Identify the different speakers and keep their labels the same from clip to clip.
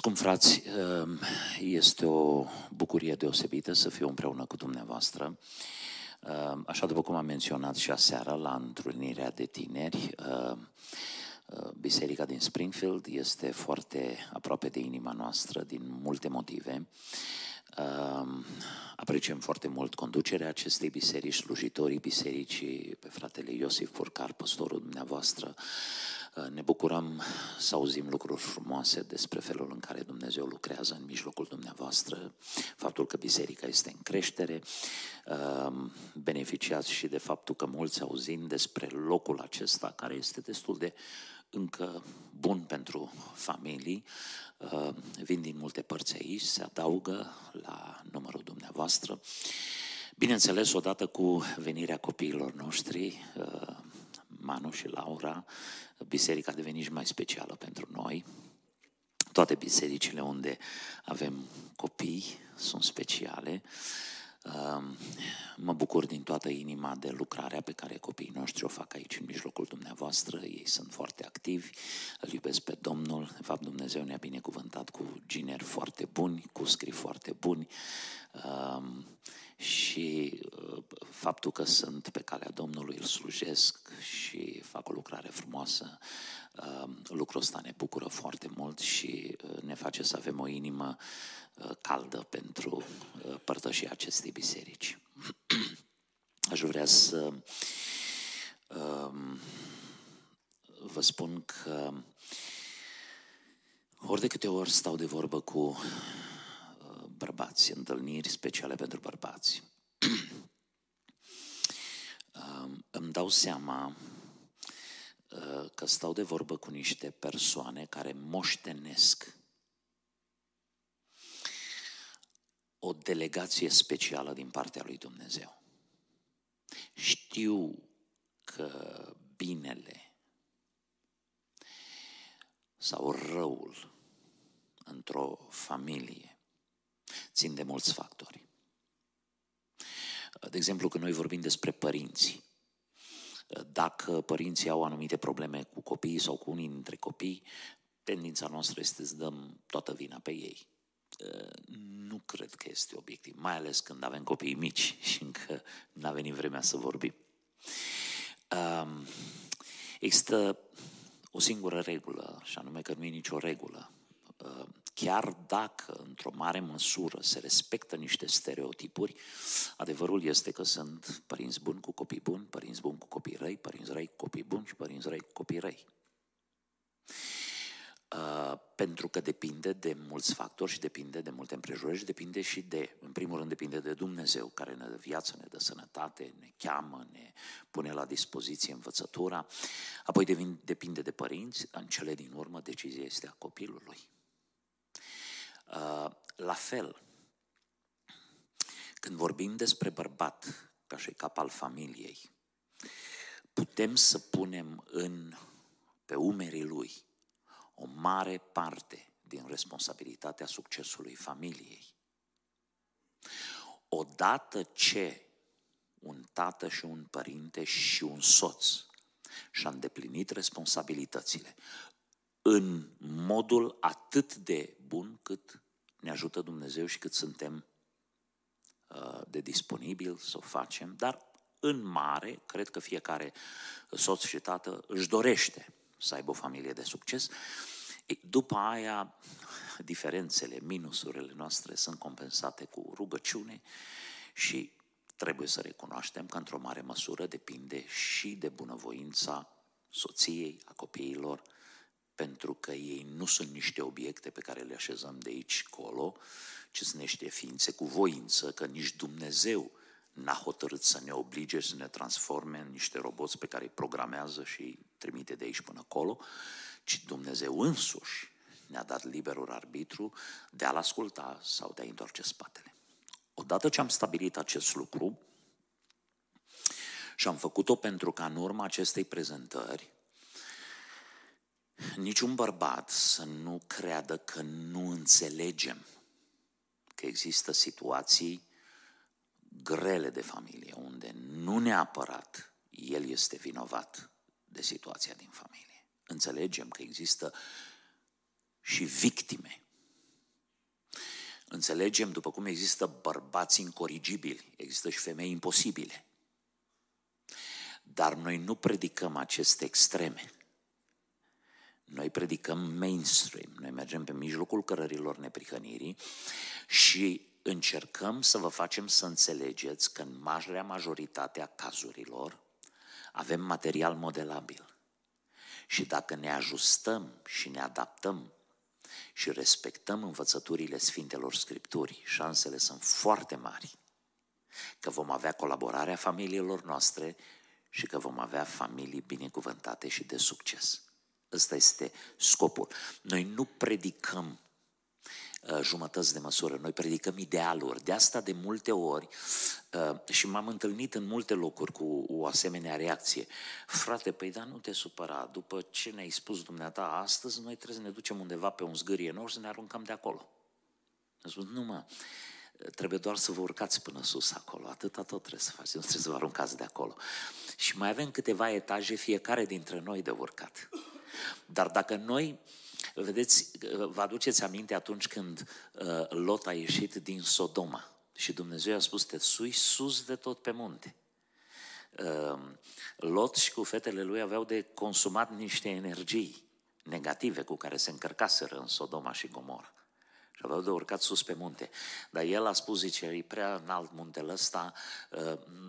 Speaker 1: Scum frați, ehm, este o bucurie deosebită să fiu împreună cu dumneavoastră. Ehm, așa după cum am menționat și aseară la întrunirea de tineri, ehm, Biserica din Springfield este foarte aproape de inima noastră din multe motive. Apreciem foarte mult conducerea acestei biserici, slujitorii bisericii, pe fratele Iosif Porcar, pastorul dumneavoastră, Uh, ne bucurăm să auzim lucruri frumoase despre felul în care Dumnezeu lucrează în mijlocul dumneavoastră, faptul că biserica este în creștere, uh, beneficiați și de faptul că mulți auzind despre locul acesta care este destul de încă bun pentru familii, uh, vin din multe părți aici, se adaugă la numărul dumneavoastră. Bineînțeles, odată cu venirea copiilor noștri, Manu și Laura, biserica a devenit și mai specială pentru noi. Toate bisericile unde avem copii sunt speciale. Mă bucur din toată inima de lucrarea pe care copiii noștri o fac aici în mijlocul dumneavoastră. Ei sunt foarte activi, îl iubesc pe Domnul. De fapt, Dumnezeu ne-a binecuvântat cu gineri foarte buni, cu scrii foarte buni și uh, faptul că sunt pe calea Domnului, îl slujesc și fac o lucrare frumoasă, uh, lucrul ăsta ne bucură foarte mult și uh, ne face să avem o inimă caldă pentru părtășia acestei biserici. Aș vrea să um, vă spun că ori de câte ori stau de vorbă cu bărbați, întâlniri speciale pentru bărbați. Îmi dau seama uh, că stau de vorbă cu niște persoane care moștenesc o delegație specială din partea lui Dumnezeu. Știu că binele sau răul într-o familie țin de mulți factori. De exemplu, când noi vorbim despre părinți, dacă părinții au anumite probleme cu copiii sau cu unii dintre copii, tendința noastră este să dăm toată vina pe ei. Nu cred că este obiectiv, mai ales când avem copii mici și încă nu a venit vremea să vorbim. Există o singură regulă, și anume că nu e nicio regulă chiar dacă într-o mare măsură se respectă niște stereotipuri, adevărul este că sunt părinți buni cu copii buni, părinți buni cu copii răi, părinți răi cu copii buni și părinți răi cu copii răi. Uh, pentru că depinde de mulți factori și depinde de multe împrejurări și depinde și de, în primul rând depinde de Dumnezeu care ne dă viață, ne dă sănătate, ne cheamă, ne pune la dispoziție învățătura, apoi depinde de părinți, în cele din urmă decizia este a copilului. Uh, la fel, când vorbim despre bărbat ca și cap al familiei, putem să punem în, pe umerii lui o mare parte din responsabilitatea succesului familiei. Odată ce un tată și un părinte și un soț și-a îndeplinit responsabilitățile în modul atât de bun cât ne ajută Dumnezeu și cât suntem uh, de disponibil să o facem, dar în mare, cred că fiecare soț și tată își dorește să aibă o familie de succes. După aia, diferențele, minusurile noastre sunt compensate cu rugăciune și trebuie să recunoaștem că într-o mare măsură depinde și de bunăvoința soției, a copiilor, pentru că ei nu sunt niște obiecte pe care le așezăm de aici colo, ci sunt niște ființe cu voință, că nici Dumnezeu n-a hotărât să ne oblige să ne transforme în niște roboți pe care îi programează și îi trimite de aici până acolo, ci Dumnezeu însuși ne-a dat liberul arbitru de a-L asculta sau de a întoarce spatele. Odată ce am stabilit acest lucru și am făcut-o pentru ca în urma acestei prezentări niciun bărbat să nu creadă că nu înțelegem că există situații grele de familie, unde nu neapărat el este vinovat de situația din familie. Înțelegem că există și victime Înțelegem, după cum există bărbați incorigibili, există și femei imposibile. Dar noi nu predicăm aceste extreme. Noi predicăm mainstream, noi mergem pe mijlocul cărărilor neprihănirii și încercăm să vă facem să înțelegeți că în marea majoritatea cazurilor avem material modelabil. Și dacă ne ajustăm și ne adaptăm și respectăm învățăturile Sfintelor Scripturii, șansele sunt foarte mari că vom avea colaborarea familiilor noastre și că vom avea familii binecuvântate și de succes. Ăsta este scopul. Noi nu predicăm uh, jumătăți de măsură, noi predicăm idealuri. De asta de multe ori, uh, și m-am întâlnit în multe locuri cu o asemenea reacție. Frate, păi da, nu te supăra, după ce ne-ai spus dumneata astăzi, noi trebuie să ne ducem undeva pe un zgârie nou și să ne aruncăm de acolo. Am spus, nu mă, trebuie doar să vă urcați până sus acolo, atâta tot trebuie să faceți, nu trebuie să vă aruncați de acolo. Și mai avem câteva etaje, fiecare dintre noi de urcat. Dar dacă noi, vedeți, vă aduceți aminte atunci când uh, Lot a ieșit din Sodoma și Dumnezeu a spus, te sui sus de tot pe munte. Uh, Lot și cu fetele lui aveau de consumat niște energii negative cu care se încărcaseră în Sodoma și Gomorra. Și aveau de urcat sus pe munte. Dar el a spus, zice, e prea înalt muntele ăsta,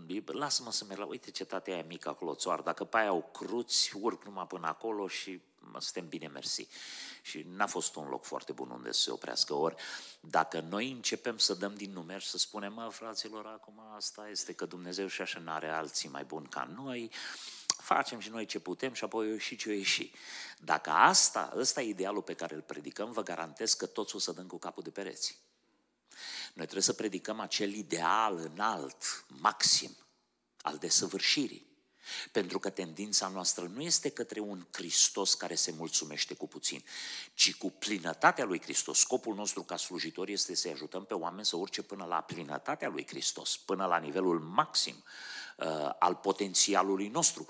Speaker 1: uh, lasă-mă să merg la, uite cetatea aia mică acolo, țoar, dacă pe aia au cruți, urc numai până acolo și suntem bine mersi. Și n-a fost un loc foarte bun unde să se oprească. Ori, dacă noi începem să dăm din numeri și să spunem, mă, fraților, acum asta este că Dumnezeu și așa n-are alții mai buni ca noi, facem și noi ce putem și apoi eu ieși ce eu ieși. Dacă asta, ăsta e idealul pe care îl predicăm, vă garantez că toți o să dăm cu capul de pereți. Noi trebuie să predicăm acel ideal înalt, maxim, al desăvârșirii. Pentru că tendința noastră nu este către un Hristos care se mulțumește cu puțin, ci cu plinătatea lui Hristos. Scopul nostru ca slujitori este să ajutăm pe oameni să urce până la plinătatea lui Hristos, până la nivelul maxim uh, al potențialului nostru.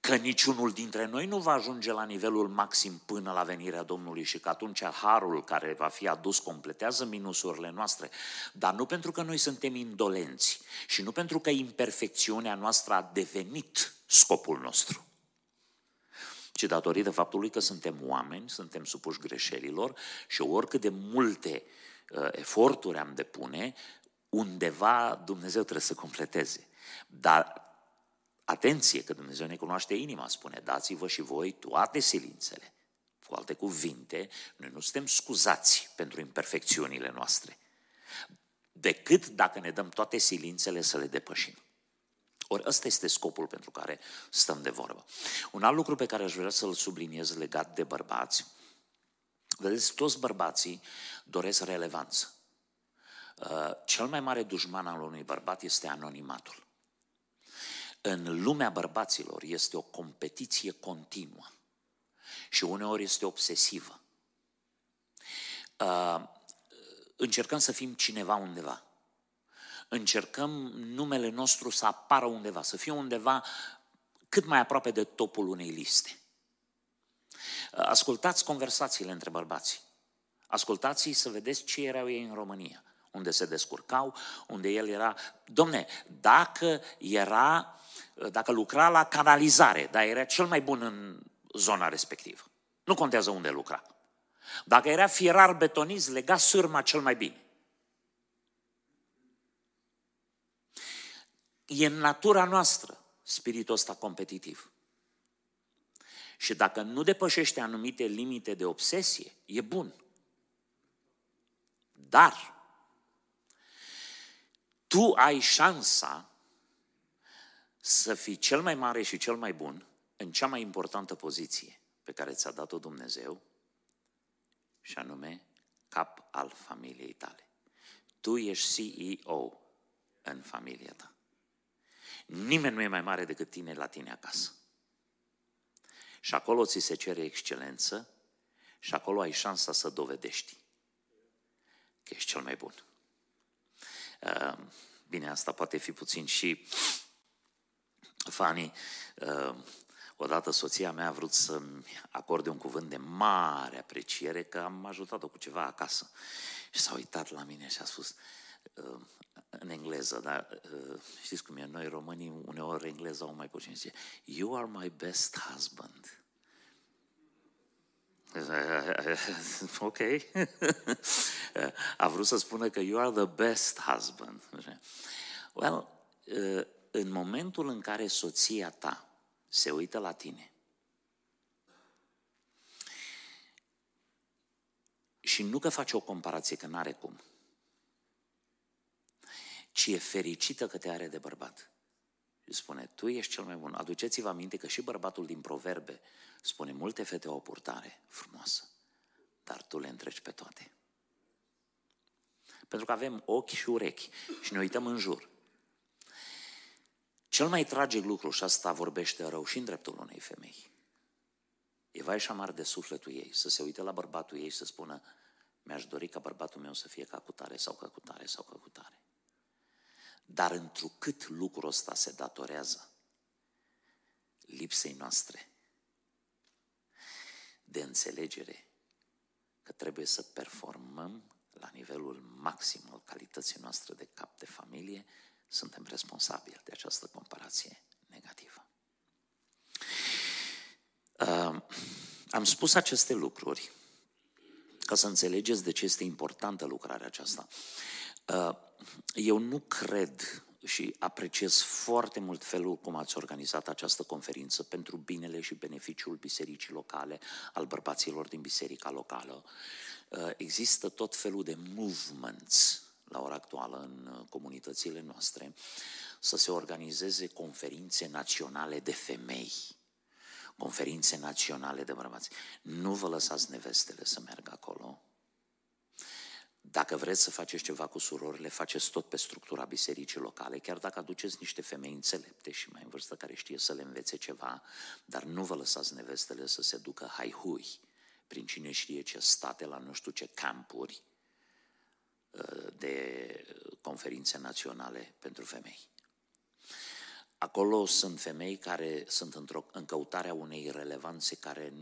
Speaker 1: Că niciunul dintre noi nu va ajunge la nivelul maxim până la venirea Domnului și că atunci harul care va fi adus completează minusurile noastre, dar nu pentru că noi suntem indolenți și nu pentru că imperfecțiunea noastră a devenit scopul nostru ci datorită faptului că suntem oameni, suntem supuși greșelilor și oricât de multe uh, eforturi am depune, undeva Dumnezeu trebuie să completeze. Dar atenție că Dumnezeu ne cunoaște inima, spune, dați-vă și voi toate silințele. Cu alte cuvinte, noi nu suntem scuzați pentru imperfecțiunile noastre, decât dacă ne dăm toate silințele să le depășim. Ori ăsta este scopul pentru care stăm de vorbă. Un alt lucru pe care aș vrea să-l subliniez legat de bărbați, vedeți, toți bărbații doresc relevanță. Uh, cel mai mare dușman al unui bărbat este anonimatul. În lumea bărbaților este o competiție continuă și uneori este obsesivă. Uh, încercăm să fim cineva undeva încercăm numele nostru să apară undeva, să fie undeva cât mai aproape de topul unei liste. Ascultați conversațiile între bărbați. Ascultați să vedeți ce erau ei în România, unde se descurcau, unde el era... Domne, dacă era, dacă lucra la canalizare, dar era cel mai bun în zona respectivă. Nu contează unde lucra. Dacă era fierar betonist, lega sârma cel mai bine. E în natura noastră spiritul ăsta competitiv. Și dacă nu depășește anumite limite de obsesie, e bun. Dar tu ai șansa să fii cel mai mare și cel mai bun în cea mai importantă poziție pe care ți-a dat-o Dumnezeu, și anume cap al familiei tale. Tu ești CEO în familia ta. Nimeni nu e mai mare decât tine la tine acasă. Și acolo ți se cere excelență și acolo ai șansa să dovedești că ești cel mai bun. Uh, bine, asta poate fi puțin și funny. Uh, Odată soția mea a vrut să-mi acorde un cuvânt de mare apreciere că am ajutat-o cu ceva acasă. Și s-a uitat la mine și a spus, uh, în engleză, dar uh, știți cum e, noi românii uneori engleză au mai puțin, zice, You are my best husband. ok. A vrut să spună că you are the best husband. Well, uh, în momentul în care soția ta se uită la tine și nu că face o comparație, că n-are cum, ci e fericită că te are de bărbat. Și spune, tu ești cel mai bun. Aduceți-vă aminte că și bărbatul din proverbe spune, multe fete au o purtare frumoasă, dar tu le întreci pe toate. Pentru că avem ochi și urechi și ne uităm în jur. Cel mai tragic lucru, și asta vorbește rău și în dreptul unei femei, e vai și amar de sufletul ei, să se uite la bărbatul ei și să spună, mi-aș dori ca bărbatul meu să fie ca cutare sau ca cutare sau ca cutare. Dar întrucât lucrul ăsta se datorează lipsei noastre de înțelegere că trebuie să performăm la nivelul maxim al calității noastre de cap de familie, suntem responsabili de această comparație negativă. Uh, am spus aceste lucruri ca să înțelegeți de ce este importantă lucrarea aceasta. Uh, eu nu cred și apreciez foarte mult felul cum ați organizat această conferință pentru binele și beneficiul bisericii locale, al bărbaților din biserica locală. Uh, există tot felul de movements la ora actuală în uh, comunitățile noastre să se organizeze conferințe naționale de femei, conferințe naționale de bărbați. Nu vă lăsați nevestele să meargă acolo, dacă vreți să faceți ceva cu surorile, faceți tot pe structura bisericii locale, chiar dacă aduceți niște femei înțelepte și mai în vârstă care știe să le învețe ceva, dar nu vă lăsați nevestele să se ducă haihui prin cine știe ce state, la nu știu ce campuri uh, de conferințe naționale pentru femei. Acolo sunt femei care sunt într-o, în căutarea unei relevanțe care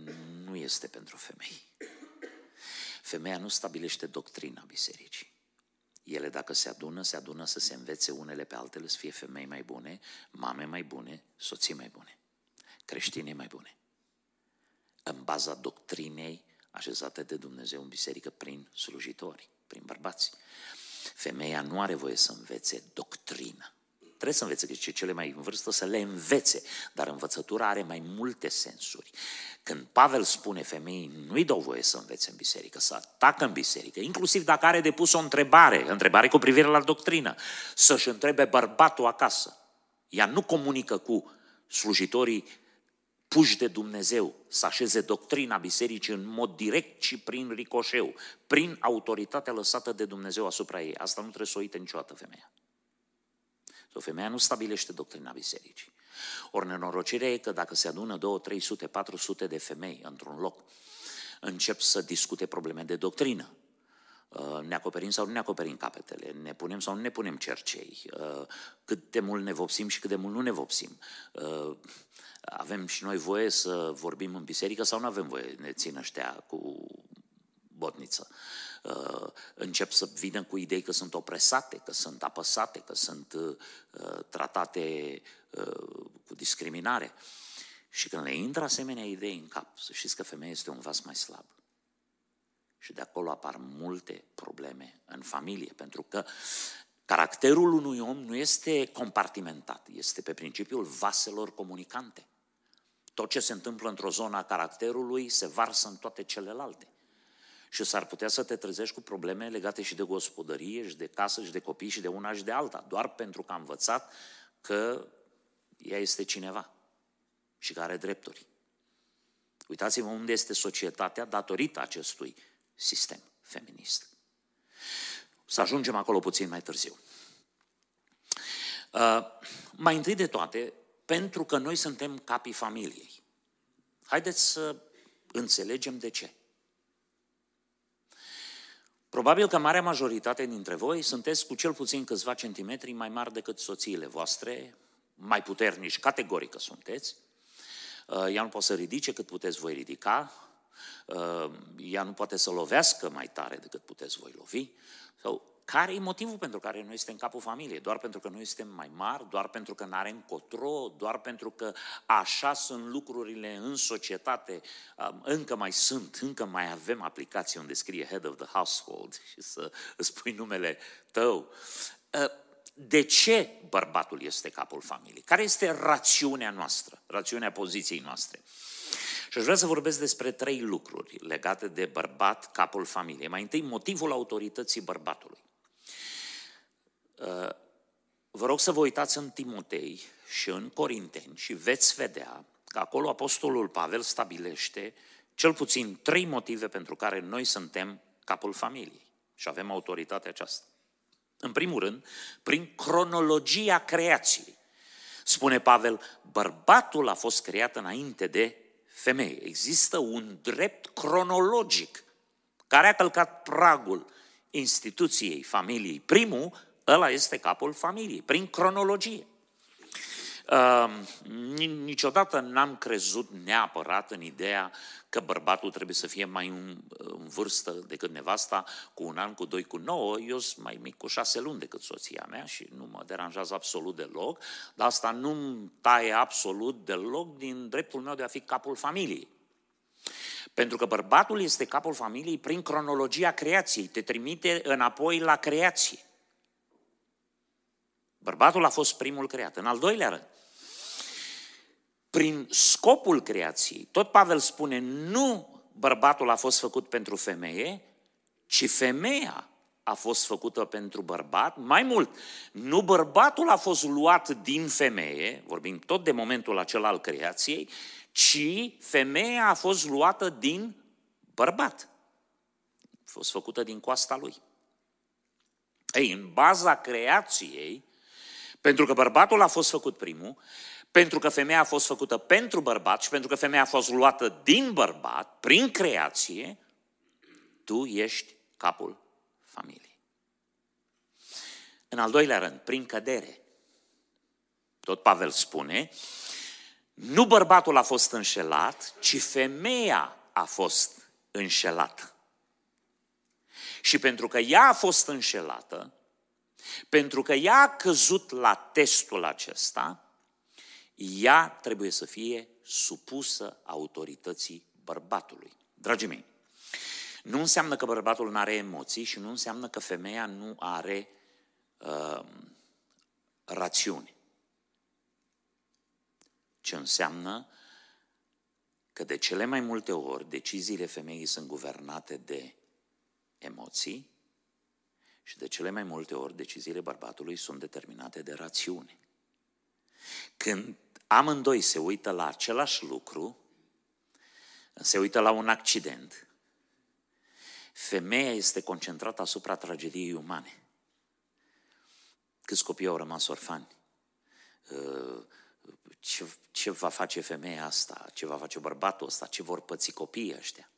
Speaker 1: nu este pentru femei. Femeia nu stabilește doctrina bisericii. Ele dacă se adună, se adună să se învețe unele pe altele, să fie femei mai bune, mame mai bune, soții mai bune, creștini mai bune. În baza doctrinei așezate de Dumnezeu în biserică prin slujitori, prin bărbați. Femeia nu are voie să învețe doctrina. Trebuie să învețe, că cele mai în vârstă să le învețe, dar învățătura are mai multe sensuri. Când Pavel spune femeii, nu-i dau voie să învețe în biserică, să atacă în biserică, inclusiv dacă are de pus o întrebare, întrebare cu privire la doctrină, să-și întrebe bărbatul acasă. Ea nu comunică cu slujitorii puși de Dumnezeu să așeze doctrina bisericii în mod direct și prin ricoșeu, prin autoritatea lăsată de Dumnezeu asupra ei. Asta nu trebuie să o uite niciodată femeia. O femeia nu stabilește doctrina bisericii. Ori nenorocirea e că dacă se adună 2, 300, 400 de femei într-un loc, încep să discute probleme de doctrină. Uh, ne acoperim sau nu ne acoperim capetele, ne punem sau nu ne punem cercei, uh, cât de mult ne vopsim și cât de mult nu ne vopsim. Uh, avem și noi voie să vorbim în biserică sau nu avem voie, ne țin ăștia cu botniță. Uh, încep să vină cu idei că sunt opresate, că sunt apăsate, că sunt uh, tratate uh, cu discriminare. Și când le intră asemenea idei în cap, să știți că femeia este un vas mai slab. Și de acolo apar multe probleme în familie, pentru că caracterul unui om nu este compartimentat, este pe principiul vaselor comunicante. Tot ce se întâmplă într-o zonă a caracterului se varsă în toate celelalte. Și s-ar putea să te trezești cu probleme legate și de gospodărie, și de casă, și de copii, și de una și de alta, doar pentru că a învățat că ea este cineva și că are drepturi. Uitați-vă unde este societatea datorită acestui sistem feminist. Să ajungem acolo puțin mai târziu. Uh, mai întâi de toate, pentru că noi suntem capii familiei. Haideți să înțelegem de ce. Probabil că marea majoritate dintre voi sunteți cu cel puțin câțiva centimetri mai mari decât soțiile voastre, mai puternici, categorică sunteți, uh, ea nu poate să ridice cât puteți voi ridica, uh, ea nu poate să lovească mai tare decât puteți voi lovi. Sau care e motivul pentru care noi suntem capul familiei? Doar pentru că noi suntem mai mari, doar pentru că nu avem cotro, doar pentru că așa sunt lucrurile în societate, încă mai sunt, încă mai avem aplicații unde scrie head of the household și să îți pui numele tău. De ce bărbatul este capul familiei? Care este rațiunea noastră, rațiunea poziției noastre? Și aș vrea să vorbesc despre trei lucruri legate de bărbat, capul familiei. Mai întâi, motivul autorității bărbatului. Uh, vă rog să vă uitați în Timotei și în Corinteni și veți vedea că acolo Apostolul Pavel stabilește cel puțin trei motive pentru care noi suntem capul familiei și avem autoritatea aceasta. În primul rând, prin cronologia creației. Spune Pavel, bărbatul a fost creat înainte de femeie. Există un drept cronologic care a călcat pragul instituției familiei. Primul, ăla este capul familiei, prin cronologie. Uh, niciodată n-am crezut neapărat în ideea că bărbatul trebuie să fie mai în, în vârstă decât nevasta, cu un an, cu doi, cu nouă. Eu sunt mai mic cu șase luni decât soția mea și nu mă deranjează absolut deloc, dar asta nu-mi taie absolut deloc din dreptul meu de a fi capul familiei. Pentru că bărbatul este capul familiei prin cronologia creației, te trimite înapoi la creație. Bărbatul a fost primul creat. În al doilea rând, prin scopul creației, tot Pavel spune, nu bărbatul a fost făcut pentru femeie, ci femeia a fost făcută pentru bărbat. Mai mult, nu bărbatul a fost luat din femeie, vorbim tot de momentul acela al creației, ci femeia a fost luată din bărbat. A fost făcută din coasta lui. Ei, în baza creației, pentru că bărbatul a fost făcut primul, pentru că femeia a fost făcută pentru bărbat și pentru că femeia a fost luată din bărbat, prin creație, tu ești capul familiei. În al doilea rând, prin cădere. Tot Pavel spune, nu bărbatul a fost înșelat, ci femeia a fost înșelată. Și pentru că ea a fost înșelată, pentru că ea a căzut la testul acesta, ea trebuie să fie supusă autorității bărbatului. Dragii mei, nu înseamnă că bărbatul nu are emoții și nu înseamnă că femeia nu are uh, rațiune. Ce înseamnă că de cele mai multe ori deciziile femeii sunt guvernate de emoții și de cele mai multe ori deciziile bărbatului sunt determinate de rațiune. Când amândoi se uită la același lucru, se uită la un accident, femeia este concentrată asupra tragediei umane. Câți copii au rămas orfani? Uh, ce, ce va face femeia asta? Ce va face bărbatul ăsta? Ce vor păți copiii ăștia?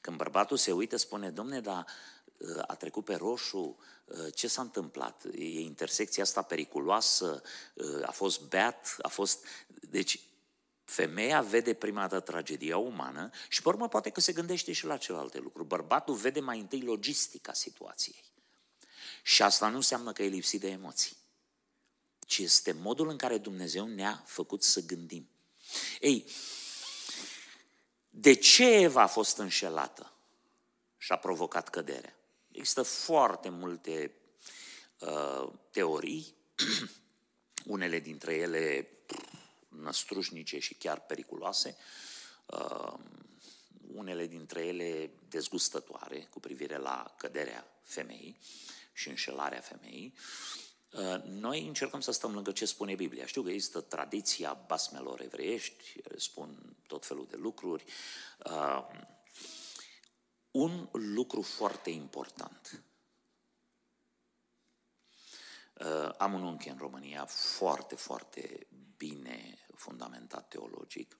Speaker 1: Când bărbatul se uită, spune, domne, dar a trecut pe roșu, ce s-a întâmplat? E intersecția asta periculoasă, a fost beat, a fost... Deci, femeia vede prima dată tragedia umană și, pe urmă, poate că se gândește și la celelalte lucruri. Bărbatul vede mai întâi logistica situației. Și asta nu înseamnă că e lipsit de emoții, ci este modul în care Dumnezeu ne-a făcut să gândim. Ei, de ce Eva a fost înșelată și a provocat căderea? Există foarte multe uh, teorii, unele dintre ele năstrușnice și chiar periculoase, uh, unele dintre ele dezgustătoare cu privire la căderea femeii și înșelarea femeii. Uh, noi încercăm să stăm lângă ce spune Biblia. Știu că există tradiția basmelor evreiești, spun tot felul de lucruri. Uh, un lucru foarte important. Uh, am un unchi în România foarte, foarte bine fundamentat teologic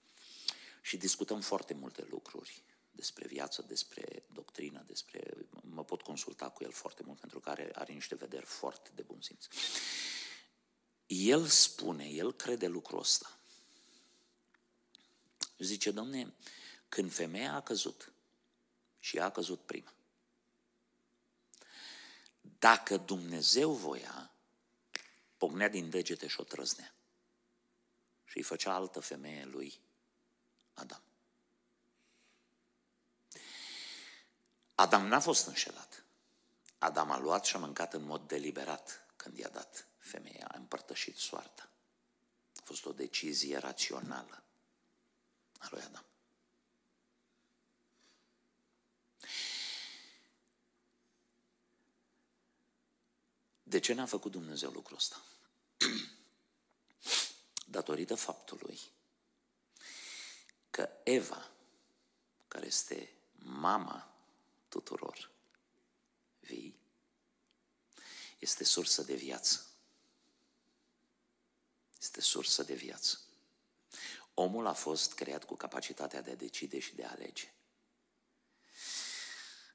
Speaker 1: și discutăm foarte multe lucruri despre viață, despre doctrină, despre... Mă pot consulta cu el foarte mult pentru că are, are niște vederi foarte de bun simț. El spune, el crede lucrul ăsta. Zice, domne, când femeia a căzut și ea a căzut prima, dacă Dumnezeu voia, pocnea din degete și o trăznea. Și îi făcea altă femeie lui Adam. Adam n-a fost înșelat. Adam a luat și a mâncat în mod deliberat când i-a dat femeia, a împărtășit soarta. A fost o decizie rațională a lui Adam. De ce n-a făcut Dumnezeu lucrul ăsta? Datorită faptului că Eva, care este mama tuturor vii, este sursă de viață. Este sursă de viață. Omul a fost creat cu capacitatea de a decide și de a alege.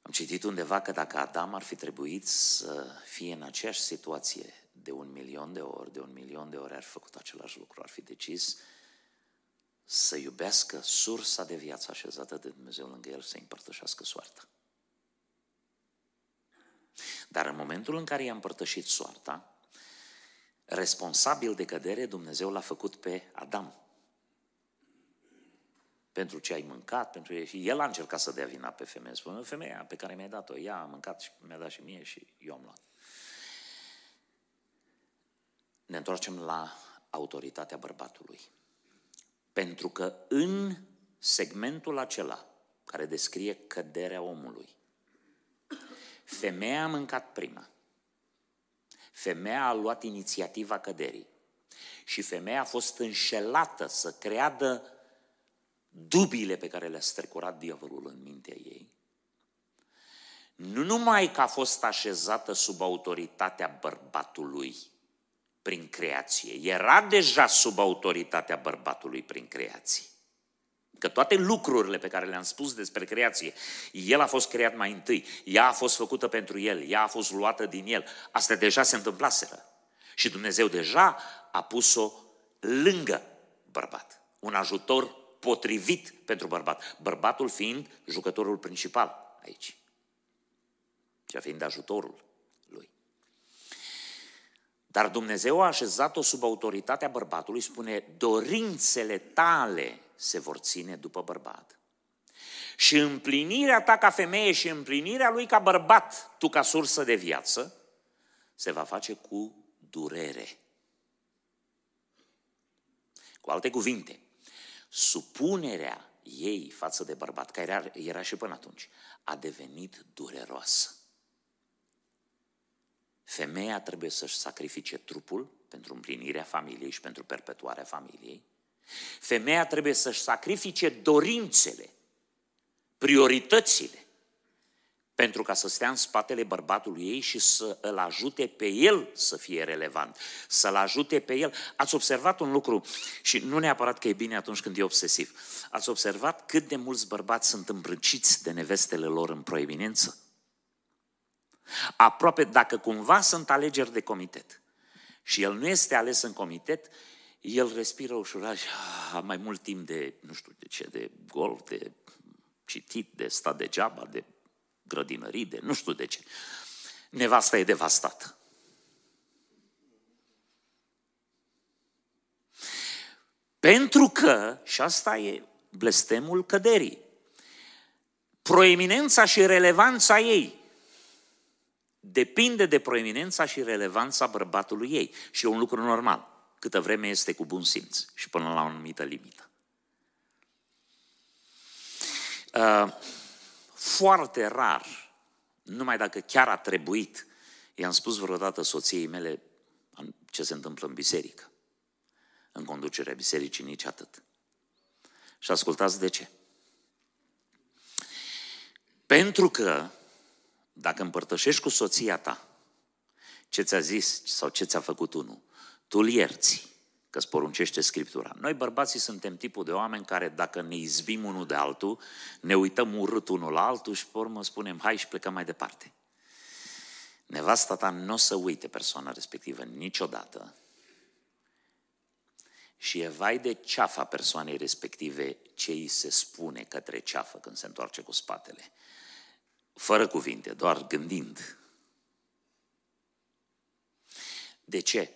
Speaker 1: Am citit undeva că dacă Adam ar fi trebuit să fie în aceeași situație de un milion de ori, de un milion de ori ar fi făcut același lucru, ar fi decis să iubească sursa de viață așezată de Dumnezeu lângă el, să împărtășească soarta. Dar în momentul în care i-a împărtășit soarta, responsabil de cădere, Dumnezeu l-a făcut pe Adam pentru ce ai mâncat, pentru ce... Și el a încercat să dea vina pe femeie. Spune, femeia pe care mi-ai dat-o, ea a mâncat și mi-a dat și mie și eu am luat. Ne întoarcem la autoritatea bărbatului. Pentru că în segmentul acela care descrie căderea omului, femeia a mâncat prima. Femeia a luat inițiativa căderii. Și femeia a fost înșelată să creadă dubiile pe care le-a strecurat diavolul în mintea ei, nu numai că a fost așezată sub autoritatea bărbatului prin creație, era deja sub autoritatea bărbatului prin creație. Că toate lucrurile pe care le-am spus despre creație, el a fost creat mai întâi, ea a fost făcută pentru el, ea a fost luată din el, astea deja se întâmplaseră. Și Dumnezeu deja a pus-o lângă bărbat, un ajutor potrivit pentru bărbat. Bărbatul fiind jucătorul principal aici. Cea fiind ajutorul lui. Dar Dumnezeu a așezat-o sub autoritatea bărbatului, spune, dorințele tale se vor ține după bărbat. Și împlinirea ta ca femeie și împlinirea lui ca bărbat, tu ca sursă de viață, se va face cu durere. Cu alte cuvinte, supunerea ei față de bărbat, care era, era și până atunci, a devenit dureroasă. Femeia trebuie să-și sacrifice trupul pentru împlinirea familiei și pentru perpetuarea familiei. Femeia trebuie să-și sacrifice dorințele, prioritățile, pentru ca să stea în spatele bărbatului ei și să îl ajute pe el să fie relevant, să-l ajute pe el. Ați observat un lucru și nu neapărat că e bine atunci când e obsesiv. Ați observat cât de mulți bărbați sunt îmbrăciți de nevestele lor în proeminență? Aproape, dacă cumva sunt alegeri de comitet și el nu este ales în comitet, el respiră ușurat și a, mai mult timp de, nu știu de ce, de golf, de citit, de stat degeaba, de grădinării, de nu știu de ce. Nevasta e devastată. Pentru că, și asta e blestemul căderii, proeminența și relevanța ei depinde de proeminența și relevanța bărbatului ei. Și e un lucru normal, câtă vreme este cu bun simț și până la o anumită limită. Uh, foarte rar, numai dacă chiar a trebuit, i-am spus vreodată soției mele ce se întâmplă în biserică. În conducerea bisericii nici atât. Și ascultați de ce. Pentru că dacă împărtășești cu soția ta ce ți-a zis sau ce ți-a făcut unul, tu îl ierți că îți poruncește Scriptura. Noi bărbații suntem tipul de oameni care dacă ne izbim unul de altul, ne uităm urât unul la altul și pe urmă spunem hai și plecăm mai departe. Nevasta ta nu o să uite persoana respectivă niciodată Și e vai de ceafa persoanei respective ce îi se spune către ceafă când se întoarce cu spatele. Fără cuvinte, doar gândind. De ce?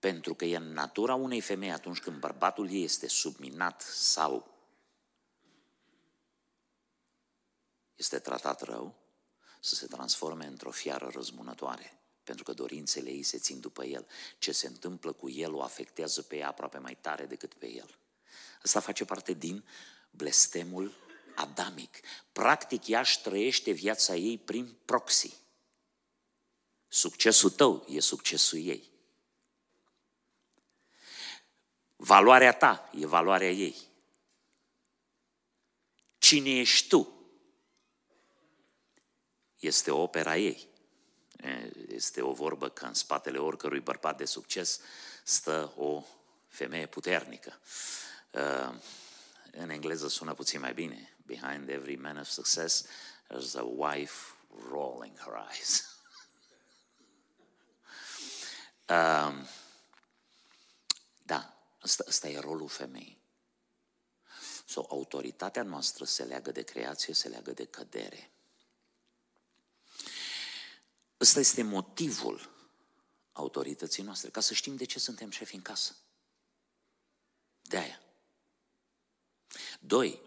Speaker 1: Pentru că e în natura unei femei atunci când bărbatul ei este subminat sau este tratat rău, să se transforme într-o fiară răzbunătoare pentru că dorințele ei se țin după el. Ce se întâmplă cu el o afectează pe ea aproape mai tare decât pe el. Asta face parte din blestemul adamic. Practic, ea își trăiește viața ei prin proxy. Succesul tău e succesul ei. Valoarea ta e valoarea ei. Cine ești tu este opera ei. Este o vorbă că în spatele oricărui bărbat de succes stă o femeie puternică. În engleză sună puțin mai bine. Behind every man of success there's a wife rolling her eyes. da, asta, asta e rolul femeii. So, autoritatea noastră se leagă de creație, se leagă de cădere. Ăsta este motivul autorității noastre, ca să știm de ce suntem șefi în casă. De aia. Doi,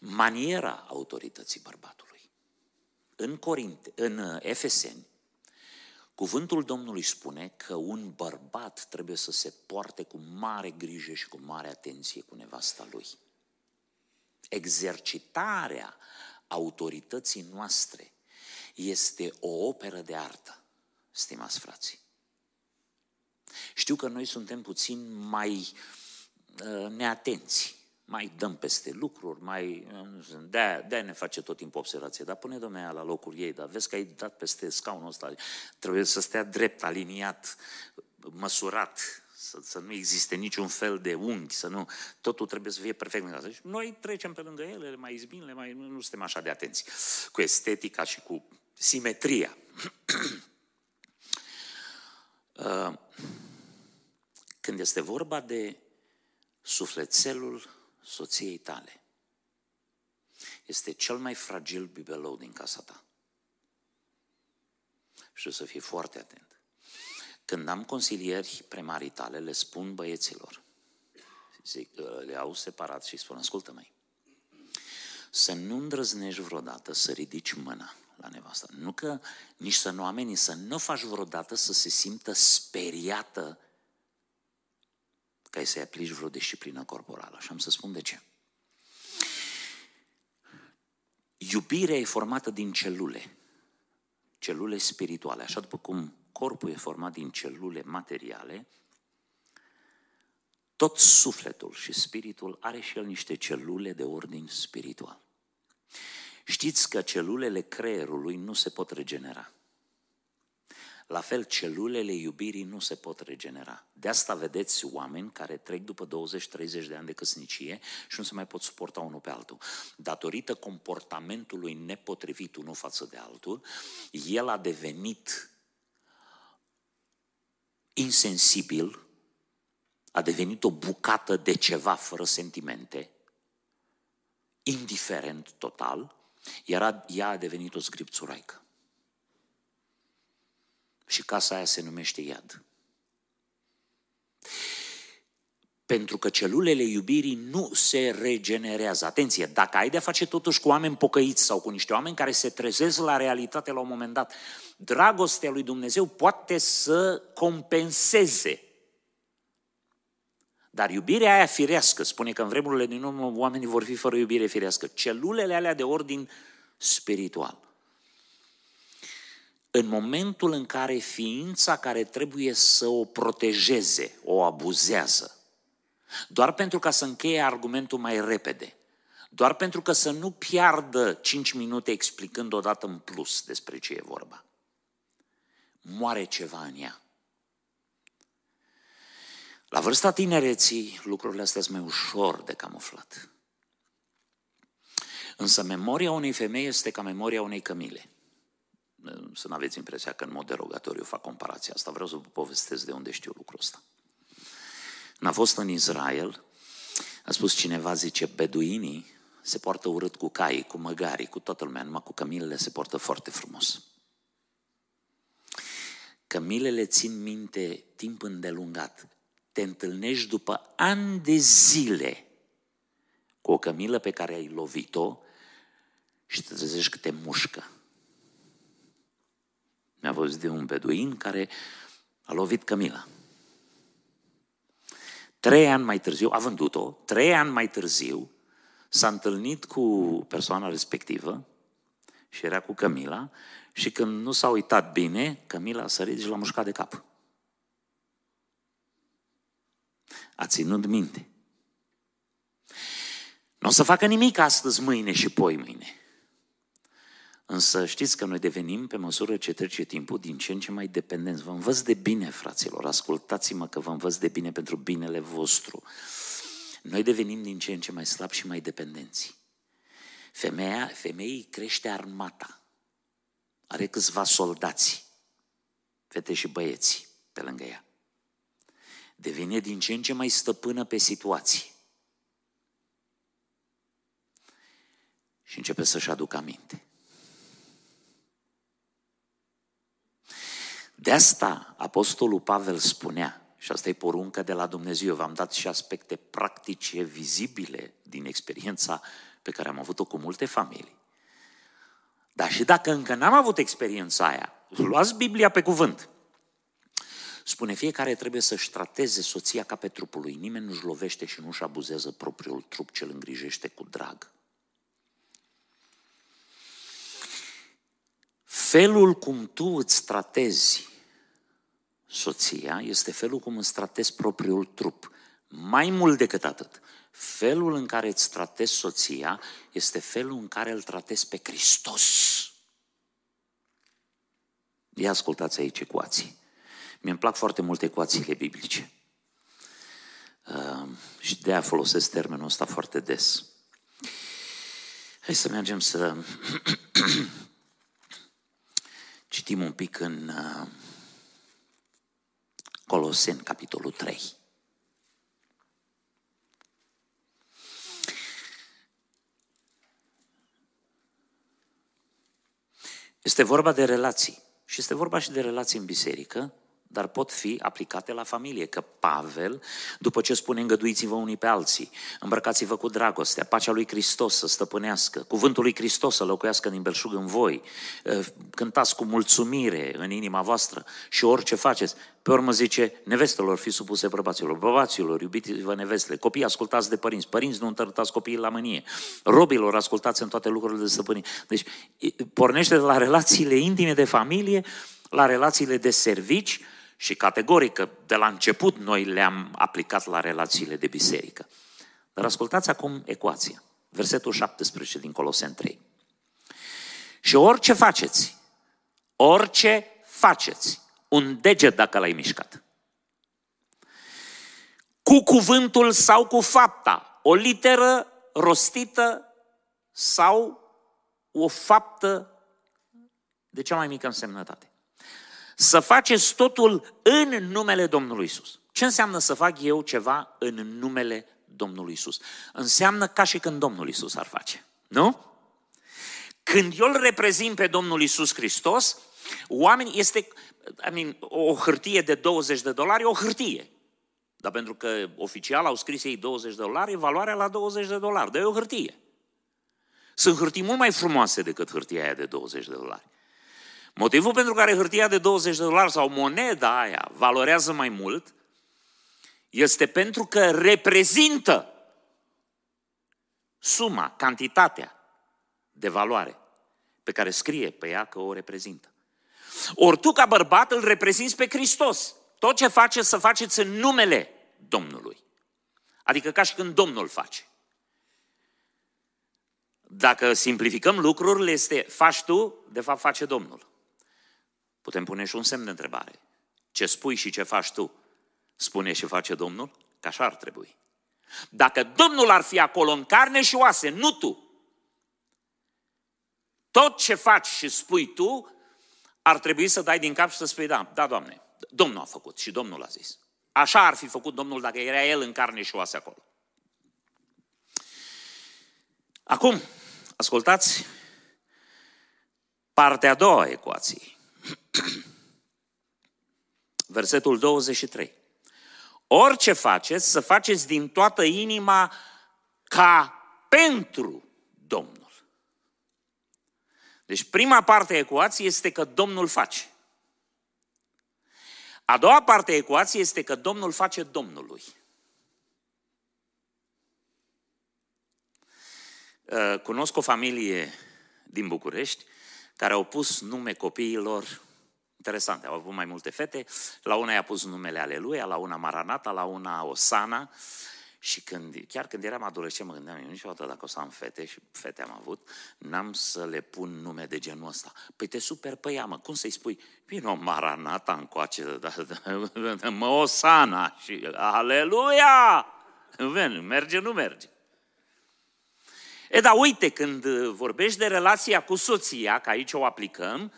Speaker 1: maniera autorității bărbatului. În, Corinte, în Efeseni, cuvântul Domnului spune că un bărbat trebuie să se poarte cu mare grijă și cu mare atenție cu nevasta lui. Exercitarea autorității noastre este o operă de artă, stimați frații. Știu că noi suntem puțin mai uh, neatenți, mai dăm peste lucruri, mai... Uh, de de ne face tot timpul observație, dar pune domnea la locul ei, dar vezi că ai dat peste scaunul ăsta, trebuie să stea drept, aliniat, măsurat, să, să nu existe niciun fel de unghi, să nu, totul trebuie să fie perfect. Deci noi trecem pe lângă ele, le mai izbim, le mai, nu suntem așa de atenți cu estetica și cu simetria. Uh, când este vorba de sufletelul soției tale, este cel mai fragil bibelou din casa ta. Și să fii foarte atent. Când am consilieri premaritale, le spun băieților, zic, uh, le au separat și spun, ascultă mai să nu îndrăznești vreodată să ridici mâna la nevastă. Nu că nici să nu ameni, să nu faci vreodată să se simtă speriată că ai să-i aplici vreo disciplină corporală. Și am să spun de ce. Iubirea e formată din celule, celule spirituale. Așa după cum corpul e format din celule materiale, tot sufletul și spiritul are și el niște celule de ordin spiritual. Știți că celulele creierului nu se pot regenera. La fel, celulele iubirii nu se pot regenera. De asta vedeți oameni care trec după 20-30 de ani de căsnicie și nu se mai pot suporta unul pe altul. Datorită comportamentului nepotrivit unul față de altul, el a devenit insensibil, a devenit o bucată de ceva fără sentimente, indiferent total, iar ea a devenit o scripțuraică. Și casa aia se numește iad. Pentru că celulele iubirii nu se regenerează. Atenție, dacă ai de-a face totuși cu oameni pocăiți sau cu niște oameni care se trezesc la realitate la un moment dat, dragostea lui Dumnezeu poate să compenseze dar iubirea aia firească, spune că în vremurile din urmă oamenii vor fi fără iubire firească. Celulele alea de ordin spiritual. În momentul în care ființa care trebuie să o protejeze, o abuzează, doar pentru ca să încheie argumentul mai repede, doar pentru că să nu piardă 5 minute explicând odată în plus despre ce e vorba, moare ceva în ea. La vârsta tinereții, lucrurile astea sunt mai ușor de camuflat. Însă memoria unei femei este ca memoria unei cămile. Să nu aveți impresia că în mod derogatoriu fac comparația asta. Vreau să vă povestesc de unde știu lucrul ăsta. N-a fost în Israel, a spus cineva, zice, beduinii se poartă urât cu caii, cu măgarii, cu toată lumea, numai cu cămilele se poartă foarte frumos. Cămilele țin minte timp îndelungat. Te întâlnești după ani de zile cu o cămilă pe care ai lovit-o și te trezești că te mușcă. Mi-a văzut de un beduin care a lovit cămila. Trei ani mai târziu, a vândut-o, trei ani mai târziu, s-a întâlnit cu persoana respectivă și era cu Camila și când nu s-a uitat bine, Camila a sărit și l-a mușcat de cap. A ținut minte. Nu o să facă nimic astăzi, mâine și poi mâine. Însă știți că noi devenim, pe măsură ce trece timpul, din ce în ce mai dependenți. Vă învăț de bine, fraților, ascultați-mă că vă învăț de bine pentru binele vostru. Noi devenim din ce în ce mai slabi și mai dependenți. Femeia, femeii crește armata. Are câțiva soldați, fete și băieți, pe lângă ea. Devine din ce în ce mai stăpână pe situații. Și începe să-și aducă aminte. De asta Apostolul Pavel spunea, și asta e poruncă de la Dumnezeu, eu v-am dat și aspecte practice, vizibile din experiența pe care am avut-o cu multe familii. Dar și dacă încă n-am avut experiența aia, luați Biblia pe cuvânt. Spune, fiecare trebuie să-și trateze soția ca pe trupul lui. Nimeni nu-și lovește și nu-și abuzează propriul trup ce îl îngrijește cu drag. Felul cum tu îți tratezi soția este felul cum îți tratezi propriul trup. Mai mult decât atât, felul în care îți tratezi soția este felul în care îl tratezi pe Hristos. Ia ascultați aici ecuații. Mi-mi plac foarte mult ecuațiile biblice. Uh, și de aia folosesc termenul ăsta foarte des. Hai să mergem să citim un pic în uh, Coloseni, capitolul 3. Este vorba de relații. Și este vorba și de relații în biserică, dar pot fi aplicate la familie. Că Pavel, după ce spune îngăduiți-vă unii pe alții, îmbrăcați-vă cu dragostea, pacea lui Hristos să stăpânească, cuvântul lui Hristos să locuiască din belșug în voi, ă, cântați cu mulțumire în inima voastră și orice faceți. Pe urmă zice, nevestelor fi supuse bărbaților, bărbaților, iubiți-vă nevestele, copii ascultați de părinți, părinți nu întărtați copiii la mânie, robilor ascultați în toate lucrurile de stăpânie. Deci pornește de la relațiile intime de familie, la relațiile de servici, și categoric de la început noi le-am aplicat la relațiile de biserică. Dar ascultați acum ecuația. Versetul 17 din Colosen 3. Și orice faceți, orice faceți, un deget dacă l-ai mișcat, cu cuvântul sau cu fapta, o literă rostită sau o faptă de cea mai mică însemnătate să faceți totul în numele Domnului Isus. Ce înseamnă să fac eu ceva în numele Domnului Isus? Înseamnă ca și când Domnul Isus ar face. Nu? Când eu îl reprezint pe Domnul Isus Hristos, oamenii este I mean, o hârtie de 20 de dolari, o hârtie. Dar pentru că oficial au scris ei 20 de dolari, valoarea la 20 de dolari, dar e o hârtie. Sunt hârtii mult mai frumoase decât hârtia aia de 20 de dolari. Motivul pentru care hârtia de 20 de dolari sau moneda aia valorează mai mult este pentru că reprezintă suma, cantitatea de valoare pe care scrie pe ea că o reprezintă. Ori tu ca bărbat îl reprezinți pe Hristos. Tot ce faceți să faceți în numele Domnului. Adică ca și când Domnul face. Dacă simplificăm lucrurile, este faci tu, de fapt face Domnul. Putem pune și un semn de întrebare. Ce spui și ce faci tu, spune și face Domnul? Că așa ar trebui. Dacă Domnul ar fi acolo în carne și oase, nu tu, tot ce faci și spui tu, ar trebui să dai din cap și să spui, da, da, Doamne, Domnul a făcut și Domnul a zis. Așa ar fi făcut Domnul dacă era El în carne și oase acolo. Acum, ascultați partea a doua a ecuației. Versetul 23. Orice faceți, să faceți din toată inima ca pentru Domnul. Deci prima parte a ecuației este că Domnul face. A doua parte a ecuației este că Domnul face Domnului. Uh, cunosc o familie din București care au pus nume copiilor interesante. Au avut mai multe fete. La una i-a pus numele Aleluia, la una Maranata, la una Osana. Și când, chiar când eram adolescent, mă gândeam, eu niciodată dacă o să am fete, și fete am avut, n-am să le pun nume de genul ăsta. Păi te super pe ea, mă, cum să-i spui? Vino Maranata încoace, da, da, mă Osana și Aleluia! Merge, nu merge. E, dar uite, când vorbești de relația cu soția, că aici o aplicăm,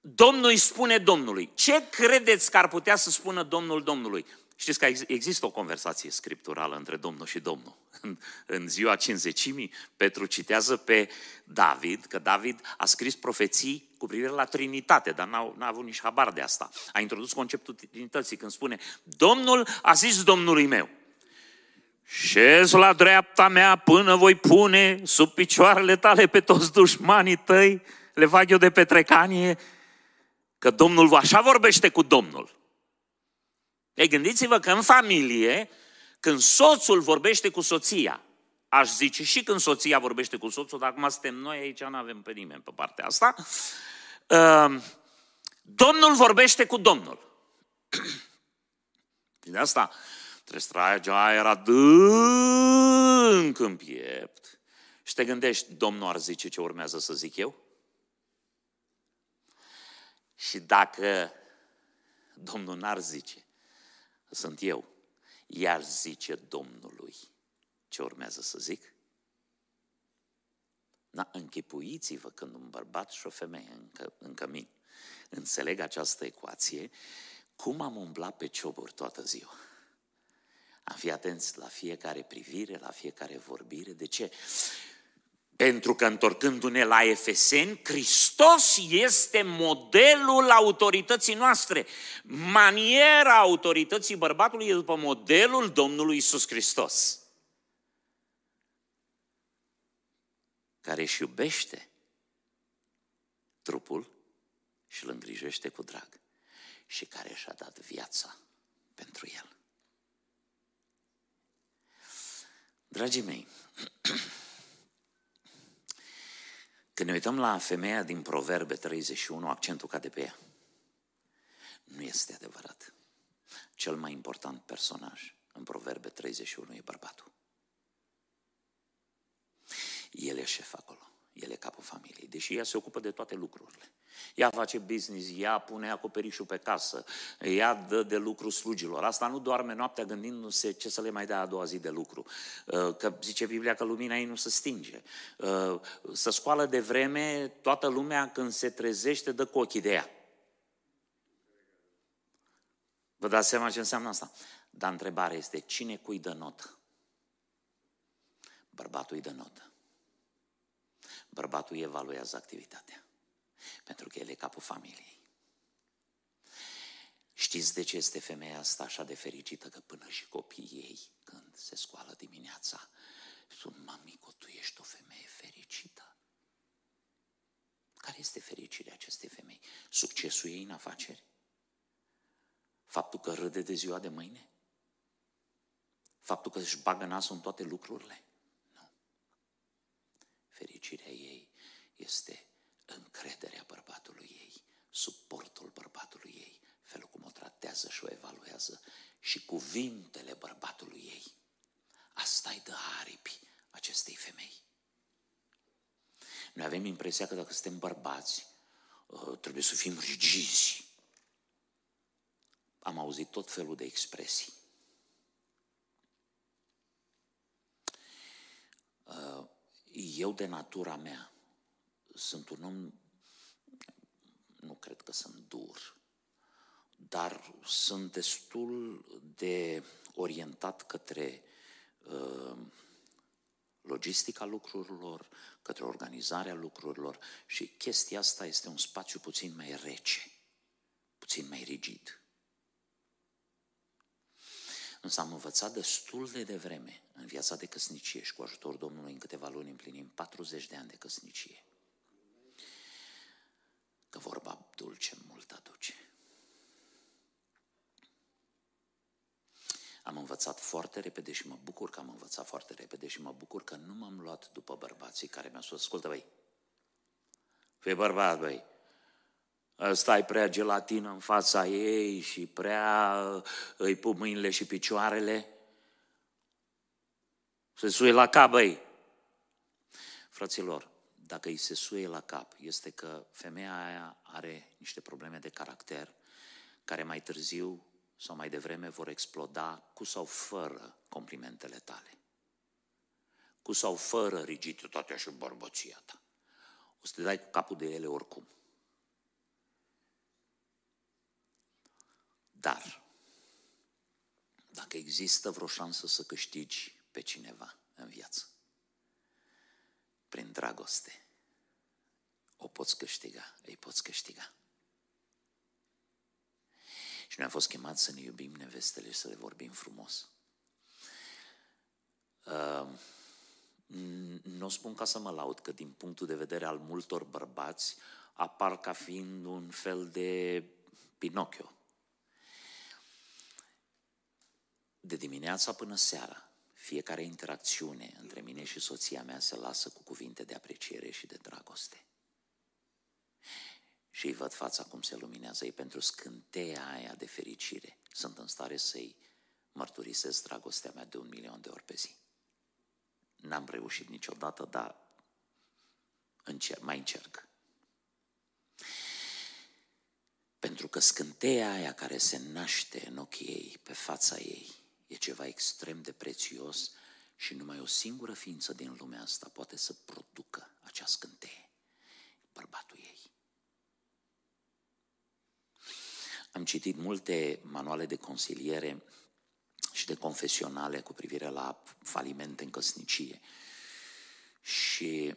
Speaker 1: Domnul îi spune Domnului. Ce credeți că ar putea să spună Domnul Domnului? Știți că există o conversație scripturală între Domnul și Domnul. În, în ziua cinzecimii, Petru citează pe David, că David a scris profeții cu privire la Trinitate, dar n-a, n-a avut nici habar de asta. A introdus conceptul Trinității când spune, Domnul a zis Domnului meu, șez la dreapta mea până voi pune sub picioarele tale pe toți dușmanii tăi, le fac eu de petrecanie, că Domnul așa vorbește cu Domnul. Ei, gândiți-vă că în familie, când soțul vorbește cu soția, aș zice și când soția vorbește cu soțul, dar acum suntem noi aici, nu avem pe nimeni pe partea asta, uh, Domnul vorbește cu Domnul. Și de asta trebuie să tragi aer adânc în piept și te gândești, Domnul ar zice ce urmează să zic eu? Și dacă Domnul n-ar zice, sunt eu, iar zice Domnului ce urmează să zic? Na, închipuiți-vă când un bărbat și o femeie în, că, în cămin înțeleg această ecuație, cum am umblat pe cioburi toată ziua. Am fi atenți la fiecare privire, la fiecare vorbire. De ce? Pentru că întorcându-ne la Efeseni, Hristos este modelul autorității noastre. Maniera autorității bărbatului e după modelul Domnului Isus Hristos. Care își iubește trupul și îl îngrijește cu drag și care și-a dat viața pentru el. Dragii mei, Când ne uităm la femeia din Proverbe 31, accentul cade pe ea. Nu este adevărat. Cel mai important personaj în Proverbe 31 e bărbatul. El e șef acolo. El e capul familiei, deși ea se ocupă de toate lucrurile. Ea face business, ea pune acoperișul pe casă, ea dă de lucru slugilor. Asta nu doarme noaptea gândindu-se ce să le mai dea a doua zi de lucru. Uh, că zice Biblia că lumina ei nu se stinge. Uh, să scoală de vreme, toată lumea când se trezește dă cu ochii de ea. Vă dați seama ce înseamnă asta? Dar întrebarea este, cine cui dă notă? Bărbatul îi dă notă. Bărbatul evaluează activitatea. Pentru că el e capul familiei. Știți de ce este femeia asta așa de fericită? Că până și copiii ei, când se scoală dimineața, sunt, mamico, tu ești o femeie fericită. Care este fericirea acestei femei? Succesul ei în afaceri? Faptul că râde de ziua de mâine? Faptul că își bagă nasul în toate lucrurile? Nu. Fericirea ei este încrederea bărbatului ei, suportul bărbatului ei, felul cum o tratează și o evaluează și cuvintele bărbatului ei. Asta îi dă aripi acestei femei. Noi avem impresia că dacă suntem bărbați, uh, trebuie să fim rigizi. Am auzit tot felul de expresii. Uh, eu de natura mea sunt un om, nu cred că sunt dur, dar sunt destul de orientat către uh, logistica lucrurilor, către organizarea lucrurilor și chestia asta este un spațiu puțin mai rece, puțin mai rigid. Însă am învățat destul de devreme în viața de căsnicie și cu ajutorul Domnului în câteva luni împlinim 40 de ani de căsnicie. Că vorba dulce mult aduce. Am învățat foarte repede și mă bucur că am învățat foarte repede și mă bucur că nu m-am luat după bărbații care mi-au spus, ascultă băi, fii bărbat băi, ăsta e prea gelatină în fața ei și prea îi pu mâinile și picioarele, se suie la cap, băi. Fraților, dacă îi se suie la cap, este că femeia aia are niște probleme de caracter care mai târziu sau mai devreme vor exploda cu sau fără complimentele tale. Cu sau fără rigiditatea și bărbăția ta. O să te dai cu capul de ele oricum. Dar, dacă există vreo șansă să câștigi pe cineva în viață, prin dragoste, o poți câștiga, îi poți câștiga. Și noi am fost chemați să ne iubim nevestele și să le vorbim frumos. Uh, nu o spun ca să mă laud, că din punctul de vedere al multor bărbați apar ca fiind un fel de Pinocchio. De dimineața până seara, fiecare interacțiune între mine și soția mea se lasă cu cuvinte de apreciere și de dragoste și îi văd fața cum se luminează, ei pentru scânteia aia de fericire sunt în stare să-i mărturisesc dragostea mea de un milion de ori pe zi. N-am reușit niciodată, dar încerc, mai încerc. Pentru că scânteia aia care se naște în ochii ei, pe fața ei, e ceva extrem de prețios și numai o singură ființă din lumea asta poate să producă acea scânteie, bărbatul ei. Am citit multe manuale de consiliere și de confesionale cu privire la falimente în căsnicie. Și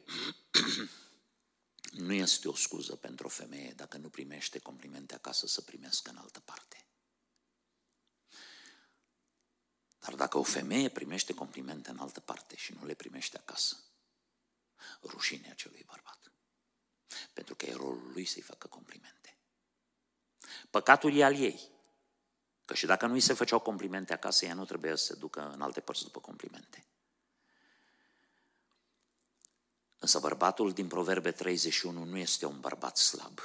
Speaker 1: nu este o scuză pentru o femeie dacă nu primește complimente acasă să primească în altă parte. Dar dacă o femeie primește complimente în altă parte și nu le primește acasă, rușine acelui bărbat. Pentru că e rolul lui să-i facă complimente. Păcatul e al ei. Că și dacă nu îi se făceau complimente acasă, ea nu trebuie să se ducă în alte părți după complimente. Însă bărbatul din Proverbe 31 nu este un bărbat slab.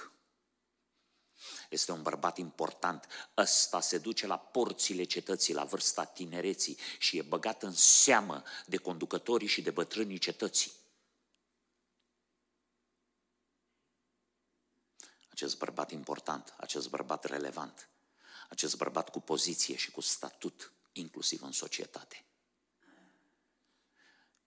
Speaker 1: Este un bărbat important. Ăsta se duce la porțile cetății, la vârsta tinereții și e băgat în seamă de conducătorii și de bătrânii cetății. acest bărbat important, acest bărbat relevant, acest bărbat cu poziție și cu statut, inclusiv în societate.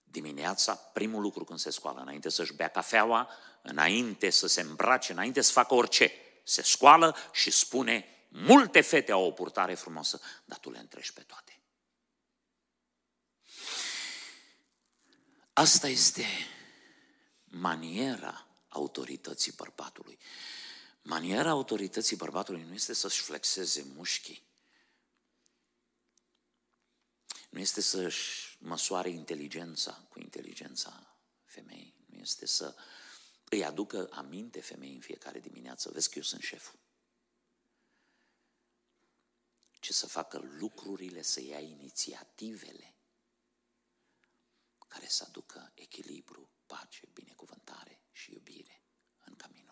Speaker 1: Dimineața, primul lucru când se scoală, înainte să-și bea cafeaua, înainte să se îmbrace, înainte să facă orice, se scoală și spune, multe fete au o purtare frumoasă, dar tu le întrești pe toate. Asta este maniera autorității bărbatului. Maniera autorității bărbatului nu este să-și flexeze mușchii. Nu este să-și măsoare inteligența cu inteligența femeii. Nu este să îi aducă aminte femeii în fiecare dimineață. Vezi că eu sunt șeful. Ce să facă lucrurile, să ia inițiativele care să aducă echilibru, pace, binecuvântare și iubire în caminul.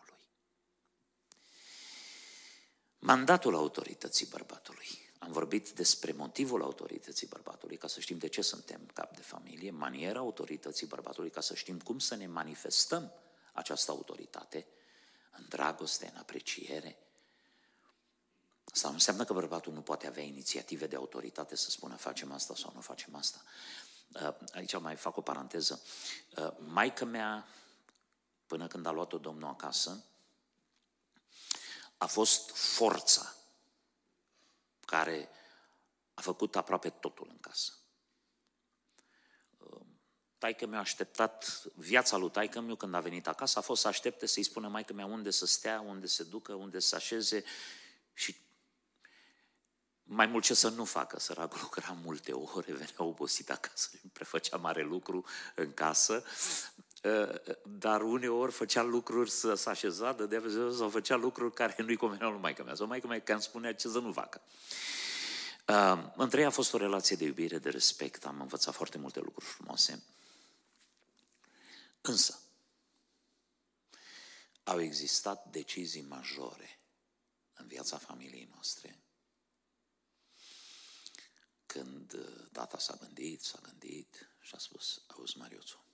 Speaker 1: Mandatul autorității bărbatului. Am vorbit despre motivul autorității bărbatului, ca să știm de ce suntem cap de familie, maniera autorității bărbatului, ca să știm cum să ne manifestăm această autoritate în dragoste, în apreciere. Asta nu înseamnă că bărbatul nu poate avea inițiative de autoritate să spună facem asta sau nu facem asta. Uh, aici mai fac o paranteză. Uh, maica mea, până când a luat-o domnul acasă, a fost forța care a făcut aproape totul în casă. Taică mi-a așteptat, viața lui taică meu când a venit acasă a fost să aștepte să-i spună maică mea unde să stea, unde se ducă, unde să așeze și mai mult ce să nu facă, săracul lucra multe ore, venea obosit acasă și prefăcea mare lucru în casă, dar uneori făcea lucruri să se așeza, de sau făcea lucruri care nu-i conveneau lui maică mea, sau maică mea că îmi spunea ce să nu facă. Între ei a fost o relație de iubire, de respect, am învățat foarte multe lucruri frumoase. Însă, au existat decizii majore în viața familiei noastre când uh, tata s-a gândit, s-a gândit și a spus, auzi Mariuțu,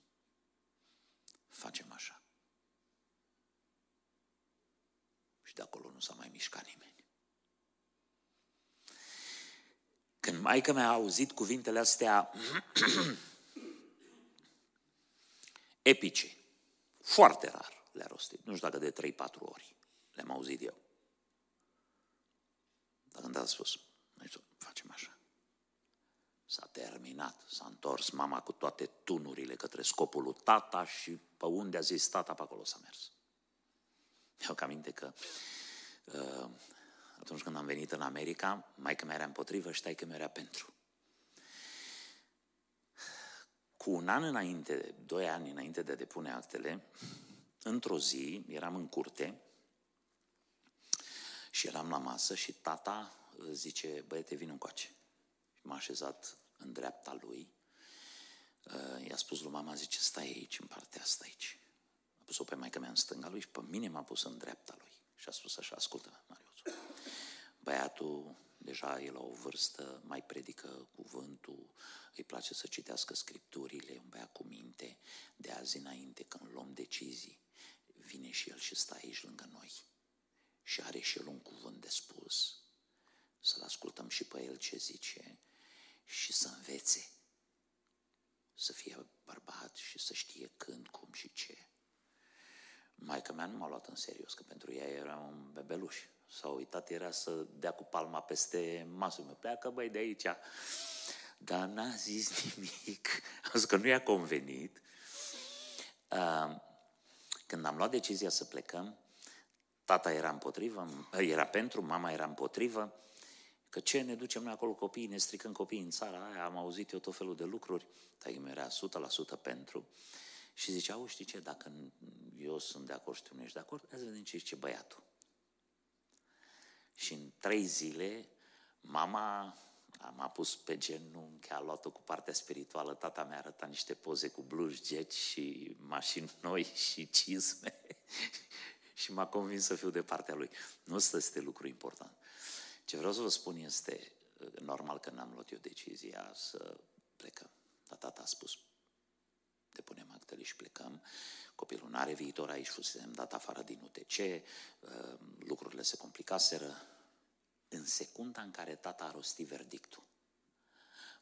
Speaker 1: facem așa. Și de acolo nu s-a mai mișcat nimeni. Când maica mea a auzit cuvintele astea epice. Foarte rar le-a rostit. Nu știu dacă de 3-4 ori le-am auzit eu. Dar când a spus, noi facem așa. S-a terminat, s-a întors mama cu toate tunurile către scopul lui tata și pe unde a zis tata, pe acolo s-a mers. Eu că aminte că uh, atunci când am venit în America, mai că mi era împotrivă și tai că mi era pentru. Cu un an înainte, doi ani înainte de a depune actele, într-o zi eram în curte și eram la masă și tata zice, băiete, vin încoace. M-a așezat în dreapta lui, uh, i-a spus lui mama, zice, stai aici, în partea asta aici. A pus-o pe maică mea în stânga lui și pe mine m-a pus în dreapta lui. Și a spus așa, ascultă, Marius, băiatul deja e la o vârstă, mai predică cuvântul, îi place să citească scripturile, un băiat cu minte, de azi înainte, când luăm decizii, vine și el și stă aici lângă noi. Și are și el un cuvânt de spus. Să-l ascultăm și pe el ce zice și să învețe. Să fie bărbat și să știe când, cum și ce. Maica mea nu m-a luat în serios, că pentru ea era un bebeluș. S-a uitat, era să dea cu palma peste masă. Mă pleacă, băi, de aici. Dar n-a zis nimic. A zis că nu i-a convenit. Când am luat decizia să plecăm, tata era împotrivă, era pentru, mama era împotrivă, că ce ne ducem noi acolo copiii, ne stricăm copiii în țara aia, am auzit eu tot felul de lucruri, dar mi era 100% pentru. Și zicea, au, știi ce, dacă eu sunt de acord și tu nu ești de acord, hai să vedem ce zice băiatul. Și în trei zile, mama m-a pus pe genunchi, a luat-o cu partea spirituală, tata mi-a arătat niște poze cu blugi, și mașini noi și cizme și m-a convins să fiu de partea lui. Nu ăsta este lucru important. Ce vreau să vă spun este, normal că n-am luat eu decizia să plecăm. Dar tata a spus, depunem actele și plecăm. Copilul nu are viitor aici, fusesem dat afară din UTC, uh, lucrurile se complicaseră. În secunda în care tata a rostit verdictul,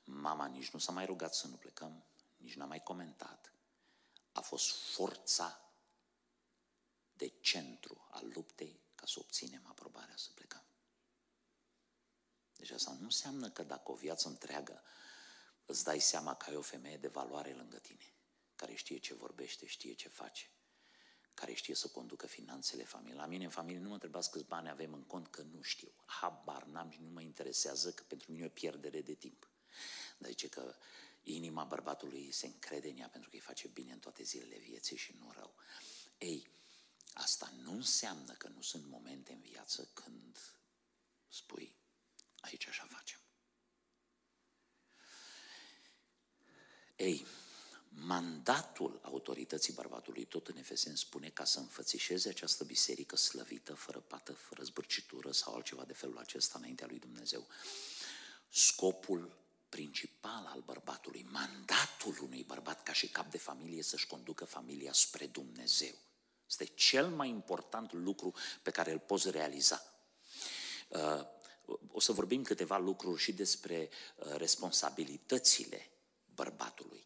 Speaker 1: mama nici nu s-a mai rugat să nu plecăm, nici n-a mai comentat. A fost forța de centru al luptei ca să obținem aprobarea să plecăm. Deci asta nu înseamnă că dacă o viață întreagă îți dai seama că ai o femeie de valoare lângă tine, care știe ce vorbește, știe ce face, care știe să conducă finanțele familiei. La mine în familie nu mă întrebați câți bani avem în cont, că nu știu. Habar n-am și nu mă interesează, că pentru mine e o pierdere de timp. Dar zice că inima bărbatului se încrede în ea pentru că îi face bine în toate zilele vieții și nu rău. Ei, asta nu înseamnă că nu sunt momente în viață când spui, aici așa facem. Ei, mandatul autorității bărbatului, tot în Efesen, spune ca să înfățișeze această biserică slăvită, fără pată, fără zbârcitură sau altceva de felul acesta înaintea lui Dumnezeu. Scopul principal al bărbatului, mandatul unui bărbat ca și cap de familie să-și conducă familia spre Dumnezeu. Este cel mai important lucru pe care îl poți realiza. Uh, o să vorbim câteva lucruri și despre uh, responsabilitățile bărbatului.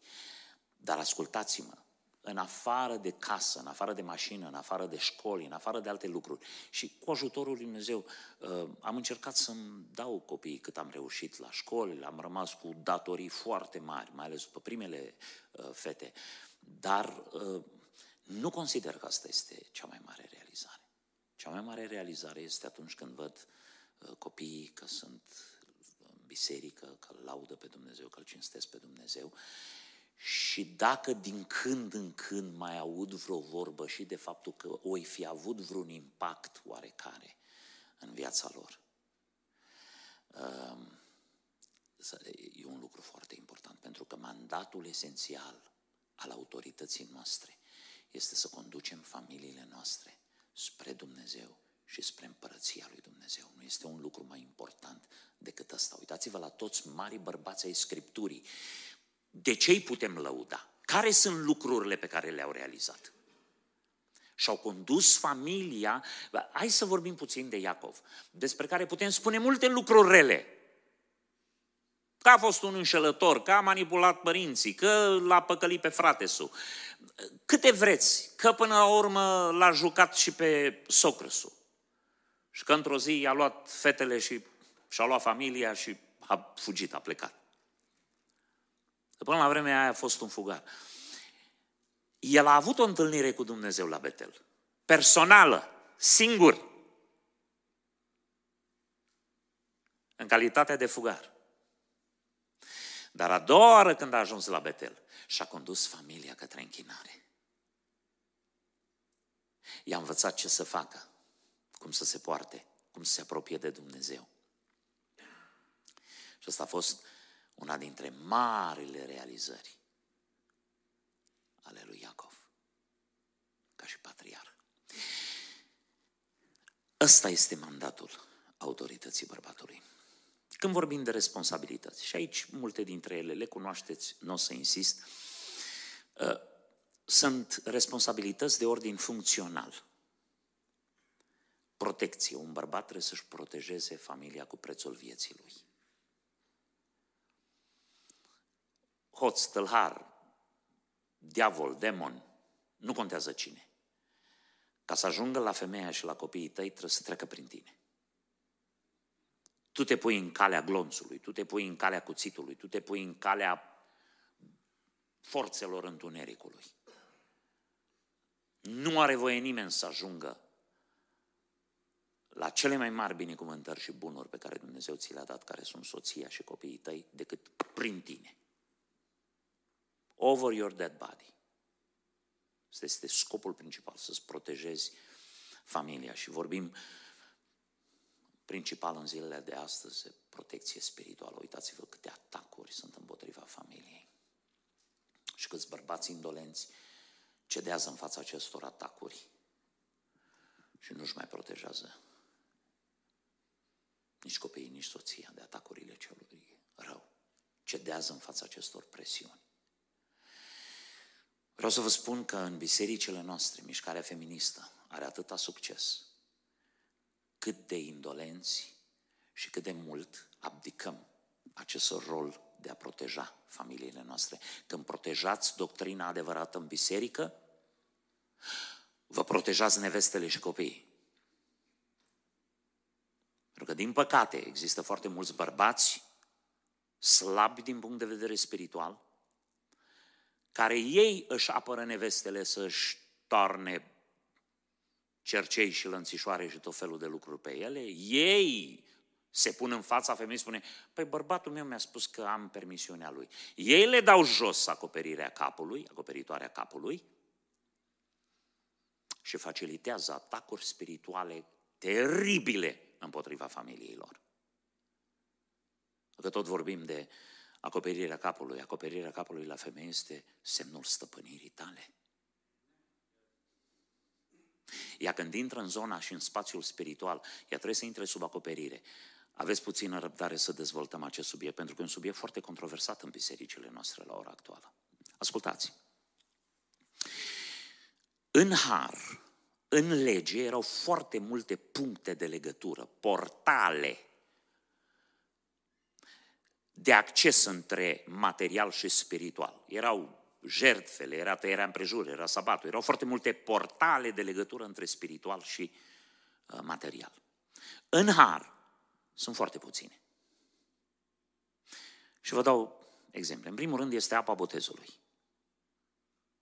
Speaker 1: Dar ascultați-mă, în afară de casă, în afară de mașină, în afară de școli, în afară de alte lucruri. Și cu ajutorul lui Dumnezeu uh, am încercat să-mi dau copiii cât am reușit la școli, am rămas cu datorii foarte mari, mai ales pe primele uh, fete, dar uh, nu consider că asta este cea mai mare realizare. Cea mai mare realizare este atunci când văd copiii că sunt în biserică, că laudă pe Dumnezeu, că îl cinstesc pe Dumnezeu și dacă din când în când mai aud vreo vorbă și de faptul că oi fi avut vreun impact oarecare în viața lor, um, e un lucru foarte important, pentru că mandatul esențial al autorității noastre este să conducem familiile noastre spre Dumnezeu și spre împărăția lui Dumnezeu. Nu este un lucru mai important decât ăsta. Uitați-vă la toți mari bărbați ai Scripturii de ce îi putem lăuda? Care sunt lucrurile pe care le-au realizat? Și-au condus familia, hai să vorbim puțin de Iacov, despre care putem spune multe lucruri rele. Că a fost un înșelător, că a manipulat părinții, că l-a păcălit pe fratesul. Câte vreți, că până la urmă l-a jucat și pe socrăsul. Și că într-o zi i-a luat fetele și și-a luat familia și a fugit, a plecat. Până la vremea aia a fost un fugar. El a avut o întâlnire cu Dumnezeu la Betel. Personală, singur. În calitate de fugar. Dar a doua oară când a ajuns la Betel, și-a condus familia către închinare. I-a învățat ce să facă, cum să se poarte, cum să se apropie de Dumnezeu. Și asta a fost una dintre marile realizări ale lui Iacov, ca și patriarh. Ăsta este mandatul autorității bărbatului. Când vorbim de responsabilități, și aici multe dintre ele le cunoașteți, nu o să insist, uh, sunt responsabilități de ordin funcțional. Protecție. Un bărbat trebuie să-și protejeze familia cu prețul vieții lui. Hoț, tâlhar, diavol, demon, nu contează cine. Ca să ajungă la femeia și la copiii tăi, trebuie să treacă prin tine. Tu te pui în calea glonțului, tu te pui în calea cuțitului, tu te pui în calea forțelor întunericului. Nu are voie nimeni să ajungă la cele mai mari binecuvântări și bunuri pe care Dumnezeu ți le-a dat, care sunt soția și copiii tăi, decât prin tine over your dead body. Asta este scopul principal, să-ți protejezi familia. Și vorbim principal în zilele de astăzi, protecție spirituală. Uitați-vă câte atacuri sunt împotriva familiei. Și câți bărbați indolenți cedează în fața acestor atacuri și nu-și mai protejează nici copiii, nici soția de atacurile celui rău. Cedează în fața acestor presiuni. Vreau să vă spun că în bisericile noastre, mișcarea feministă are atâta succes cât de indolenți și cât de mult abdicăm acest rol de a proteja familiile noastre. Când protejați doctrina adevărată în biserică, vă protejați nevestele și copiii. Pentru că, din păcate, există foarte mulți bărbați slabi din punct de vedere spiritual, care ei își apără nevestele să-și toarne cercei și lănțișoare și tot felul de lucruri pe ele, ei se pun în fața femeii și spune, păi bărbatul meu mi-a spus că am permisiunea lui. Ei le dau jos acoperirea capului, acoperitoarea capului și facilitează atacuri spirituale teribile împotriva familiei lor. Că tot vorbim de acoperirea capului. Acoperirea capului la femeie este semnul stăpânirii tale. Ea când intră în zona și în spațiul spiritual, ea trebuie să intre sub acoperire. Aveți puțină răbdare să dezvoltăm acest subiect, pentru că e un subiect foarte controversat în bisericile noastre la ora actuală. Ascultați! În har, în lege, erau foarte multe puncte de legătură, portale de acces între material și spiritual. Erau jertfele, era tăierea împrejur, era sabatul, erau foarte multe portale de legătură între spiritual și uh, material. În har sunt foarte puține. Și vă dau exemple. În primul rând este apa botezului,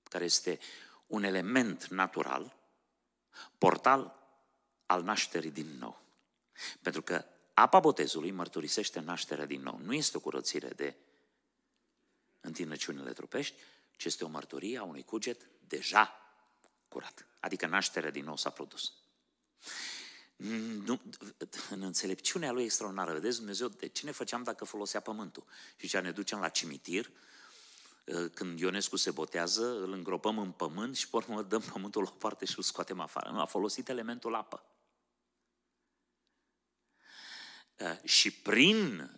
Speaker 1: care este un element natural, portal al nașterii din nou. Pentru că apa botezului mărturisește nașterea din nou. Nu este o curățire de întinăciunile trupești, ci este o mărturie a unui cuget deja curat. Adică nașterea din nou s-a produs. Nu, în înțelepciunea lui extraordinară, vedeți Dumnezeu, de ce ne făceam dacă folosea pământul? Și ce ne ducem la cimitir, ă, când Ionescu se botează, îl îngropăm în pământ și pe urmă dăm pământul la o parte și îl scoatem afară. Nu, a folosit elementul apă. Și prin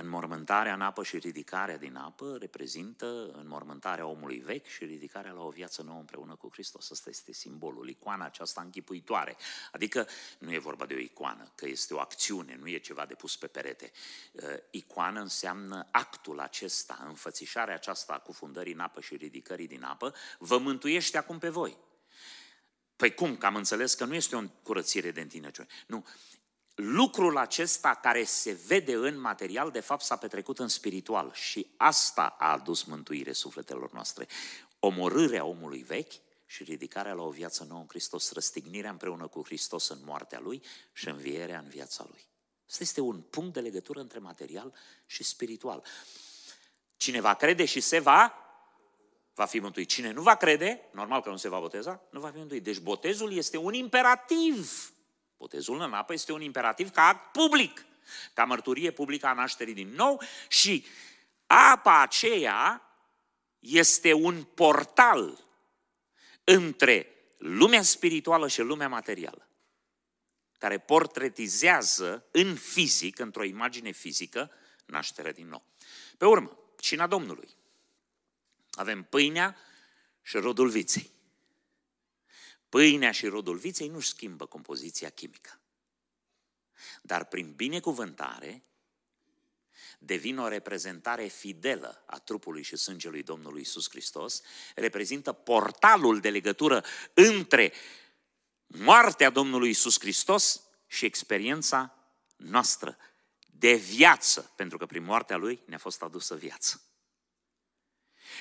Speaker 1: Înmormântarea în apă și ridicarea din apă reprezintă înmormântarea omului vechi și ridicarea la o viață nouă împreună cu Hristos. Asta este simbolul, icoana aceasta închipuitoare. Adică nu e vorba de o icoană, că este o acțiune, nu e ceva de pus pe perete. Uh, icoană înseamnă actul acesta, înfățișarea aceasta a cufundării în apă și ridicării din apă, vă mântuiește acum pe voi. Păi cum? Că am înțeles că nu este o curățire de întinăciune. Nu, lucrul acesta care se vede în material, de fapt s-a petrecut în spiritual și asta a adus mântuire sufletelor noastre. Omorârea omului vechi și ridicarea la o viață nouă în Hristos, răstignirea împreună cu Hristos în moartea Lui și învierea în viața Lui. Asta este un punct de legătură între material și spiritual. Cine va crede și se va, va fi mântuit. Cine nu va crede, normal că nu se va boteza, nu va fi mântuit. Deci botezul este un imperativ Botezul în apă este un imperativ ca act public, ca mărturie publică a nașterii din nou și apa aceea este un portal între lumea spirituală și lumea materială, care portretizează în fizic, într-o imagine fizică, nașterea din nou. Pe urmă, cina Domnului. Avem pâinea și rodul viței. Pâinea și rodul viței nu schimbă compoziția chimică. Dar prin binecuvântare devin o reprezentare fidelă a trupului și sângelui Domnului Isus Hristos, reprezintă portalul de legătură între moartea Domnului Isus Hristos și experiența noastră de viață, pentru că prin moartea Lui ne-a fost adusă viață.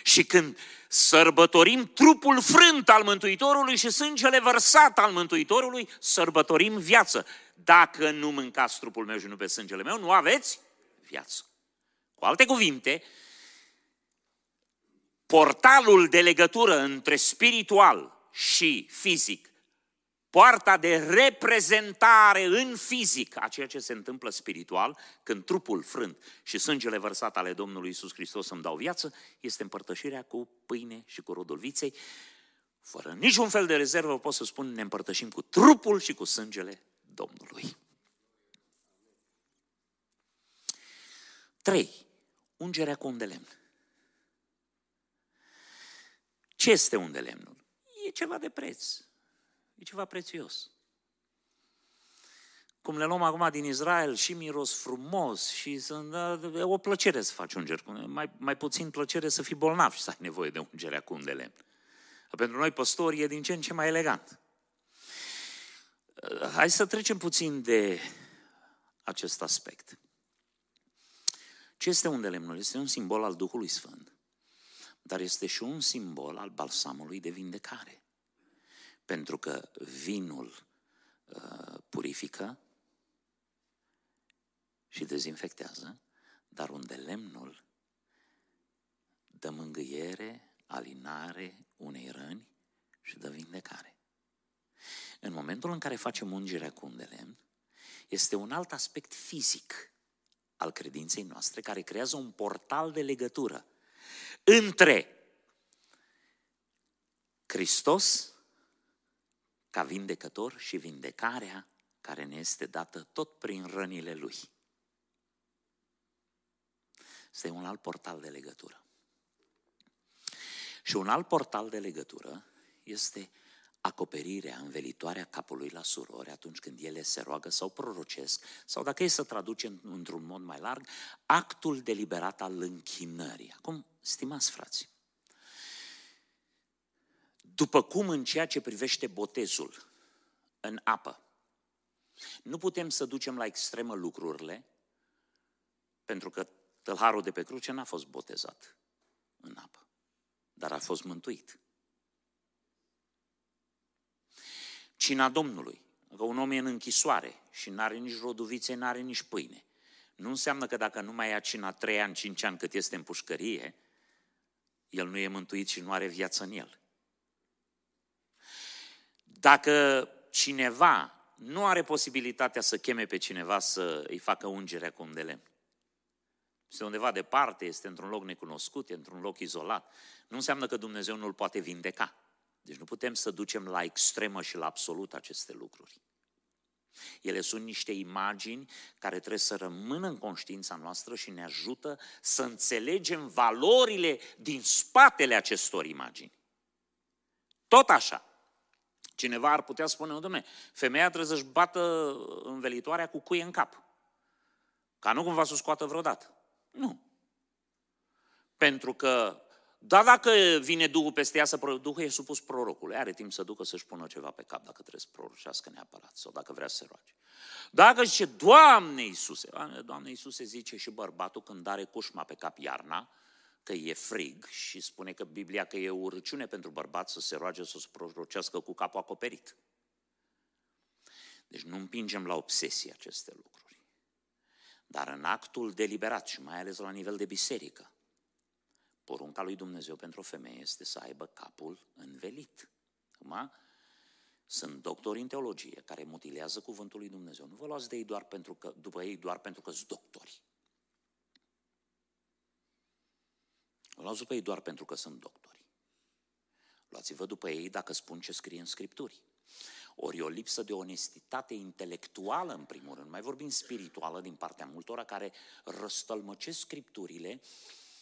Speaker 1: Și când sărbătorim trupul frânt al Mântuitorului și sângele vărsat al Mântuitorului, sărbătorim viață. Dacă nu mâncați trupul meu și nu pe sângele meu, nu aveți viață. Cu alte cuvinte, portalul de legătură între spiritual și fizic poarta de reprezentare în fizic a ceea ce se întâmplă spiritual, când trupul frânt și sângele vărsat ale Domnului Isus Hristos îmi dau viață, este împărtășirea cu pâine și cu rodul viței. Fără niciun fel de rezervă pot să spun, ne împărtășim cu trupul și cu sângele Domnului. 3. Ungerea cu un de lemn. Ce este un de lemnul? E ceva de preț. E ceva prețios. Cum le luăm acum din Israel și miros frumos și sunt, da, e o plăcere să faci unger. Mai, mai puțin plăcere să fii bolnav și să ai nevoie de ungerea cu un de lemn. Pentru noi păstori e din ce în ce mai elegant. Hai să trecem puțin de acest aspect. Ce este un de lemnul? Este un simbol al Duhului Sfânt, dar este și un simbol al balsamului de vindecare pentru că vinul uh, purifică și dezinfectează, dar unde lemnul dă mângâiere, alinare unei răni și dă vindecare. În momentul în care facem ungerea cu un de lemn, este un alt aspect fizic al credinței noastre care creează un portal de legătură între Hristos ca vindecător și vindecarea care ne este dată tot prin rănile Lui. Este un alt portal de legătură. Și un alt portal de legătură este acoperirea, învelitoarea capului la surori atunci când ele se roagă sau prorocesc, sau dacă e să traducem într-un mod mai larg, actul deliberat al închinării. Acum, stimați frați, După cum în ceea ce privește botezul în apă, nu putem să ducem la extremă lucrurile, pentru că tălharul de pe cruce n-a fost botezat în apă, dar a fost mântuit. Cina Domnului, că un om e în închisoare și nu are nici roduvițe, nu are nici pâine. Nu înseamnă că dacă nu mai ia cina trei ani, cinci ani cât este în pușcărie, el nu e mântuit și nu are viață în el. Dacă cineva nu are posibilitatea să cheme pe cineva să îi facă ungerea cu un de lemn, este undeva departe, este într-un loc necunoscut, e într-un loc izolat, nu înseamnă că Dumnezeu nu îl poate vindeca. Deci nu putem să ducem la extremă și la absolut aceste lucruri. Ele sunt niște imagini care trebuie să rămână în conștiința noastră și ne ajută să înțelegem valorile din spatele acestor imagini. Tot așa. Cineva ar putea spune, nu, domne, femeia trebuie să-și bată învelitoarea cu cuie în cap. Ca nu cumva să o scoată vreodată. Nu. Pentru că dar dacă vine Duhul peste ea, să Duhul e supus prorocului. Are timp să ducă să-și pună ceva pe cap dacă trebuie să prorocească neapărat sau dacă vrea să se roage. Dacă zice, Doamne Iisuse, Doamne Iisuse zice și bărbatul când are cușma pe cap iarna, că e frig și spune că Biblia că e urăciune pentru bărbat să se roage să se prorocească cu capul acoperit. Deci nu împingem la obsesie aceste lucruri. Dar în actul deliberat și mai ales la nivel de biserică, Porunca lui Dumnezeu pentru o femeie este să aibă capul învelit. Acum, sunt doctori în teologie care mutilează cuvântul lui Dumnezeu. Nu vă luați de ei doar pentru că, după ei doar pentru că sunt doctori. Vă luați după ei doar pentru că sunt doctori. Luați-vă după ei dacă spun ce scrie în Scripturi. Ori o lipsă de onestitate intelectuală, în primul rând, mai vorbim spirituală din partea multora care răstălmăcesc Scripturile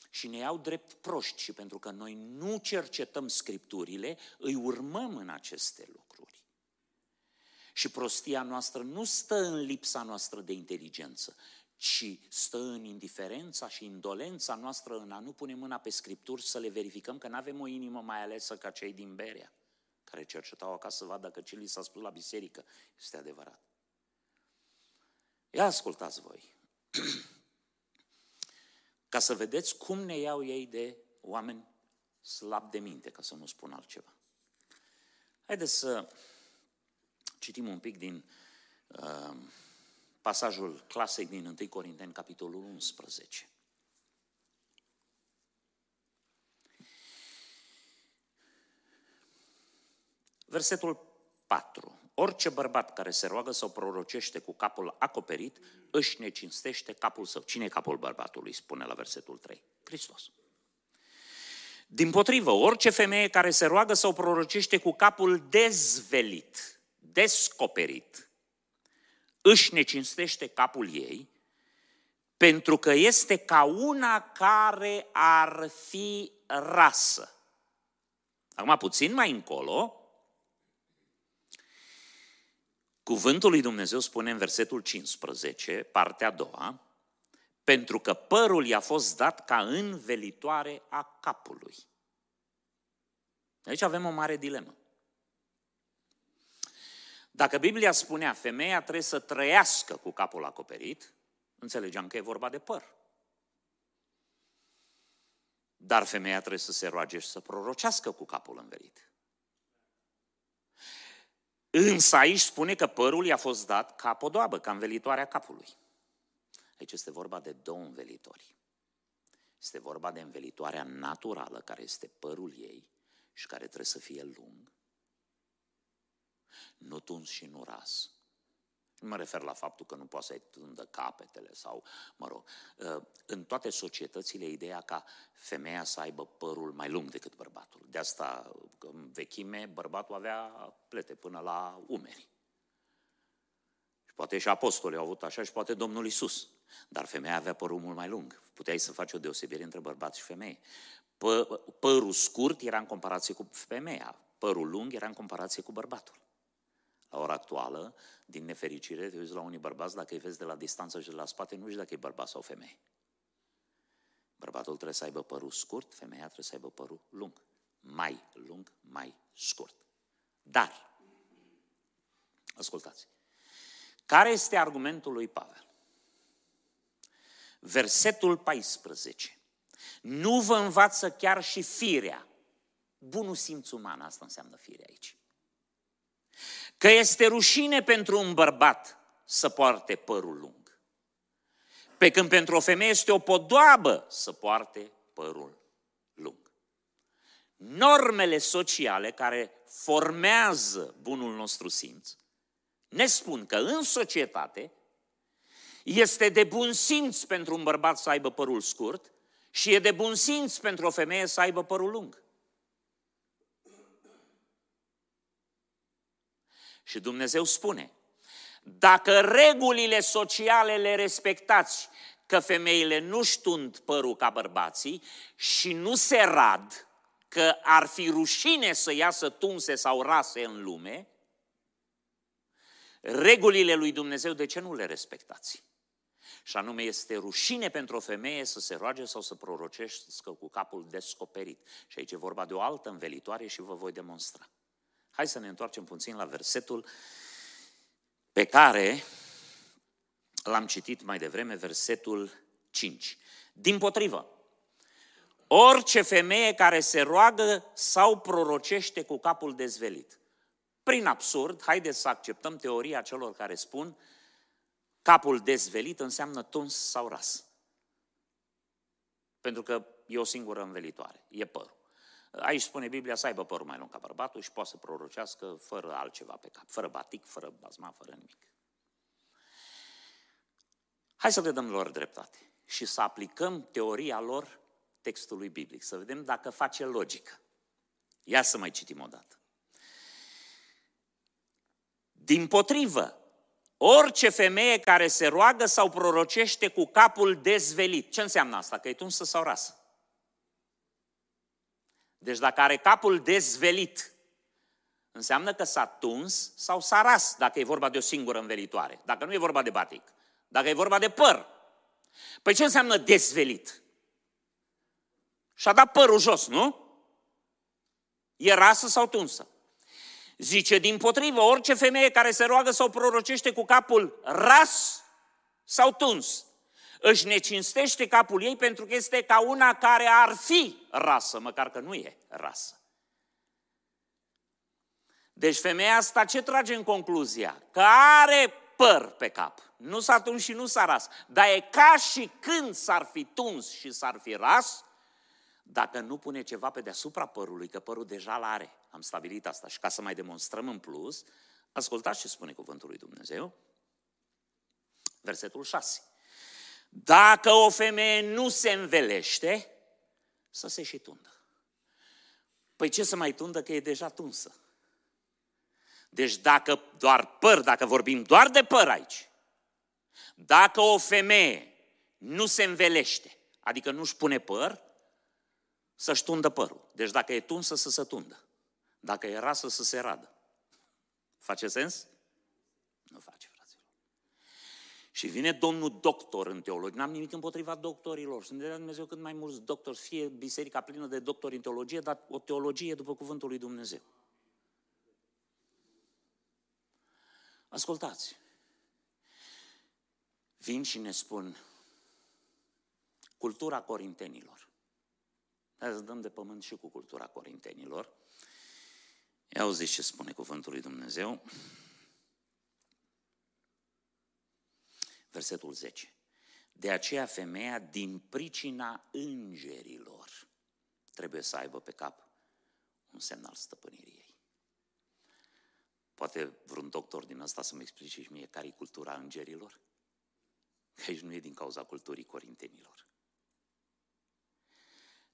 Speaker 1: și ne iau drept proști și pentru că noi nu cercetăm scripturile, îi urmăm în aceste lucruri. Și prostia noastră nu stă în lipsa noastră de inteligență, ci stă în indiferența și indolența noastră în a nu pune mâna pe scripturi să le verificăm că nu avem o inimă mai alesă ca cei din Berea, care cercetau acasă să vadă că ce li s-a spus la biserică este adevărat. Ia ascultați voi. ca să vedeți cum ne iau ei de oameni slab de minte, ca să nu spun altceva. Haideți să citim un pic din uh, pasajul clasei din 1 Corinteni, capitolul 11. Versetul 4. Orice bărbat care se roagă sau prorocește cu capul acoperit, își necinstește capul său. Cine e capul bărbatului, spune la versetul 3? Hristos. Din potrivă, orice femeie care se roagă sau prorocește cu capul dezvelit, descoperit, își necinstește capul ei, pentru că este ca una care ar fi rasă. Acum, puțin mai încolo, Cuvântul lui Dumnezeu spune în versetul 15, partea a doua, pentru că părul i-a fost dat ca învelitoare a capului. Aici avem o mare dilemă. Dacă Biblia spunea femeia trebuie să trăiască cu capul acoperit, înțelegeam că e vorba de păr. Dar femeia trebuie să se roage și să prorocească cu capul învelit. Însă aici spune că părul i-a fost dat ca podoabă, ca învelitoarea capului. Aici este vorba de două învelitori. Este vorba de învelitoarea naturală, care este părul ei și care trebuie să fie lung, nu tuns și nu ras. Nu mă refer la faptul că nu poate să-i tândă capetele sau, mă rog, ă, în toate societățile ideea ca femeia să aibă părul mai lung decât bărbatul. De asta, în vechime, bărbatul avea plete până la umeri. Și poate și apostolii au avut așa și poate Domnul Isus. Dar femeia avea părul mult mai lung. Puteai să faci o deosebire între bărbat și femeie. părul scurt era în comparație cu femeia, părul lung era în comparație cu bărbatul. La ora actuală, din nefericire, te uiți la unii bărbați, dacă îi vezi de la distanță și de la spate, nu știi dacă e bărbat sau femeie. Bărbatul trebuie să aibă părul scurt, femeia trebuie să aibă părul lung. mai lung, mai scurt. Dar, ascultați, care este argumentul lui Pavel? Versetul 14. Nu vă învață chiar și firea. Bunul simț uman, asta înseamnă firea aici. Că este rușine pentru un bărbat să poarte părul lung. Pe când pentru o femeie este o podoabă să poarte părul lung. Normele sociale care formează bunul nostru simț ne spun că în societate este de bun simț pentru un bărbat să aibă părul scurt și e de bun simț pentru o femeie să aibă părul lung. Și Dumnezeu spune, dacă regulile sociale le respectați, că femeile nu ștund părul ca bărbații și nu se rad, că ar fi rușine să iasă tunse sau rase în lume, regulile lui Dumnezeu de ce nu le respectați? Și anume este rușine pentru o femeie să se roage sau să prorocească cu capul descoperit. Și aici e vorba de o altă învelitoare și vă voi demonstra. Hai să ne întoarcem puțin la versetul pe care l-am citit mai devreme, versetul 5. Din potrivă, orice femeie care se roagă sau prorocește cu capul dezvelit. Prin absurd, haideți să acceptăm teoria celor care spun capul dezvelit înseamnă tuns sau ras. Pentru că e o singură învelitoare, e părul. Aici spune Biblia să aibă părul mai lung ca bărbatul și poate să prorocească fără altceva pe cap, fără batic, fără bazma, fără nimic. Hai să le dăm lor dreptate și să aplicăm teoria lor textului biblic, să vedem dacă face logică. Ia să mai citim o dată. Din potrivă, orice femeie care se roagă sau prorocește cu capul dezvelit, ce înseamnă asta? Că e tunsă sau rasă? Deci dacă are capul dezvelit, înseamnă că s-a tuns sau s-a ras, dacă e vorba de o singură învelitoare, dacă nu e vorba de batic, dacă e vorba de păr. Păi ce înseamnă dezvelit? Și-a dat părul jos, nu? E rasă sau tunsă? Zice, din potrivă, orice femeie care se roagă sau prorocește cu capul ras sau tuns, își necinstește capul ei pentru că este ca una care ar fi rasă, măcar că nu e rasă. Deci femeia asta ce trage în concluzia? Că are păr pe cap. Nu s-a tuns și nu s-a ras. Dar e ca și când s-ar fi tuns și s-ar fi ras, dacă nu pune ceva pe deasupra părului, că părul deja l-are. Am stabilit asta și ca să mai demonstrăm în plus, ascultați ce spune cuvântul lui Dumnezeu. Versetul 6. Dacă o femeie nu se învelește, să se și tundă. Păi ce să mai tundă că e deja tunsă? Deci dacă doar păr, dacă vorbim doar de păr aici, dacă o femeie nu se învelește, adică nu-și pune păr, să-și tundă părul. Deci dacă e tunsă, să se tundă. Dacă e rasă, să se radă. Face sens? Nu face. Și vine domnul doctor în teologie. N-am nimic împotriva doctorilor. Sunt de Dumnezeu cât mai mulți doctori, fie biserica plină de doctori în teologie, dar o teologie după cuvântul lui Dumnezeu. Ascultați. Vin și ne spun cultura corintenilor. Hai să dăm de pământ și cu cultura corintenilor. Ia auziți ce spune cuvântul lui Dumnezeu. Versetul 10. De aceea femeia din pricina îngerilor trebuie să aibă pe cap un semn al stăpânirii ei. Poate vreun doctor din ăsta să-mi explice și mie care e cultura îngerilor? Că aici nu e din cauza culturii corintenilor.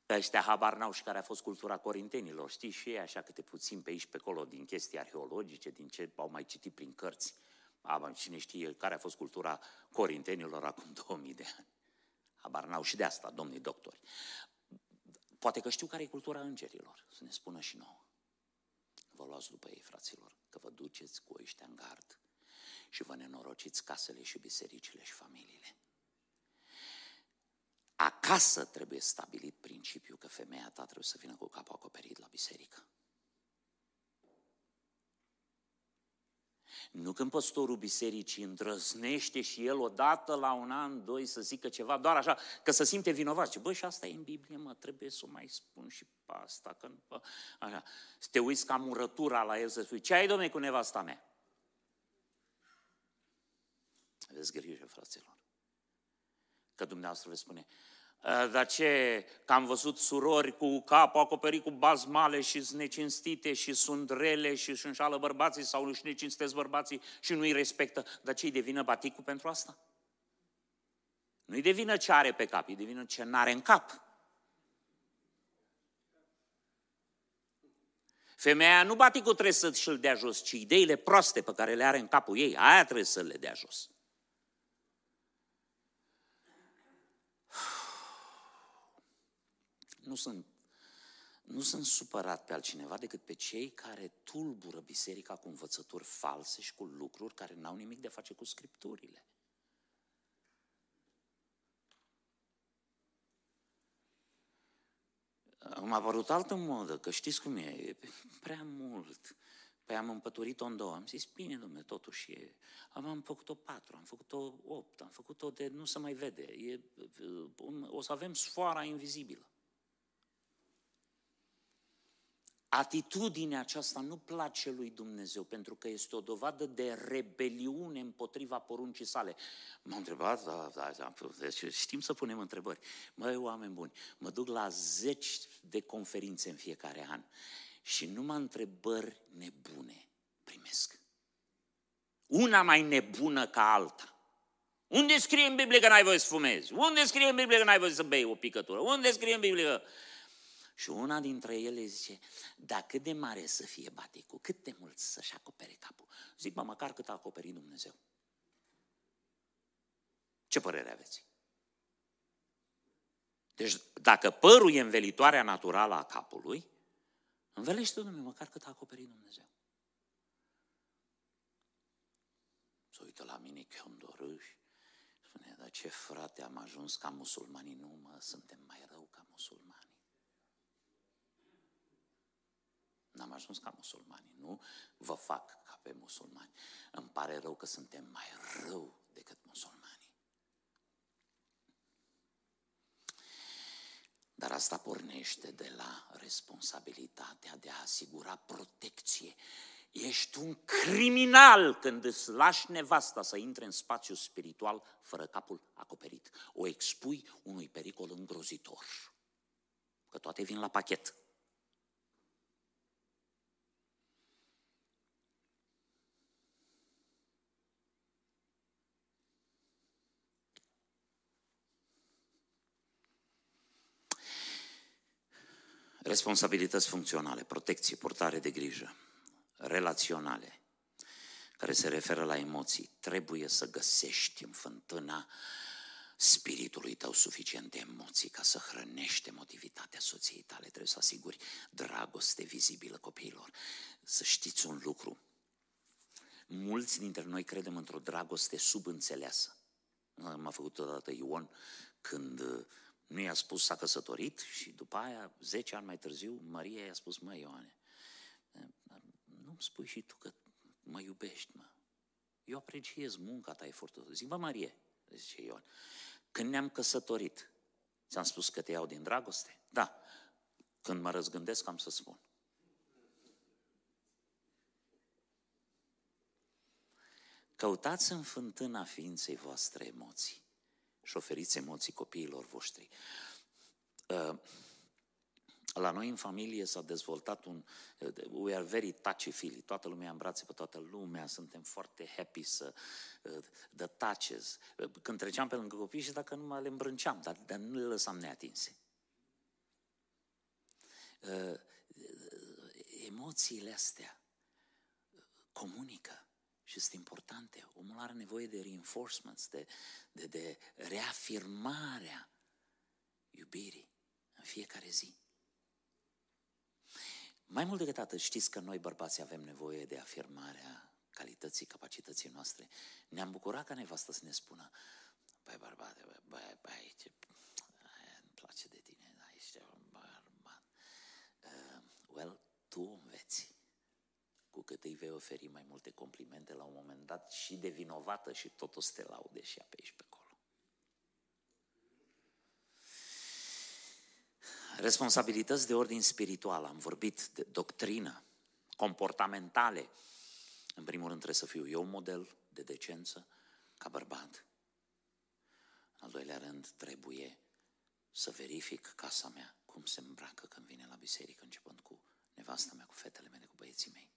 Speaker 1: Că ăștia habar n-au și care a fost cultura corintenilor. Știi și ei așa câte puțin pe aici, pe acolo, din chestii arheologice, din ce au mai citit prin cărți. Aba, cine știe care a fost cultura corintenilor acum 2000 de ani. Habar n-au și de asta, domnii doctori. Poate că știu care e cultura îngerilor, să ne spună și nouă. Vă luați după ei, fraților, că vă duceți cu ăștia în gard și vă nenorociți casele și bisericile și familiile. acasă trebuie stabilit principiul că femeia ta trebuie să vină cu capul acoperit la biserică. Nu când păstorul bisericii îndrăznește și el odată la un an, doi să zică ceva, doar așa, că să simte vinovat. Și bă, și asta e în Biblie, mă, trebuie să o mai spun și pe asta. Că, bă, așa. Să te uiți ca murătura la el să spui, ce ai, domne, cu nevasta mea? Aveți grijă, fraților. Că dumneavoastră veți spune, ă, dar ce, că am văzut surori cu capul acoperit cu bazmale și sunt necinstite și sunt rele și își înșală bărbații sau își necinstesc bărbații și nu-i respectă. Dar ce-i devină baticul pentru asta? Nu-i devină ce are pe cap, îi devină ce n-are în cap. Femeia nu baticul trebuie să și-l dea jos, ci ideile proaste pe care le are în capul ei, aia trebuie să le dea jos. Nu sunt, nu sunt supărat pe altcineva decât pe cei care tulbură biserica cu învățături false și cu lucruri care n-au nimic de a face cu scripturile. M-a părut altă modă, că știți cum e, e prea mult. Păi am împăturit-o în două. Am zis, bine, domnule, totuși e... Am, am făcut-o patru, am făcut-o opt, am făcut-o de nu se mai vede. E, o să avem sfoara invizibilă. Atitudinea aceasta nu place lui Dumnezeu pentru că este o dovadă de rebeliune împotriva poruncii sale. M-am întrebat, da, da, da, deci știm să punem întrebări. Măi, oameni buni, mă duc la zeci de conferințe în fiecare an și numai întrebări nebune primesc. Una mai nebună ca alta. Unde scrie în Biblie că n-ai voie să fumezi? Unde scrie în Biblie că n-ai voie să bei o picătură? Unde scrie în Biblie că... Și una dintre ele zice, da, cât de mare să fie baticul, cât de mult să-și acopere capul. Zic, mă, măcar cât a acoperit Dumnezeu. Ce părere aveți? Deci, dacă părul e învelitoarea naturală a capului, învelește Dumnezeu măcar cât a acoperit Dumnezeu. Să uită la mine chiondorâș, spune, dar ce frate am ajuns ca musulmanii, nu mă, suntem mai rău ca musulmani. N-am ajuns ca musulmani, nu vă fac ca pe musulmani. Îmi pare rău că suntem mai rău decât musulmani. Dar asta pornește de la responsabilitatea de a asigura protecție. Ești un criminal când îți lași nevasta să intre în spațiu spiritual fără capul acoperit. O expui unui pericol îngrozitor. Că toate vin la pachet. Responsabilități funcționale, protecție, purtare de grijă, relaționale, care se referă la emoții. Trebuie să găsești în fântâna spiritului tău suficient de emoții ca să hrănești emotivitatea soției tale. Trebuie să asiguri dragoste vizibilă copiilor. Să știți un lucru. Mulți dintre noi credem într-o dragoste subînțeleasă. M-a făcut odată Ion când nu i-a spus s-a căsătorit și după aia, 10 ani mai târziu, Maria i-a spus, mă Ioane, nu-mi spui și tu că mă iubești, mă. Eu apreciez munca ta efortul. Zic, mă, Marie, zice Ioan, când ne-am căsătorit, ți-am spus că te iau din dragoste? Da. Când mă răzgândesc, am să spun. Căutați în fântâna ființei voastre emoții și șoferiți emoții copiilor voștri. Uh, la noi în familie s-a dezvoltat un... We are very touchy-feely. Toată lumea în brațe pe toată lumea, suntem foarte happy să... Uh, the touches. Uh, când treceam pe lângă copii și dacă nu mă le îmbrânceam, dar, dar nu le lăsam neatinse. Emoțiile astea comunică și sunt importante. Omul are nevoie de reinforcements, de, de, de reafirmarea iubirii în fiecare zi. Mai mult decât atât, știți că noi bărbații avem nevoie de afirmarea calității, capacității noastre. Ne-am bucurat ca nevastă să ne spună, băi bărbate, băi, băi, băi ce... Îmi place de tine, da, ești bărbat. Uh, well, tu îmi cu cât îi vei oferi mai multe complimente, la un moment dat și de vinovată și tot o să te laude și pe aici pe acolo. Responsabilități de ordin spiritual, am vorbit de doctrină, comportamentale. În primul rând trebuie să fiu eu un model de decență ca bărbat. În al doilea rând trebuie să verific casa mea, cum se îmbracă când vine la biserică, începând cu nevasta mea, cu fetele mele, cu băieții mei.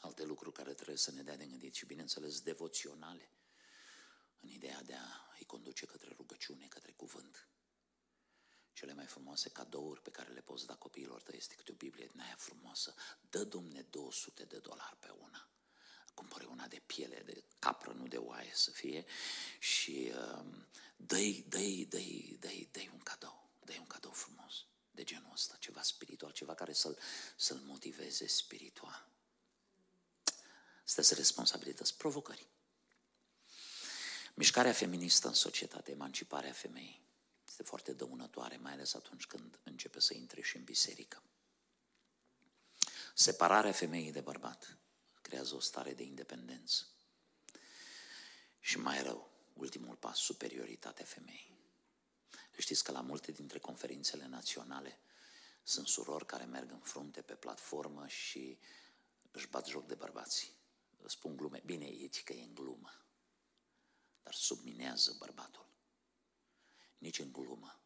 Speaker 1: Alte lucruri care trebuie să ne dea de gândit și, bineînțeles, devoționale, în ideea de a îi conduce către rugăciune, către cuvânt. Cele mai frumoase cadouri pe care le poți da copiilor tăi este câte o Biblie din aia frumoasă. Dă Dumne 200 de dolari pe una. Cumpăre una de piele, de capră, nu de oaie să fie. Și uh, dă-i, dă-i, dă-i, dă-i, dă-i un cadou. dă un cadou frumos de genul ăsta, ceva spiritual, ceva care să-l, să-l motiveze spiritual. Astea sunt responsabilități, provocări. Mișcarea feministă în societate, emanciparea femeii, este foarte dăunătoare, mai ales atunci când începe să intre și în biserică. Separarea femeii de bărbat creează o stare de independență. Și mai rău, ultimul pas, superioritatea femeii. Știți că la multe dintre conferințele naționale sunt surori care merg în frunte pe platformă și își bat joc de bărbați. Spun glume. Bine, e că e în glumă. Dar subminează bărbatul. Nici în glumă.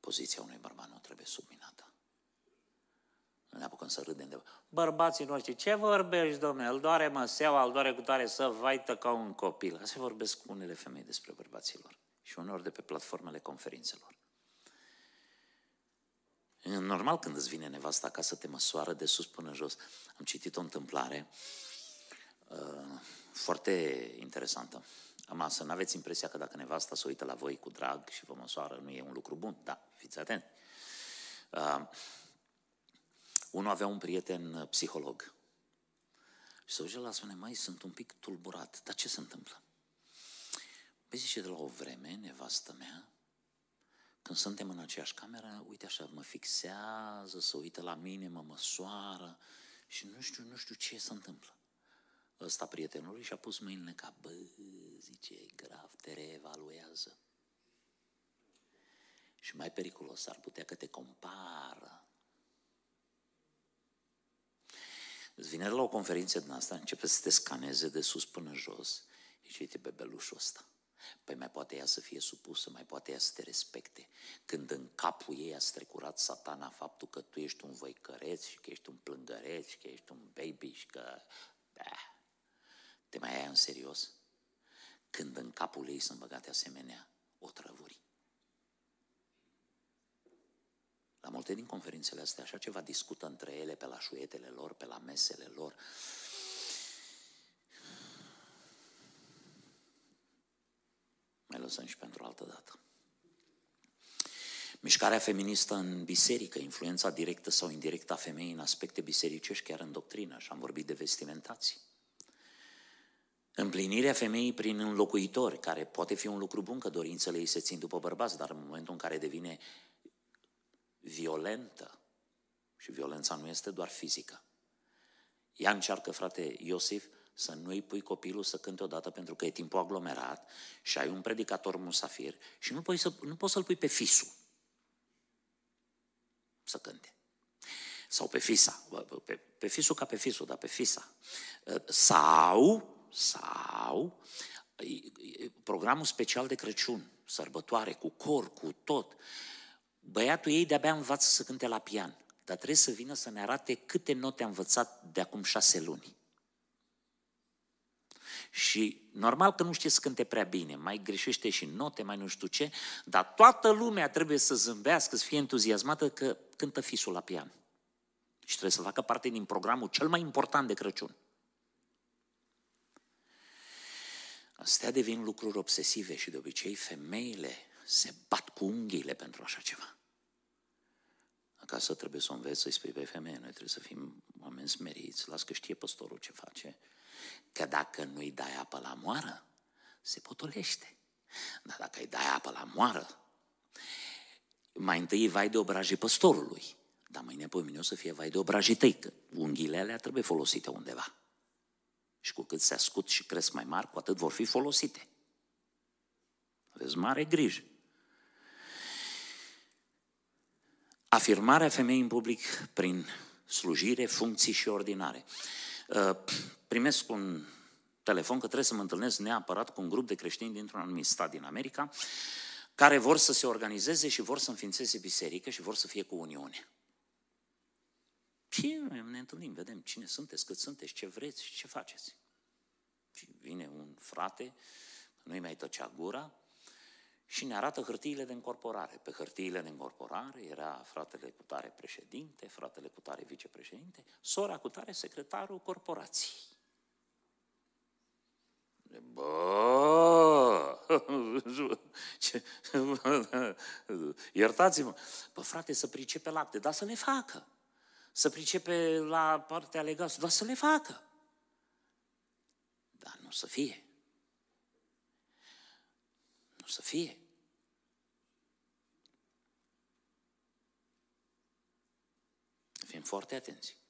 Speaker 1: Poziția unui bărbat nu trebuie subminată. Nu ne apucăm să râdem de... Bărbații noștri, ce vorbești, domnule? Îl doare măseaua, îl doare cu tare să vaită ca un copil. Asta vorbesc cu unele femei despre bărbaților. Și uneori de pe platformele conferințelor. Normal când îți vine nevasta ca să te măsoară de sus până jos. Am citit o întâmplare uh, foarte interesantă. Am să nu aveți impresia că dacă nevasta se uită la voi cu drag și vă măsoară, nu e un lucru bun. Da, fiți atenți. Uh, unul avea un prieten uh, psiholog. Și se uite la spune, mai sunt un pic tulburat. Dar ce se întâmplă? Păi zice, de la o vreme, nevastă mea, când suntem în aceeași cameră, uite așa, mă fixează, se uită la mine, mă măsoară și nu știu, nu știu ce se întâmplă. Ăsta prietenului și-a pus mâinile ca, bă, zice, e grav, te reevaluează. Și mai periculos, ar putea că te compară. Îți vine la o conferință din asta, începe să te scaneze de sus până jos și uite bebelușul ăsta. Păi mai poate ea să fie supusă, mai poate ea să te respecte. Când în capul ei a strecurat satana faptul că tu ești un văicăreț și că ești un plângăreț și că ești un baby și că... Bah, te mai ai în serios? Când în capul ei sunt băgate asemenea otrăvuri. La multe din conferințele astea așa ceva discută între ele pe la șuietele lor, pe la mesele lor. Lăsăm și pentru altă dată. Mișcarea feministă în biserică, influența directă sau indirectă a femeii în aspecte bisericești, chiar în doctrină, și am vorbit de vestimentații. Împlinirea femeii prin înlocuitori, care poate fi un lucru bun, că dorințele ei se țin după bărbați, dar în momentul în care devine violentă, și violența nu este doar fizică, ea încearcă, frate Iosif, să nu îi pui copilul să cânte odată pentru că e timpul aglomerat și ai un predicator musafir și nu poți, să, nu poți să-l pui pe fisul să cânte. Sau pe fisa, pe, pe fisul ca pe fisul, dar pe fisa. Sau sau programul special de Crăciun, sărbătoare, cu cor, cu tot. Băiatul ei de-abia învață să cânte la pian, dar trebuie să vină să ne arate câte note a învățat de acum șase luni. Și normal că nu știe să cânte prea bine, mai greșește și note, mai nu știu ce, dar toată lumea trebuie să zâmbească, să fie entuziasmată că cântă fisul la pian. Și trebuie să facă parte din programul cel mai important de Crăciun. Astea devin lucruri obsesive și de obicei femeile se bat cu unghiile pentru așa ceva. Acasă trebuie să o înveți să-i spui pe femeie, noi trebuie să fim oameni smeriți, las că știe păstorul ce face, că dacă nu-i dai apă la moară, se potolește. Dar dacă îi dai apă la moară, mai întâi e vai de obrajii păstorului, dar mâine pe mine o să fie vai de obrajii tăi, că unghiile alea trebuie folosite undeva. Și cu cât se ascut și cresc mai mari, cu atât vor fi folosite. Aveți mare grijă. Afirmarea femeii în public prin slujire, funcții și ordinare. Uh, primesc un telefon că trebuie să mă întâlnesc neapărat cu un grup de creștini dintr-un anumit stat din America care vor să se organizeze și vor să înființeze biserică și vor să fie cu Uniune. Și ne întâlnim, vedem cine sunteți, cât sunteți, ce vreți și ce faceți. Și vine un frate, nu-i mai tăcea gura, și ne arată hârtiile de încorporare. Pe hârtiile de încorporare era fratele cu tare președinte, fratele cu tare vicepreședinte, sora cu tare secretarul corporației. Bă! Iertați-mă! Bă, frate, să pricepe lapte, dar să le facă. Să pricepe la partea legată, dar să le facă. Dar nu să fie. Nu să fie. Fim foarte atenți.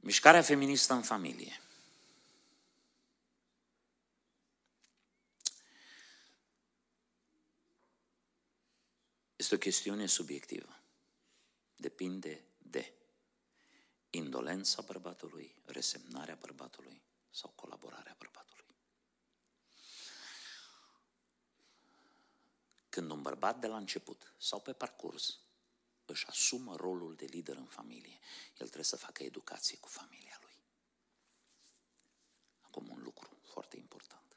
Speaker 1: Mișcarea feministă în familie. Este o chestiune subiectivă. Depinde de indolența bărbatului, resemnarea bărbatului sau colaborarea bărbatului. Când un bărbat de la început sau pe parcurs își asumă rolul de lider în familie, el trebuie să facă educație cu familia lui. Acum un lucru foarte important.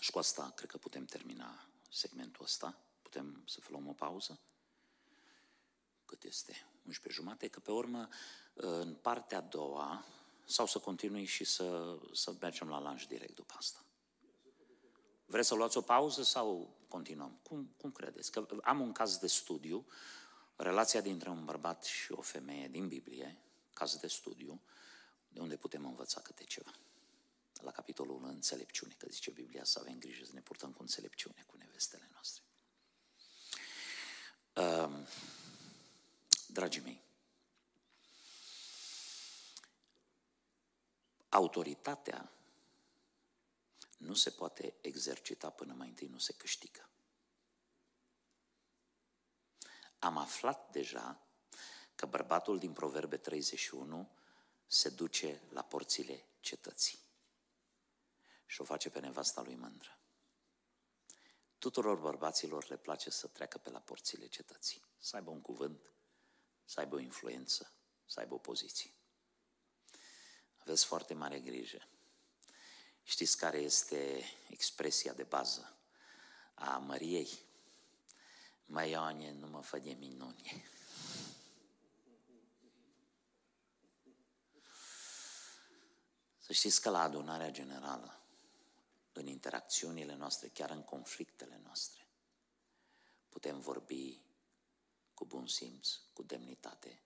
Speaker 1: Și cu asta cred că putem termina segmentul ăsta. Putem să luăm o pauză? Cât este? 11 jumate, că pe urmă, în partea a doua, sau să continui și să, să mergem la lunch direct după asta. Vreți să luați o pauză sau continuăm? Cum, cum credeți? Că am un caz de studiu, relația dintre un bărbat și o femeie din Biblie, caz de studiu, de unde putem învăța câte ceva. La capitolul 1, înțelepciune, că zice Biblia să avem grijă să ne purtăm cu înțelepciune cu nevestele noastre. Uh, dragii mei, autoritatea nu se poate exercita până mai întâi nu se câștigă. Am aflat deja că bărbatul din Proverbe 31 se duce la porțile cetății și o face pe nevasta lui mândră. Tuturor bărbaților le place să treacă pe la porțile cetății, să aibă un cuvânt, să aibă o influență, să aibă o poziție. Aveți foarte mare grijă Știți care este expresia de bază a Măriei? Mai Ioane, nu mă fă de minune. Să știți că la adunarea generală, în interacțiunile noastre, chiar în conflictele noastre, putem vorbi cu bun simț, cu demnitate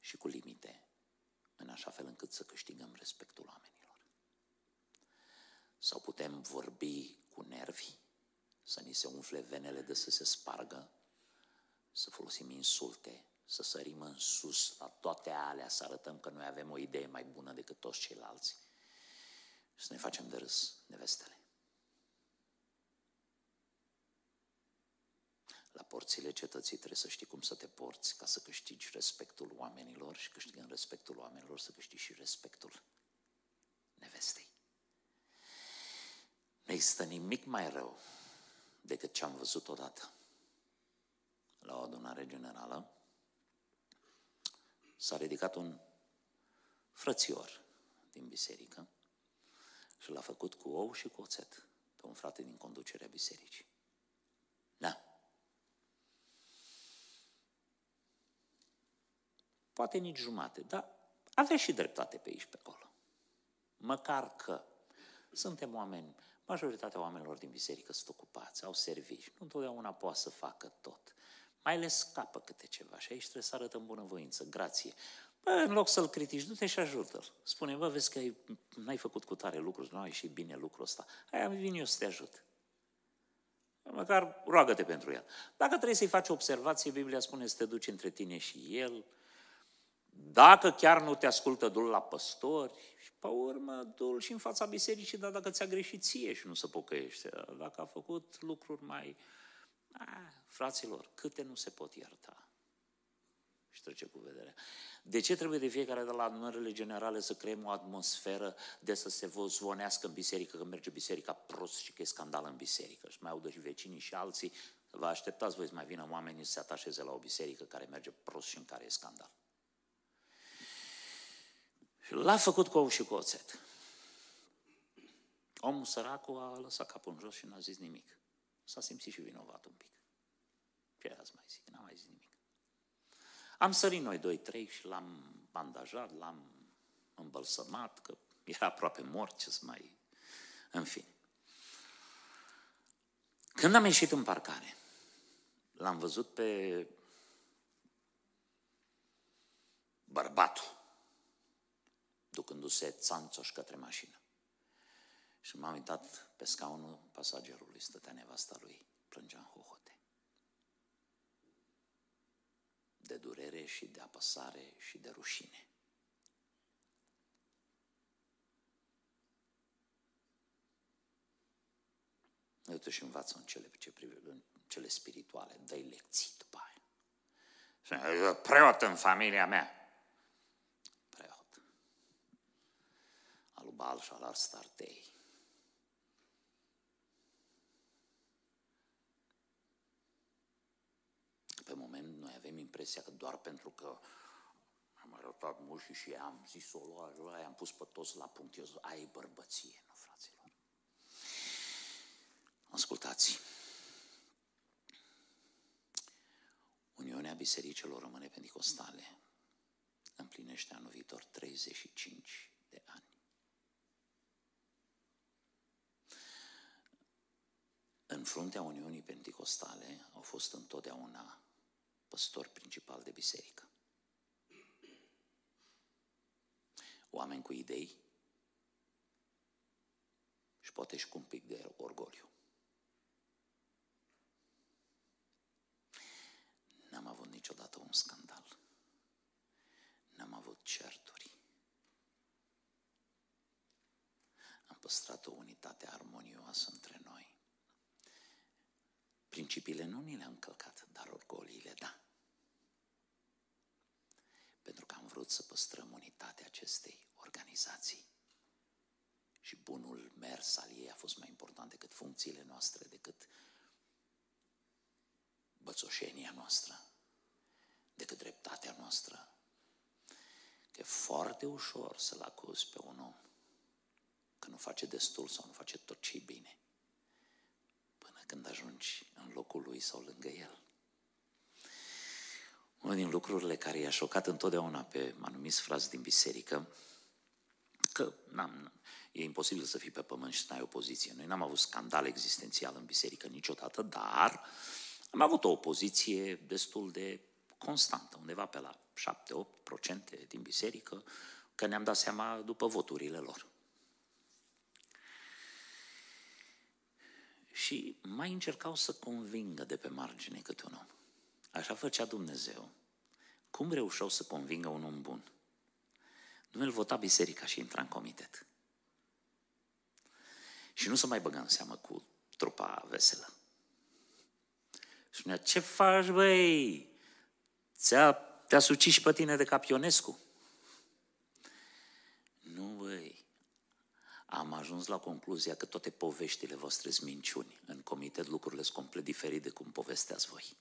Speaker 1: și cu limite în așa fel încât să câștigăm respectul oamenilor. Sau putem vorbi cu nervi, să ni se umfle venele de să se spargă, să folosim insulte, să sărim în sus la toate alea, să arătăm că noi avem o idee mai bună decât toți ceilalți și să ne facem de râs nevestele. La porțile cetății trebuie să știi cum să te porți ca să câștigi respectul oamenilor și câștigând respectul oamenilor să câștigi și respectul nevestei. Nu există nimic mai rău decât ce am văzut odată la o adunare generală. S-a ridicat un frățior din biserică și l-a făcut cu ou și cu oțet pe un frate din conducerea bisericii. Da. Poate nici jumate, dar avea și dreptate pe aici, pe acolo. Măcar că suntem oameni, majoritatea oamenilor din biserică sunt ocupați, au servici, nu întotdeauna poate să facă tot. Mai le scapă câte ceva și aici trebuie să arătăm bunăvoință, grație. Bă, în loc să-l critici, du-te și ajută-l. Spune, bă, vezi că ai, n-ai făcut cu tare lucruri, nu ai ieșit bine lucrul ăsta. Aia vin eu să te ajut. Măcar roagă-te pentru el. Dacă trebuie să-i faci o observație, Biblia spune să te duci între tine și el. Dacă chiar nu te ascultă, du la păstori și pe urmă du și în fața bisericii, dar dacă ți-a greșit ție și nu se pocăiește, dacă a făcut lucruri mai... Ah, fraților, câte nu se pot ierta? Și trece cu vederea. De ce trebuie de fiecare de la adunările generale să creăm o atmosferă de să se zvonească în biserică, că merge biserica prost și că e scandal în biserică și mai audă și vecinii și alții, vă așteptați voi să mai vină oamenii să se atașeze la o biserică care merge prost și în care e scandal. Și l-a făcut cu ou și cu oțet. Omul săracul a lăsat capul în jos și n-a zis nimic. S-a simțit și vinovat un pic. Ce ați mai zic? N-a mai zis nimic. Am sărit noi doi, trei și l-am bandajat, l-am îmbălsămat, că era aproape mort, ce să mai... În fine. Când am ieșit în parcare, l-am văzut pe bărbatul, ducându-se țanțoș către mașină. Și m-am uitat pe scaunul pasagerului, stătea nevasta lui, plângea în hohot. de durere și de apăsare și de rușine. Uite și învață în cele, ce prive, în cele spirituale, dă lecții după aia. Preot în familia mea. Preot. Alubal și al startei. pe moment noi avem impresia că doar pentru că am arătat mușii și am zis o lua, am pus pe toți la punct, eu zic, ai bărbăție, nu fraților. Ascultați, Uniunea Bisericilor Rămâne Pentecostale împlinește anul viitor 35 de ani. În fruntea Uniunii Pentecostale au fost întotdeauna păstor principal de biserică. Oameni cu idei și poate și cu un pic de orgoliu. N-am avut niciodată un scandal. N-am avut certuri. Am păstrat o unitate armonioasă între noi. Principiile nu ni le-am călcat, dar orgoliile, da. Pentru că am vrut să păstrăm unitatea acestei organizații. Și bunul mers al ei a fost mai important decât funcțiile noastre, decât bățoșenia noastră, decât dreptatea noastră. Că e foarte ușor să-l acuzi pe un om că nu face destul sau nu face tot ce bine când ajungi în locul lui sau lângă el. Unul din lucrurile care i-a șocat întotdeauna pe anumiți frați din biserică, că n-am, e imposibil să fii pe pământ și să ai opoziție. Noi n-am avut scandal existențial în biserică niciodată, dar am avut o opoziție destul de constantă, undeva pe la 7-8% din biserică, că ne-am dat seama după voturile lor. Și mai încercau să convingă de pe margine câte un om. Așa făcea Dumnezeu. Cum reușeau să convingă un om bun? Nu îl vota biserica și intra în comitet. Și nu se mai băga în seamă cu trupa veselă. Și spunea, ce faci, băi? Ți-a, te-a sucit și pe tine de Capionescu. Am ajuns la concluzia că toate poveștile voastre sunt minciuni. În comitet lucrurile sunt complet diferite de cum povesteați voi.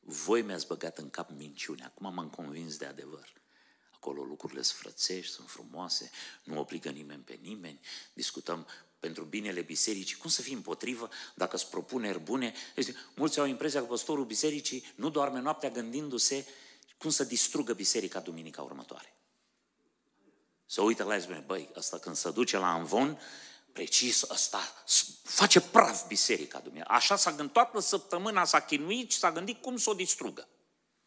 Speaker 1: Voi mi-ați băgat în cap minciuni, acum m-am convins de adevăr. Acolo lucrurile sunt frățești, sunt frumoase, nu obligă nimeni pe nimeni, discutăm pentru binele bisericii. Cum să fii împotrivă dacă îți propuneri bune? Deci, mulți au impresia că păstorul bisericii nu doarme noaptea gândindu-se cum să distrugă biserica duminica următoare. Se uită la el spune, băi, ăsta când se duce la învon, precis ăsta face praf biserica Dumnezeu. Așa s-a gândit toată săptămâna, s-a chinuit și s-a gândit cum să o distrugă.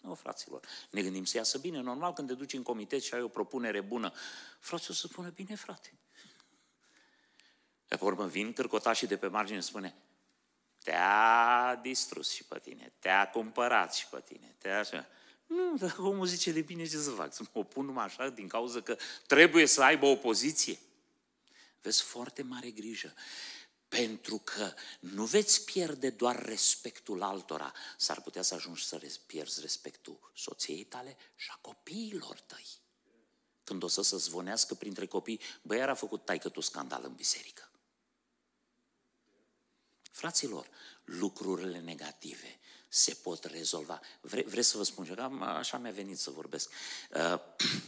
Speaker 1: Nu, fraților, ne gândim să iasă bine. Normal, când te duci în comitet și ai o propunere bună, frate, o să spună, bine, frate. De pe urmă vin cârcotașii de pe margine și spune, te-a distrus și pe tine, te-a cumpărat și pe tine, te-a așa. Nu, dacă omul zice de bine, ce să fac? Să mă opun numai așa din cauza că trebuie să aibă o poziție? Vezi foarte mare grijă. Pentru că nu veți pierde doar respectul altora, s-ar putea să ajungi să pierzi respectul soției tale și a copiilor tăi. Când o să se zvonească printre copii, băi, a făcut taică tu scandal în biserică. Fraților, lucrurile negative se pot rezolva. Vre, vreți să vă spun ceva? Așa mi-a venit să vorbesc. Uh,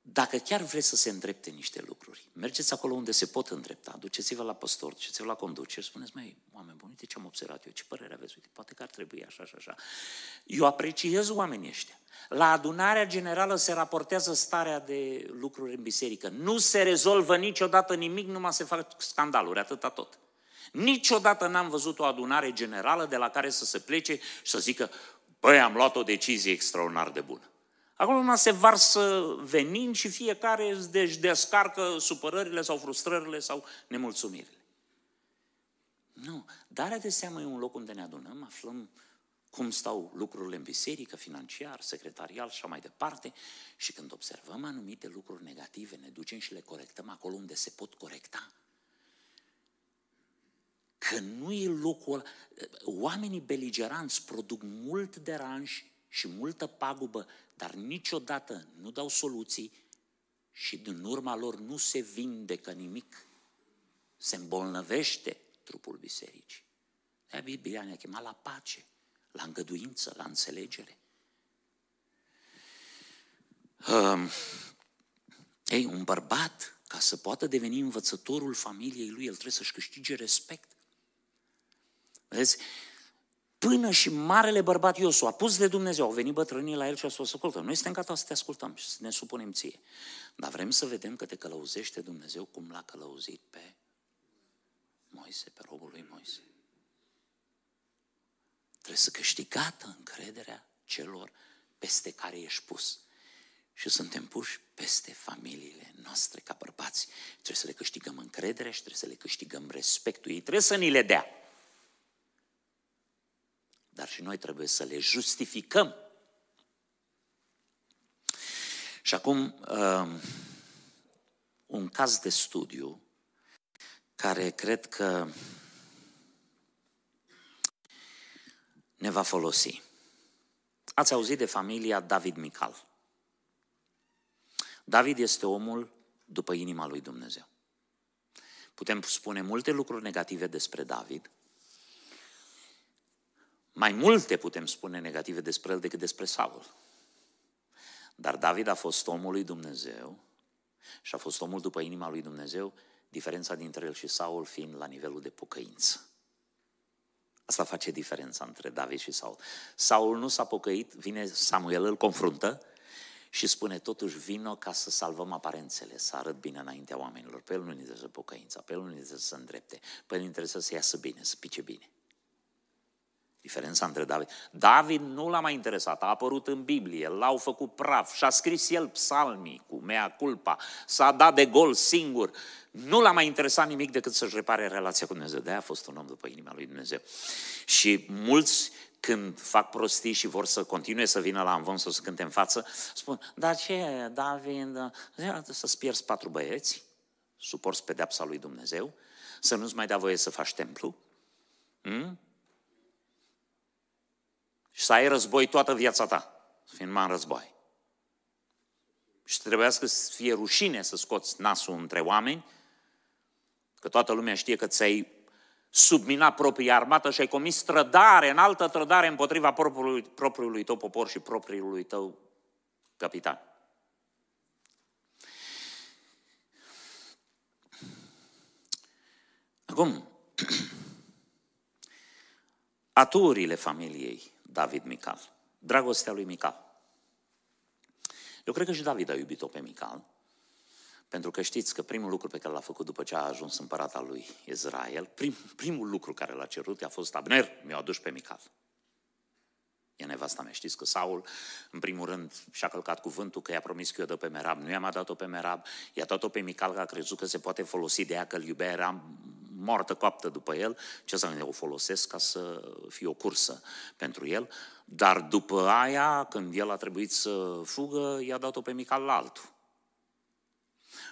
Speaker 1: dacă chiar vreți să se îndrepte niște lucruri, mergeți acolo unde se pot îndrepta, duceți-vă la păstor, duceți-vă la conducere, spuneți, mai oameni buni, uite ce am observat eu, ce părere aveți, uite, poate că ar trebui așa și așa. Eu apreciez oamenii ăștia. La adunarea generală se raportează starea de lucruri în biserică. Nu se rezolvă niciodată nimic, numai se fac scandaluri, atâta tot. Niciodată n-am văzut o adunare generală de la care să se plece și să zică, băi, am luat o decizie extraordinar de bună. Acolo numai se varsă venin și fiecare își descarcă supărările sau frustrările sau nemulțumirile. Nu, darea de seamă e un loc unde ne adunăm, aflăm cum stau lucrurile în biserică, financiar, secretarial și așa mai departe. Și când observăm anumite lucruri negative, ne ducem și le corectăm acolo unde se pot corecta. Că nu e locul Oamenii beligeranți produc mult deranj și multă pagubă, dar niciodată nu dau soluții și din urma lor nu se vindecă nimic. Se îmbolnăvește trupul bisericii. De Biblia ne-a chemat la pace, la îngăduință, la înțelegere. Um, ei, un bărbat, ca să poată deveni învățătorul familiei lui, el trebuie să-și câștige respect. Vedeți? Până și marele bărbat Iosu a pus de Dumnezeu, au venit bătrânii la el și au spus, ascultă, noi suntem gata să te ascultăm și să ne supunem ție. Dar vrem să vedem că te călăuzește Dumnezeu cum l-a călăuzit pe Moise, pe robul lui Moise. Trebuie să câștigată încrederea celor peste care ești pus. Și suntem puși peste familiile noastre ca bărbați. Trebuie să le câștigăm încrederea și trebuie să le câștigăm respectul. Ei trebuie să ni le dea. Dar și noi trebuie să le justificăm. Și acum, um, un caz de studiu care cred că ne va folosi. Ați auzit de familia David Mical. David este omul după inima lui Dumnezeu. Putem spune multe lucruri negative despre David, mai multe putem spune negative despre el decât despre Saul. Dar David a fost omul lui Dumnezeu și a fost omul după inima lui Dumnezeu, diferența dintre el și Saul fiind la nivelul de pocăință. Asta face diferența între David și Saul. Saul nu s-a pocăit, vine Samuel, îl confruntă și spune totuși vino ca să salvăm aparențele, să arăt bine înaintea oamenilor. Pe el nu ne interesează pocăința, pe el nu ne interesează să îndrepte, pe el nu interesează să iasă bine, să pice bine. Diferența între David. David nu l-a mai interesat, a apărut în Biblie, l-au făcut praf și a scris el psalmii cu mea culpa, s-a dat de gol singur. Nu l-a mai interesat nimic decât să-și repare relația cu Dumnezeu. De-aia a fost un om după inima lui Dumnezeu. Și mulți când fac prostii și vor să continue să vină la învon sau să cânte în față, spun, dar ce, David, să-ți pierzi patru băieți, suporți pedeapsa lui Dumnezeu, să nu-ți mai dea voie să faci templu, hmm? Și să ai război toată viața ta, fiind mai în război. Și trebuia să fie rușine să scoți nasul între oameni, că toată lumea știe că ți-ai subminat propria armată și ai comis trădare, în altă trădare împotriva propriului, propriului tău popor și propriului tău capitan. Acum, aturile familiei David Mical. Dragostea lui Mical. Eu cred că și David a iubit-o pe Mical, pentru că știți că primul lucru pe care l-a făcut după ce a ajuns împărat al lui Israel, prim, primul lucru care l-a cerut a fost Abner, mi-a adus pe Mical. E nevasta mea. Știți că Saul, în primul rând, și-a călcat cuvântul că i-a promis că i-o dă pe Merab. Nu i-a mai dat-o pe Merab, i-a dat-o pe Mical, că a crezut că se poate folosi de ea, că îl iubea, era moartă coaptă după el. Ce să o folosesc ca să fie o cursă pentru el. Dar după aia, când el a trebuit să fugă, i-a dat-o pe Mical la altul.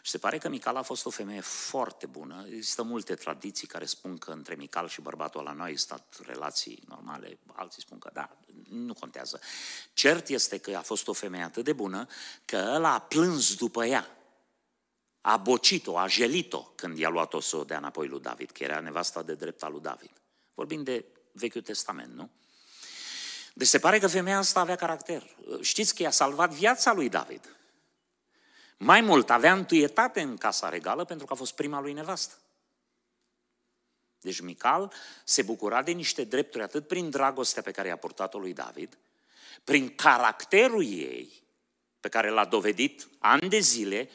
Speaker 1: Și se pare că Mical a fost o femeie foarte bună. Există multe tradiții care spun că între Mical și bărbatul ăla nu au existat relații normale. Alții spun că da, nu contează. Cert este că a fost o femeie atât de bună că ăla a plâns după ea. A bocit-o, a jelit-o când i-a luat-o să o dea înapoi lui David, că era nevasta de drept al lui David. Vorbim de Vechiul Testament, nu? Deci se pare că femeia asta avea caracter. Știți că i-a salvat viața lui David. Mai mult, avea întâietate în casa regală pentru că a fost prima lui nevastă. Deci Mical se bucura de niște drepturi atât prin dragostea pe care i-a purtat-o lui David, prin caracterul ei, pe care l-a dovedit ani de zile,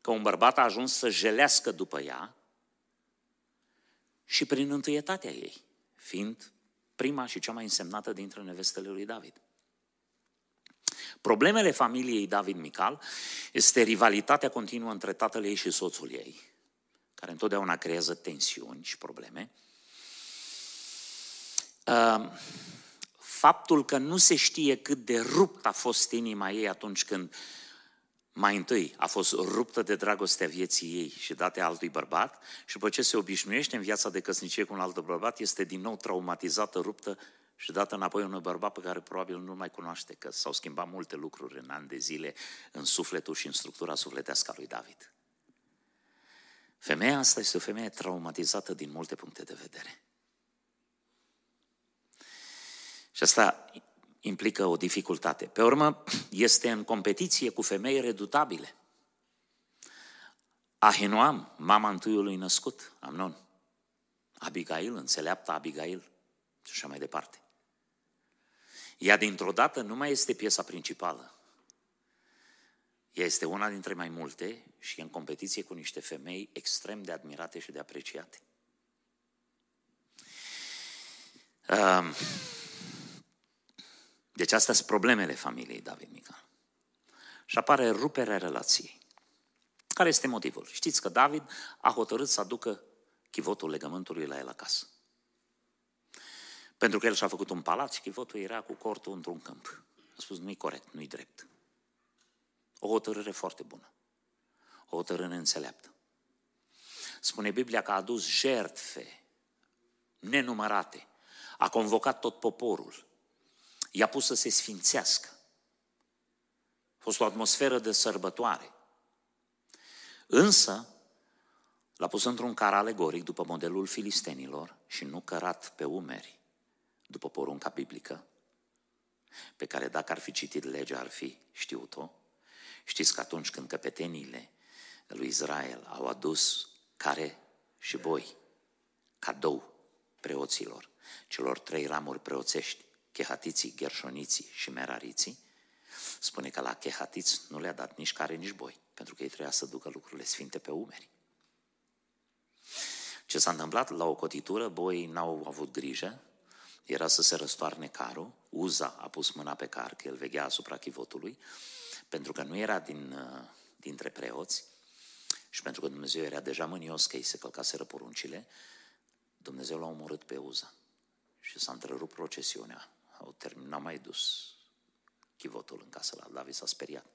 Speaker 1: că un bărbat a ajuns să jelească după ea, și prin întâietatea ei, fiind prima și cea mai însemnată dintre nevestele lui David. Problemele familiei David Mical este rivalitatea continuă între tatăl ei și soțul ei, care întotdeauna creează tensiuni și probleme. Ehm, faptul că nu se știe cât de rupt a fost inima ei atunci când mai întâi a fost ruptă de dragostea vieții ei și date altui bărbat și după ce se obișnuiește în viața de căsnicie cu un alt bărbat, este din nou traumatizată, ruptă și dată înapoi unui bărbat pe care probabil nu mai cunoaște, că s-au schimbat multe lucruri în ani de zile în sufletul și în structura sufletească a lui David. Femeia asta este o femeie traumatizată din multe puncte de vedere. Și asta implică o dificultate. Pe urmă, este în competiție cu femei redutabile. Ahinoam, mama întâiului născut, Amnon. Abigail, înțeleaptă Abigail și așa mai departe. Ea dintr-o dată nu mai este piesa principală. Ea este una dintre mai multe și e în competiție cu niște femei extrem de admirate și de apreciate. Deci astea sunt problemele familiei David Mica. Și apare ruperea relației. Care este motivul? Știți că David a hotărât să aducă chivotul legământului la el acasă. Pentru că el și-a făcut un palat și chivotul era cu cortul într-un câmp. A spus, nu-i corect, nu-i drept. O hotărâre foarte bună. O hotărâre înțeleaptă. Spune Biblia că a adus jertfe nenumărate. A convocat tot poporul. I-a pus să se sfințească. A fost o atmosferă de sărbătoare. Însă, l-a pus într-un car alegoric după modelul filistenilor și nu cărat pe umeri după porunca biblică, pe care dacă ar fi citit legea ar fi știut-o. Știți că atunci când căpeteniile lui Israel au adus care și boi, cadou preoților, celor trei ramuri preoțești, chehatiții, gherșoniții și merariții, spune că la chehatiți nu le-a dat nici care, nici boi, pentru că ei trebuia să ducă lucrurile sfinte pe umeri. Ce s-a întâmplat? La o cotitură, boii n-au avut grijă, era să se răstoarne carul, Uza a pus mâna pe car, că el veghea asupra chivotului, pentru că nu era din, uh, dintre preoți și pentru că Dumnezeu era deja mânios că îi se călcaseră poruncile, Dumnezeu l-a omorât pe Uza și s-a întrerupt procesiunea. Au terminat, n-a mai dus chivotul în casă la David, s-a speriat.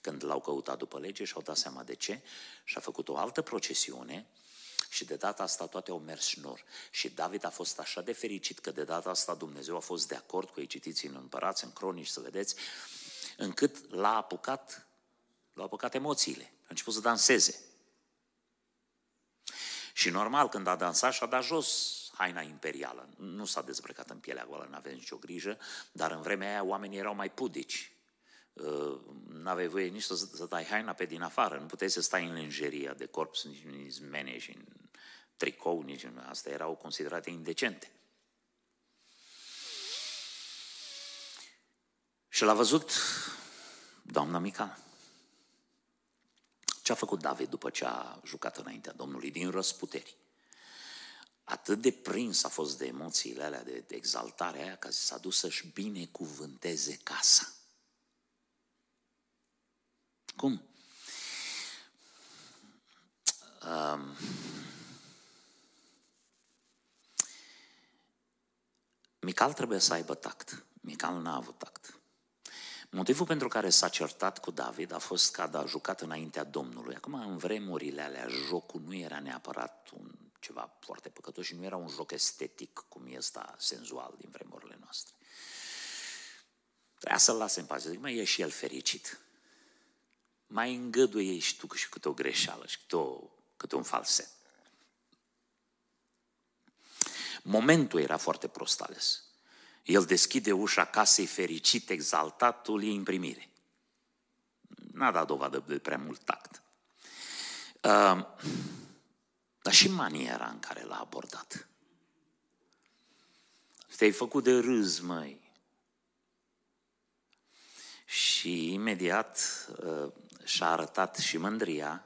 Speaker 1: Când l-au căutat după lege și-au dat seama de ce și a făcut o altă procesiune și de data asta toate au mers nor. Și David a fost așa de fericit că de data asta Dumnezeu a fost de acord cu ei, citiți în împărați, în cronici, să vedeți, încât l-a apucat, l-a apucat emoțiile. A început să danseze. Și normal, când a dansat, și-a dat jos haina imperială. Nu s-a dezbrăcat în pielea goală, nu aveți nicio grijă, dar în vremea aia oamenii erau mai pudici. Uh, nu aveai voie nici să, să dai haina pe din afară, nu puteai să stai în lingeria de corp, nici în zmene și în tricou, nici în... Asta erau considerate indecente. Și l-a văzut doamna Mica. Ce a făcut David după ce a jucat înaintea Domnului din răsputeri? atât de prins a fost de emoțiile alea, de, de exaltare aia, că s-a dus să-și binecuvânteze casa. Cum? Um, Mical trebuie să aibă tact. Mical n-a avut tact. Motivul pentru care s-a certat cu David a fost că a jucat înaintea Domnului. Acum, în vremurile alea, jocul nu era neapărat un ceva foarte păcătos și nu era un joc estetic, cum e ăsta senzual din vremurile noastre. Trebuia să-l lase în pace. Zic, mai e și el fericit. Mai îngăduie și tu și câte o greșeală și câte, o, câte un falset. Momentul era foarte prost ales. El deschide ușa casei fericit, exaltatul, e în primire. N-a dat dovadă de prea mult tact. Uh, dar și maniera în care l-a abordat. Te-ai făcut de râs, măi. Și imediat uh, și-a arătat și mândria,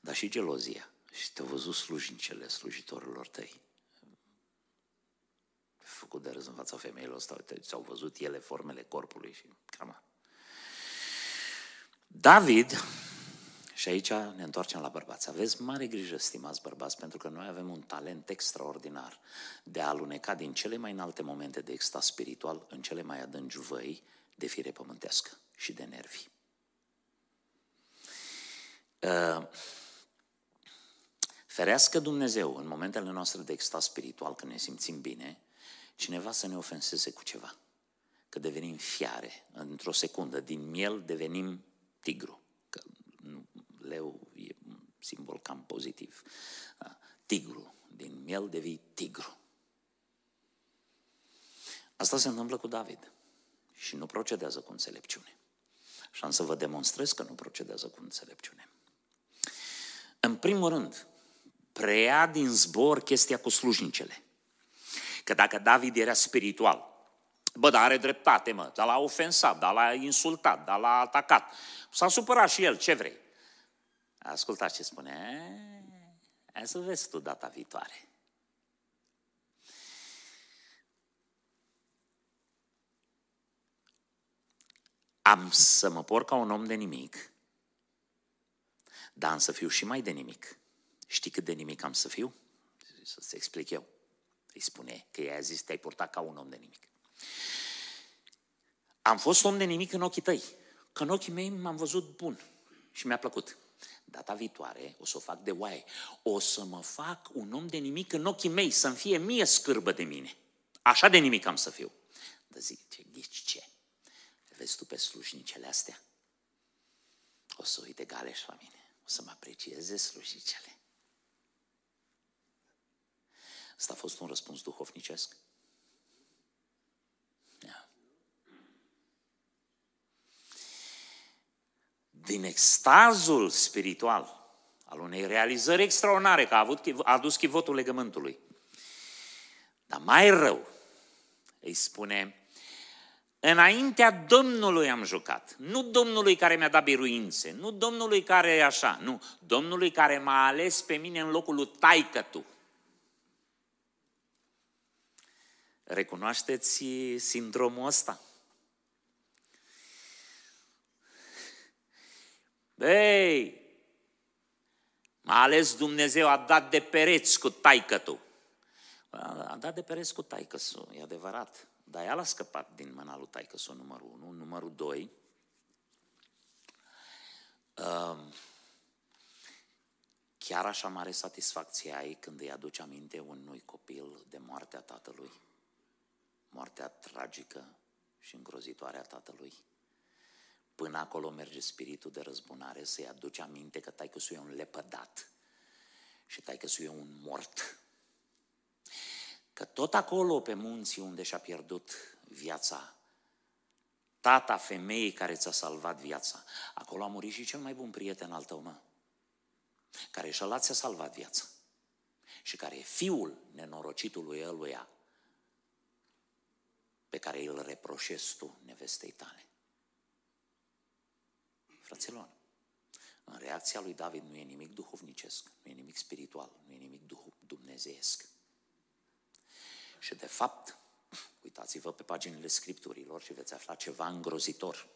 Speaker 1: dar și gelozia. Și te-au văzut slujnicele slujitorilor tăi. Făcut de râs în fața femeilor ăsta, ți-au văzut ele formele corpului și cam. David și aici ne întoarcem la bărbați. Aveți mare grijă, stimați bărbați, pentru că noi avem un talent extraordinar de a aluneca din cele mai înalte momente de extaz spiritual în cele mai adânci văi de fire pământească și de nervi. Uh, ferească Dumnezeu în momentele noastre de extaz spiritual, când ne simțim bine, cineva să ne ofenseze cu ceva. Că devenim fiare. Într-o secundă, din miel devenim tigru. Că leu e un simbol cam pozitiv. Tigru, din miel devii tigru. Asta se întâmplă cu David și nu procedează cu înțelepciune. Și am să vă demonstrez că nu procedează cu înțelepciune. În primul rând, preia din zbor chestia cu slujnicele. Că dacă David era spiritual, bă, dar are dreptate, mă, dar l-a ofensat, dar l-a insultat, dar l-a atacat. S-a supărat și el, ce vrei? Ascultați ce spune. Hai să vezi tu data viitoare. Am să mă porc ca un om de nimic, dar am să fiu și mai de nimic. Știi cât de nimic am să fiu? Să-ți explic eu. Îi spune că i-a zis, te-ai purtat ca un om de nimic. Am fost om de nimic în ochii tăi, că în ochii mei m-am văzut bun și mi-a plăcut. Data viitoare o să o fac de oaie. O să mă fac un om de nimic în ochii mei, să-mi fie mie scârbă de mine. Așa de nimic am să fiu. Dar zic, ce, ghici ce? Vezi tu pe slujnicele astea? O să uite galeș la mine. O să mă aprecieze slujnicele. Asta a fost un răspuns duhovnicesc. din extazul spiritual, al unei realizări extraordinare, că a, avut, a adus chivotul legământului. Dar mai rău, îi spune, înaintea Domnului am jucat. Nu Domnului care mi-a dat biruințe, nu Domnului care e așa, nu, Domnului care m-a ales pe mine în locul lui taică tu. Recunoașteți sindromul ăsta? Ei, m-a ales Dumnezeu, a dat de pereți cu taică tu. A dat de pereți cu taică e adevărat. Dar ea l-a scăpat din mâna lui taică numărul 1. Numărul 2, um, chiar așa mare satisfacție ai când îi aduci aminte unui copil de moartea tatălui? Moartea tragică și îngrozitoare a tatălui? Până acolo merge spiritul de răzbunare să-i aduce aminte că taică e un lepădat și taică e un mort. Că tot acolo pe munții unde și-a pierdut viața, tata femeii care ți-a salvat viața, acolo a murit și cel mai bun prieten al tău, mă, care și ăla ți-a salvat viața și care e fiul nenorocitului ăluia pe care îl reproșezi tu nevestei tale. Fraților, în reacția lui David nu e nimic duhovnicesc, nu e nimic spiritual, nu e nimic duh- dumnezeiesc. Și de fapt, uitați-vă pe paginile scripturilor și veți afla ceva îngrozitor.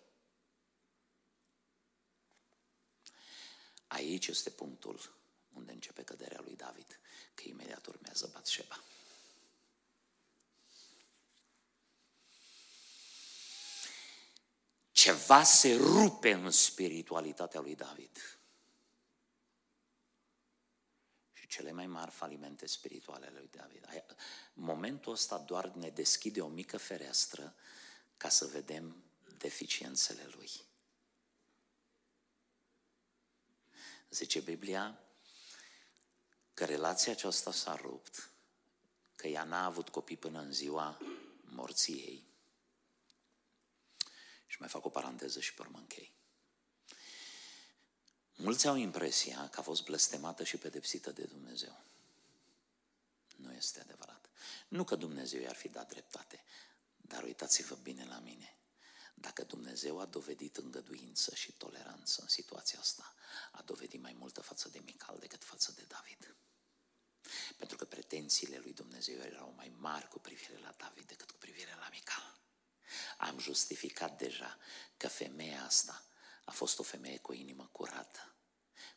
Speaker 1: Aici este punctul unde începe căderea lui David, că imediat urmează Batșeba. Ceva se rupe în spiritualitatea lui David. Și cele mai mari falimente spirituale ale lui David. Momentul ăsta doar ne deschide o mică fereastră ca să vedem deficiențele lui. Zice Biblia că relația aceasta s-a rupt, că ea n-a avut copii până în ziua morții ei. Și mai fac o paranteză și pe urmă închei. Mulți au impresia că a fost blestemată și pedepsită de Dumnezeu. Nu este adevărat. Nu că Dumnezeu i-ar fi dat dreptate, dar uitați-vă bine la mine. Dacă Dumnezeu a dovedit îngăduință și toleranță în situația asta, a dovedit mai multă față de Mical decât față de David. Pentru că pretențiile lui Dumnezeu erau mai mari cu privire la David decât cu privire la Mical. Am justificat deja că femeia asta a fost o femeie cu o inimă curată,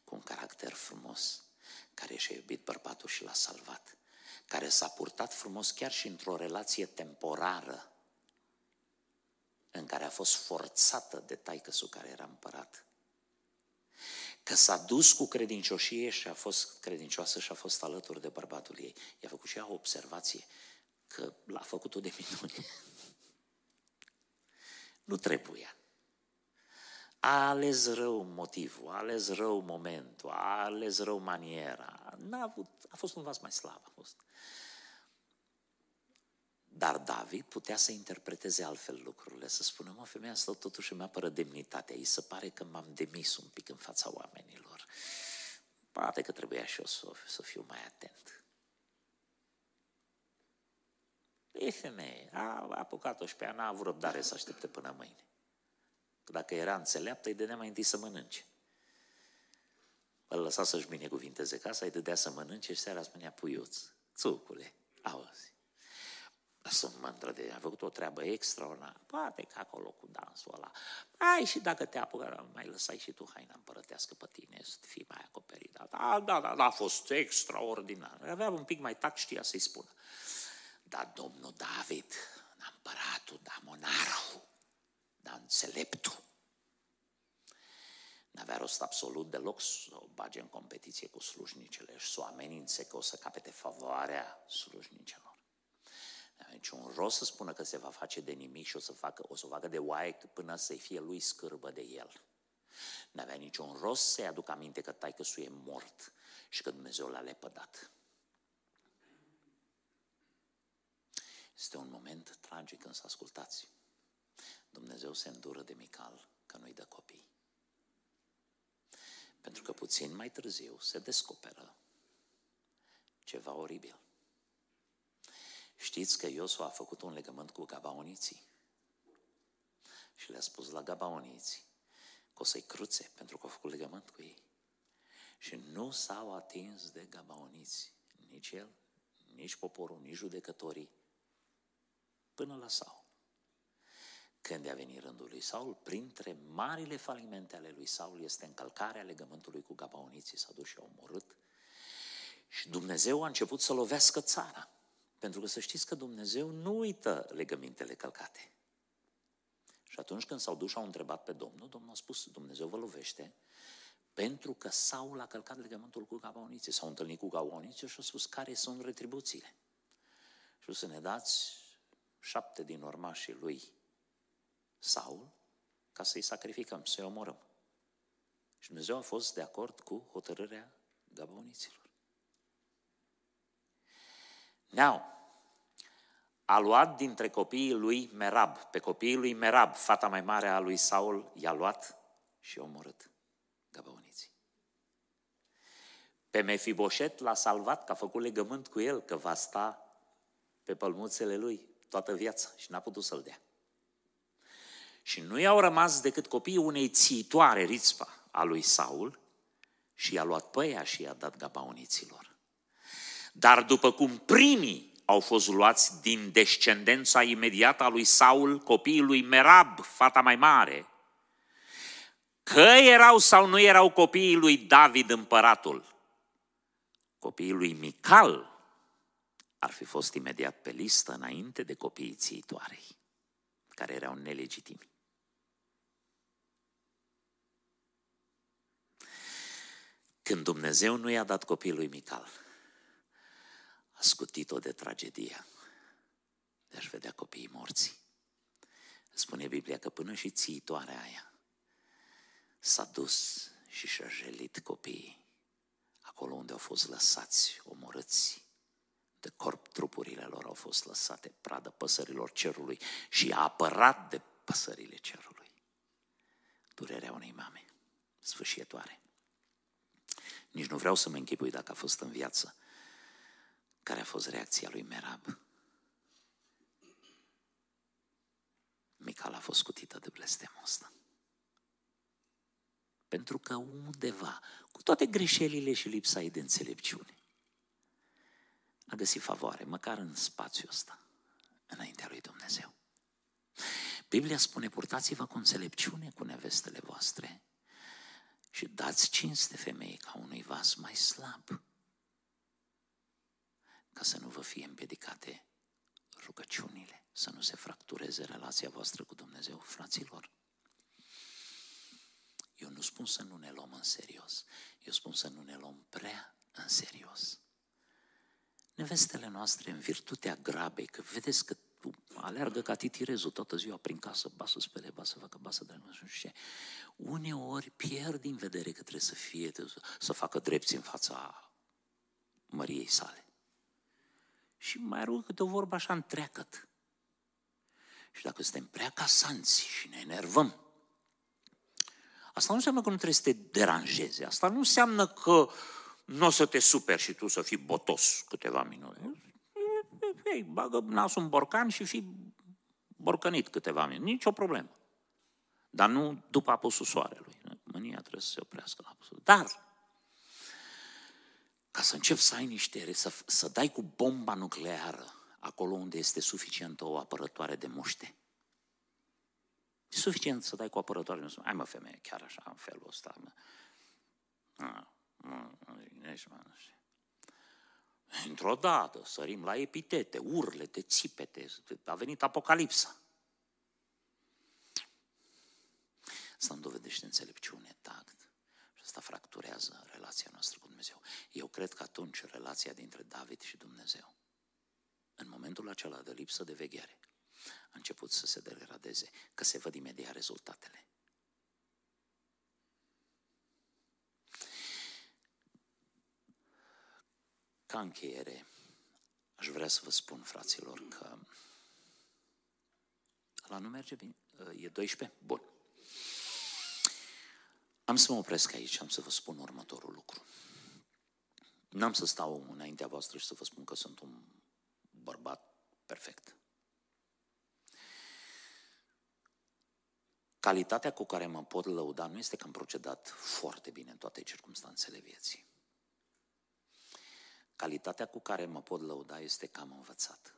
Speaker 1: cu un caracter frumos, care și-a iubit bărbatul și l-a salvat, care s-a purtat frumos chiar și într-o relație temporară în care a fost forțată de taică care era împărat. Că s-a dus cu credincioșie și a fost credincioasă și a fost alături de bărbatul ei. I-a făcut și ea o observație că l-a făcut-o de minune. nu trebuia. A ales rău motivul, a ales rău momentul, a ales rău maniera. N-a avut, a fost un vas mai slab. A fost. Dar David putea să interpreteze altfel lucrurile, să spună, mă, femeia asta totuși îmi apără demnitatea, îi se pare că m-am demis un pic în fața oamenilor. Poate că trebuia și eu să, să fiu mai atent. E femeie, a apucat-o și pe ea, n-a avut răbdare să aștepte până mâine. Că dacă era înțeleaptă, îi dădea mai întâi să mănânce. Îl lăsa să-și binecuvinteze casa, îi dădea să mănânce și seara spunea, puiuț, țucule, auzi, sunt mândră de a făcut o treabă extraordinară. Poate că acolo cu dansul ăla. Ai și dacă te apucă, mai lăsai și tu haina împărătească pe tine, să fii mai acoperit. Da, da, da, da, a fost extraordinar. Avea un pic mai tact, știa să-i spună. Dar domnul David, da împăratul, da monarhul, da înțeleptul, N-avea rost absolut deloc să o bage în competiție cu slujnicele și să o amenințe că o să capete favoarea slujnicelor. N-avea niciun rost să spună că se va face de nimic și o să, facă, o să o facă de oaie până să-i fie lui scârbă de el. N-avea niciun rost să-i aducă aminte că taică e mort și că Dumnezeu l-a lepădat. Este un moment tragic să ascultați. Dumnezeu se îndură de Mical că nu-i dă copii. Pentru că puțin mai târziu se descoperă ceva oribil. Știți că Iosu a făcut un legământ cu gabaoniții și le-a spus la gabaoniți că o să-i cruțe pentru că a făcut legământ cu ei. Și nu s-au atins de gabaoniți, nici el, nici poporul, nici judecătorii, până la Saul. Când a venit rândul lui Saul, printre marile falimente ale lui Saul este încălcarea legământului cu gabaoniții. S-a dus și a omorât. Și Dumnezeu a început să lovească țara. Pentru că să știți că Dumnezeu nu uită legămintele călcate. Și atunci când s-au dus și au întrebat pe Domnul, Domnul a spus, Dumnezeu vă lovește, pentru că Saul a călcat legământul cu Gabaoniții. S-au întâlnit cu Gabaoniții și au spus care sunt retribuțiile. Și să ne dați șapte din urmașii lui Saul ca să-i sacrificăm, să-i omorăm. Și Dumnezeu a fost de acord cu hotărârea Gabaoniților. Now, a luat dintre copiii lui Merab, pe copiii lui Merab, fata mai mare a lui Saul, i-a luat și a omorât găbăuniții. Pe Mefiboset l-a salvat, că a făcut legământ cu el, că va sta pe pălmuțele lui toată viața și n-a putut să-l dea. Și nu i-au rămas decât copiii unei țiitoare, Rițpa, a lui Saul, și i-a luat pe ea și i-a dat gabaoniților. Dar după cum primii au fost luați din descendența imediată a lui Saul, copiii lui Merab, fata mai mare. Că erau sau nu erau copiii lui David împăratul, copiii lui Mical ar fi fost imediat pe listă înainte de copiii țiitoarei, care erau nelegitimi. Când Dumnezeu nu i-a dat copilului Mical, a scutit-o de tragedie de a-și vedea copiii morți. Spune Biblia că până și țiitoarea aia s-a dus și și-a jelit copiii acolo unde au fost lăsați, omorâți, de corp trupurile lor au fost lăsate pradă păsărilor cerului și a apărat de păsările cerului. Durerea unei mame sfârșietoare. Nici nu vreau să mă închipui dacă a fost în viață. Care a fost reacția lui Merab? Mical a fost scutită de blestemul ăsta. Pentru că undeva, cu toate greșelile și lipsa ei de înțelepciune, a găsit favoare, măcar în spațiul ăsta, înaintea lui Dumnezeu. Biblia spune, purtați-vă cu înțelepciune cu nevestele voastre și dați cinste femeii ca unui vas mai slab, ca să nu vă fie împiedicate rugăciunile, să nu se fractureze relația voastră cu Dumnezeu, fraților. Eu nu spun să nu ne luăm în serios, eu spun să nu ne luăm prea în serios. Nevestele noastre, în virtutea grabei, că vedeți că alergă ca titirezul toată ziua prin casă, ba să spele, ba să facă, ba să dă, nu știu ce. Uneori pierd din vedere că trebuie să fie, să facă drepți în fața măriei sale. Și mai rog câte o vorbă așa întreacăt. Și dacă suntem prea casanți și ne enervăm, asta nu înseamnă că nu trebuie să te deranjeze. Asta nu înseamnă că nu o să te superi și tu să fii botos câteva minute. Ei, bagă nasul în borcan și fii borcanit câteva minute. Nici o problemă. Dar nu după apusul soarelui. Mânia trebuie să se oprească la apusul. Dar, ca să începi să ai niște, să, să dai cu bomba nucleară acolo unde este suficientă o apărătoare de muște. E suficient să dai cu apărătoare de muște. Hai mă, femeie, chiar așa, în felul ăsta. Mă. A, mă, mă, Într-o dată sărim la epitete, urlete, țipete, a venit apocalipsa. Asta îmi dovedește înțelepciune, tact. Și asta fracturează relația noastră cu Dumnezeu. Eu cred că atunci relația dintre David și Dumnezeu, în momentul acela de lipsă de veghere, a început să se degradeze, că se văd imediat rezultatele. Ca încheiere, aș vrea să vă spun, fraților, că la nu merge bine? E 12? Bun. Am să mă opresc aici, am să vă spun următorul lucru. N-am să stau înaintea voastră și să vă spun că sunt un bărbat perfect. Calitatea cu care mă pot lăuda nu este că am procedat foarte bine în toate circunstanțele vieții. Calitatea cu care mă pot lăuda este că am învățat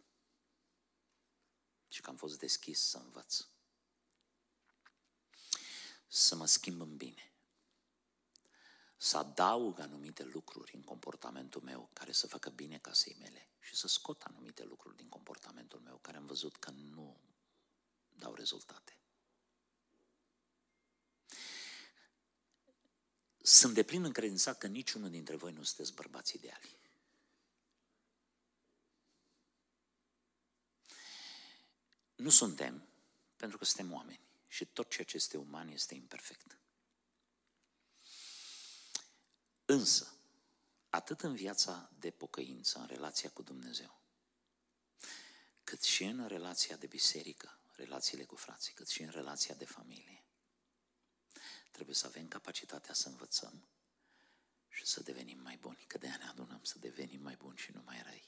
Speaker 1: și că am fost deschis să învăț. Să mă schimb în bine. Să adaug anumite lucruri în comportamentul meu care să facă bine casei mele și să scot anumite lucruri din comportamentul meu care am văzut că nu dau rezultate. Sunt de plin încredințat că niciunul dintre voi nu sunteți bărbați ideali. Nu suntem, pentru că suntem oameni și tot ceea ce este uman este imperfect. Însă, atât în viața de pocăință, în relația cu Dumnezeu, cât și în relația de biserică, relațiile cu frații, cât și în relația de familie, trebuie să avem capacitatea să învățăm și să devenim mai buni, că de ne adunăm să devenim mai buni și nu mai răi.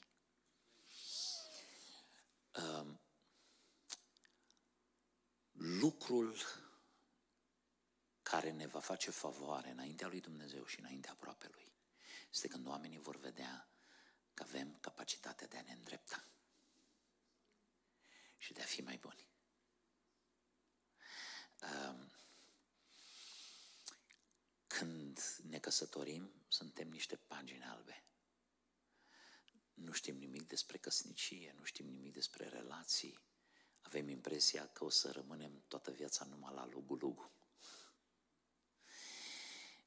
Speaker 1: Um, lucrul care ne va face favoare înaintea lui Dumnezeu și înaintea aproape lui este când oamenii vor vedea că avem capacitatea de a ne îndrepta și de a fi mai buni. Um, când ne căsătorim, suntem niște pagini albe. Nu știm nimic despre căsnicie, nu știm nimic despre relații. Avem impresia că o să rămânem toată viața numai la lugu-lugu.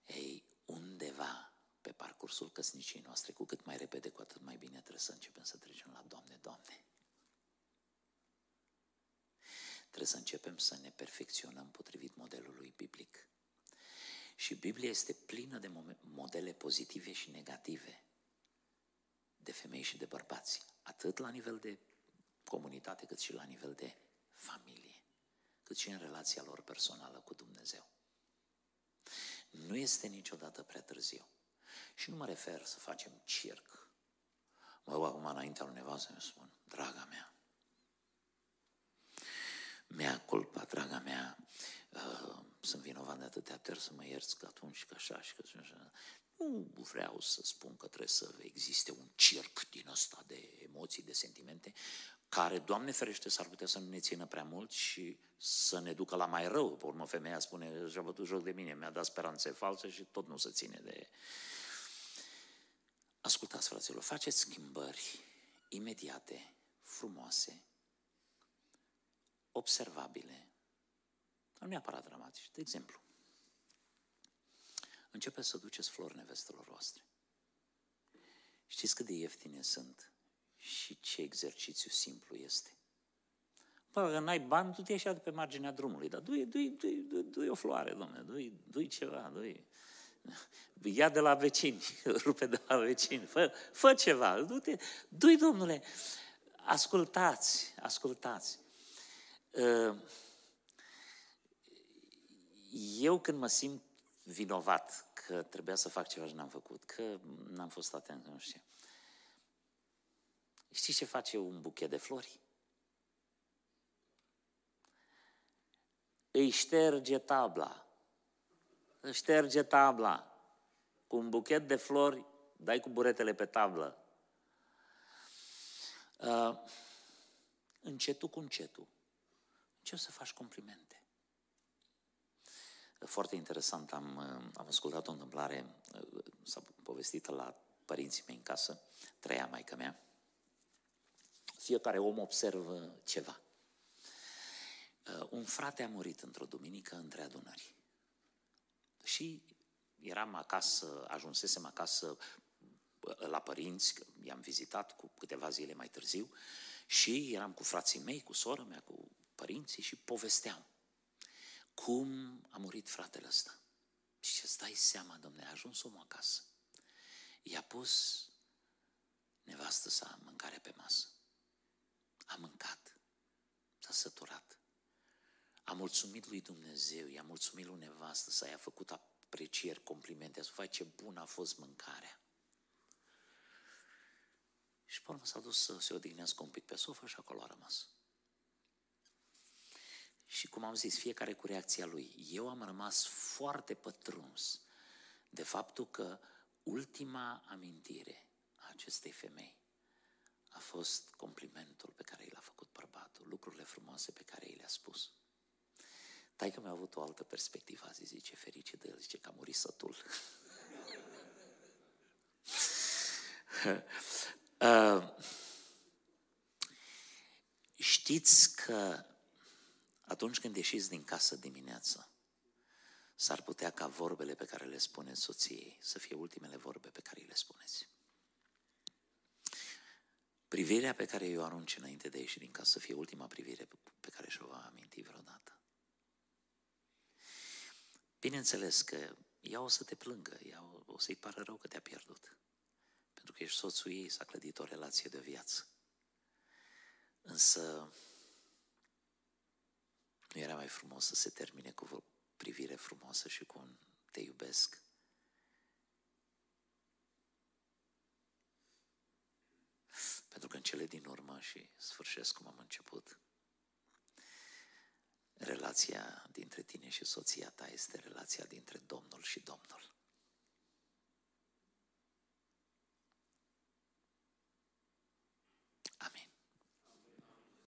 Speaker 1: Ei, undeva pe parcursul căsniciei noastre, cu cât mai repede, cu atât mai bine trebuie să începem să trecem la Doamne, Doamne. Trebuie să începem să ne perfecționăm potrivit modelului biblic. Și Biblia este plină de modele pozitive și negative de femei și de bărbați, atât la nivel de comunitate, cât și la nivel de familie, cât și în relația lor personală cu Dumnezeu. Nu este niciodată prea târziu. Și nu mă refer să facem circ. Mă duc acum înaintea lui nevastă să-mi spun, draga mea, mea culpa, draga mea, uh, sunt vinovat de atâtea tări să mă ierți că atunci, că așa și că așa. Nu vreau să spun că trebuie să existe un circ din ăsta de emoții, de sentimente, care, Doamne ferește, s-ar putea să nu ne țină prea mult și să ne ducă la mai rău. Pe urmă, femeia spune, și-a bătut joc de mine, mi-a dat speranțe false și tot nu se ține de... Ascultați, fraților, faceți schimbări imediate, frumoase, observabile, dar nu neapărat dramatice. De exemplu, începeți să duceți flori nevestelor voastre. Știți cât de ieftine sunt și ce exercițiu simplu este. Bă, că n-ai bani, tu te ieși pe marginea drumului, dar du-i, du-i, du-i, du-i, du-i o floare, domnule, du-i, du-i ceva, du-i... Ia de la vecini, rupe de la vecini, fă, fă ceva, du-te, du-i, domnule, ascultați, ascultați. Ă, eu când mă simt vinovat că trebuia să fac ceva și n-am făcut, că n-am fost atent, nu știu. Știți ce face un buchet de flori? Îi șterge tabla. Își șterge tabla. Cu un buchet de flori, dai cu buretele pe tablă. Uh, încetul cu încetul. Ce să faci complimente. Foarte interesant, am, am ascultat o întâmplare, s-a povestit la părinții mei în casă, treia maică mea, fiecare om observă ceva. Uh, un frate a murit într-o duminică între adunări. Și eram acasă, ajunsesem acasă uh, la părinți, i-am vizitat cu câteva zile mai târziu, și eram cu frații mei, cu sora mea, cu părinții și povesteam cum a murit fratele ăsta. Și ce stai seama, domnule, a ajuns omul acasă. I-a pus nevastă sa mâncare pe masă. A mâncat, s-a săturat. A mulțumit lui Dumnezeu, i-a mulțumit lui nevastă să i-a făcut aprecieri, complimente, să faci ce bună a fost mâncarea. Și pe urmă s-a dus să se odihnească un pic pe sofă și acolo a rămas. Și cum am zis, fiecare cu reacția lui. Eu am rămas foarte pătruns de faptul că ultima amintire a acestei femei a fost complimentul pe care i l-a făcut bărbatul, lucrurile frumoase pe care i le-a spus. Taică mi-a avut o altă perspectivă, azi zice, ferice de el, zice că a murit sătul. uh, știți că atunci când ieșiți din casă dimineața, s-ar putea ca vorbele pe care le spuneți soției să fie ultimele vorbe pe care le spuneți. Privirea pe care eu arunci înainte de a ieși din casă să fie ultima privire pe care și-o va aminti vreodată. Bineînțeles că ea o să te plângă, ea o să-i pară rău că te-a pierdut. Pentru că ești soțul ei, s-a clădit o relație de viață. Însă, nu era mai frumos să se termine cu o privire frumoasă și cu un te iubesc? Pentru că în cele din urmă și sfârșesc cum am început, relația dintre tine și soția ta este relația dintre Domnul și Domnul.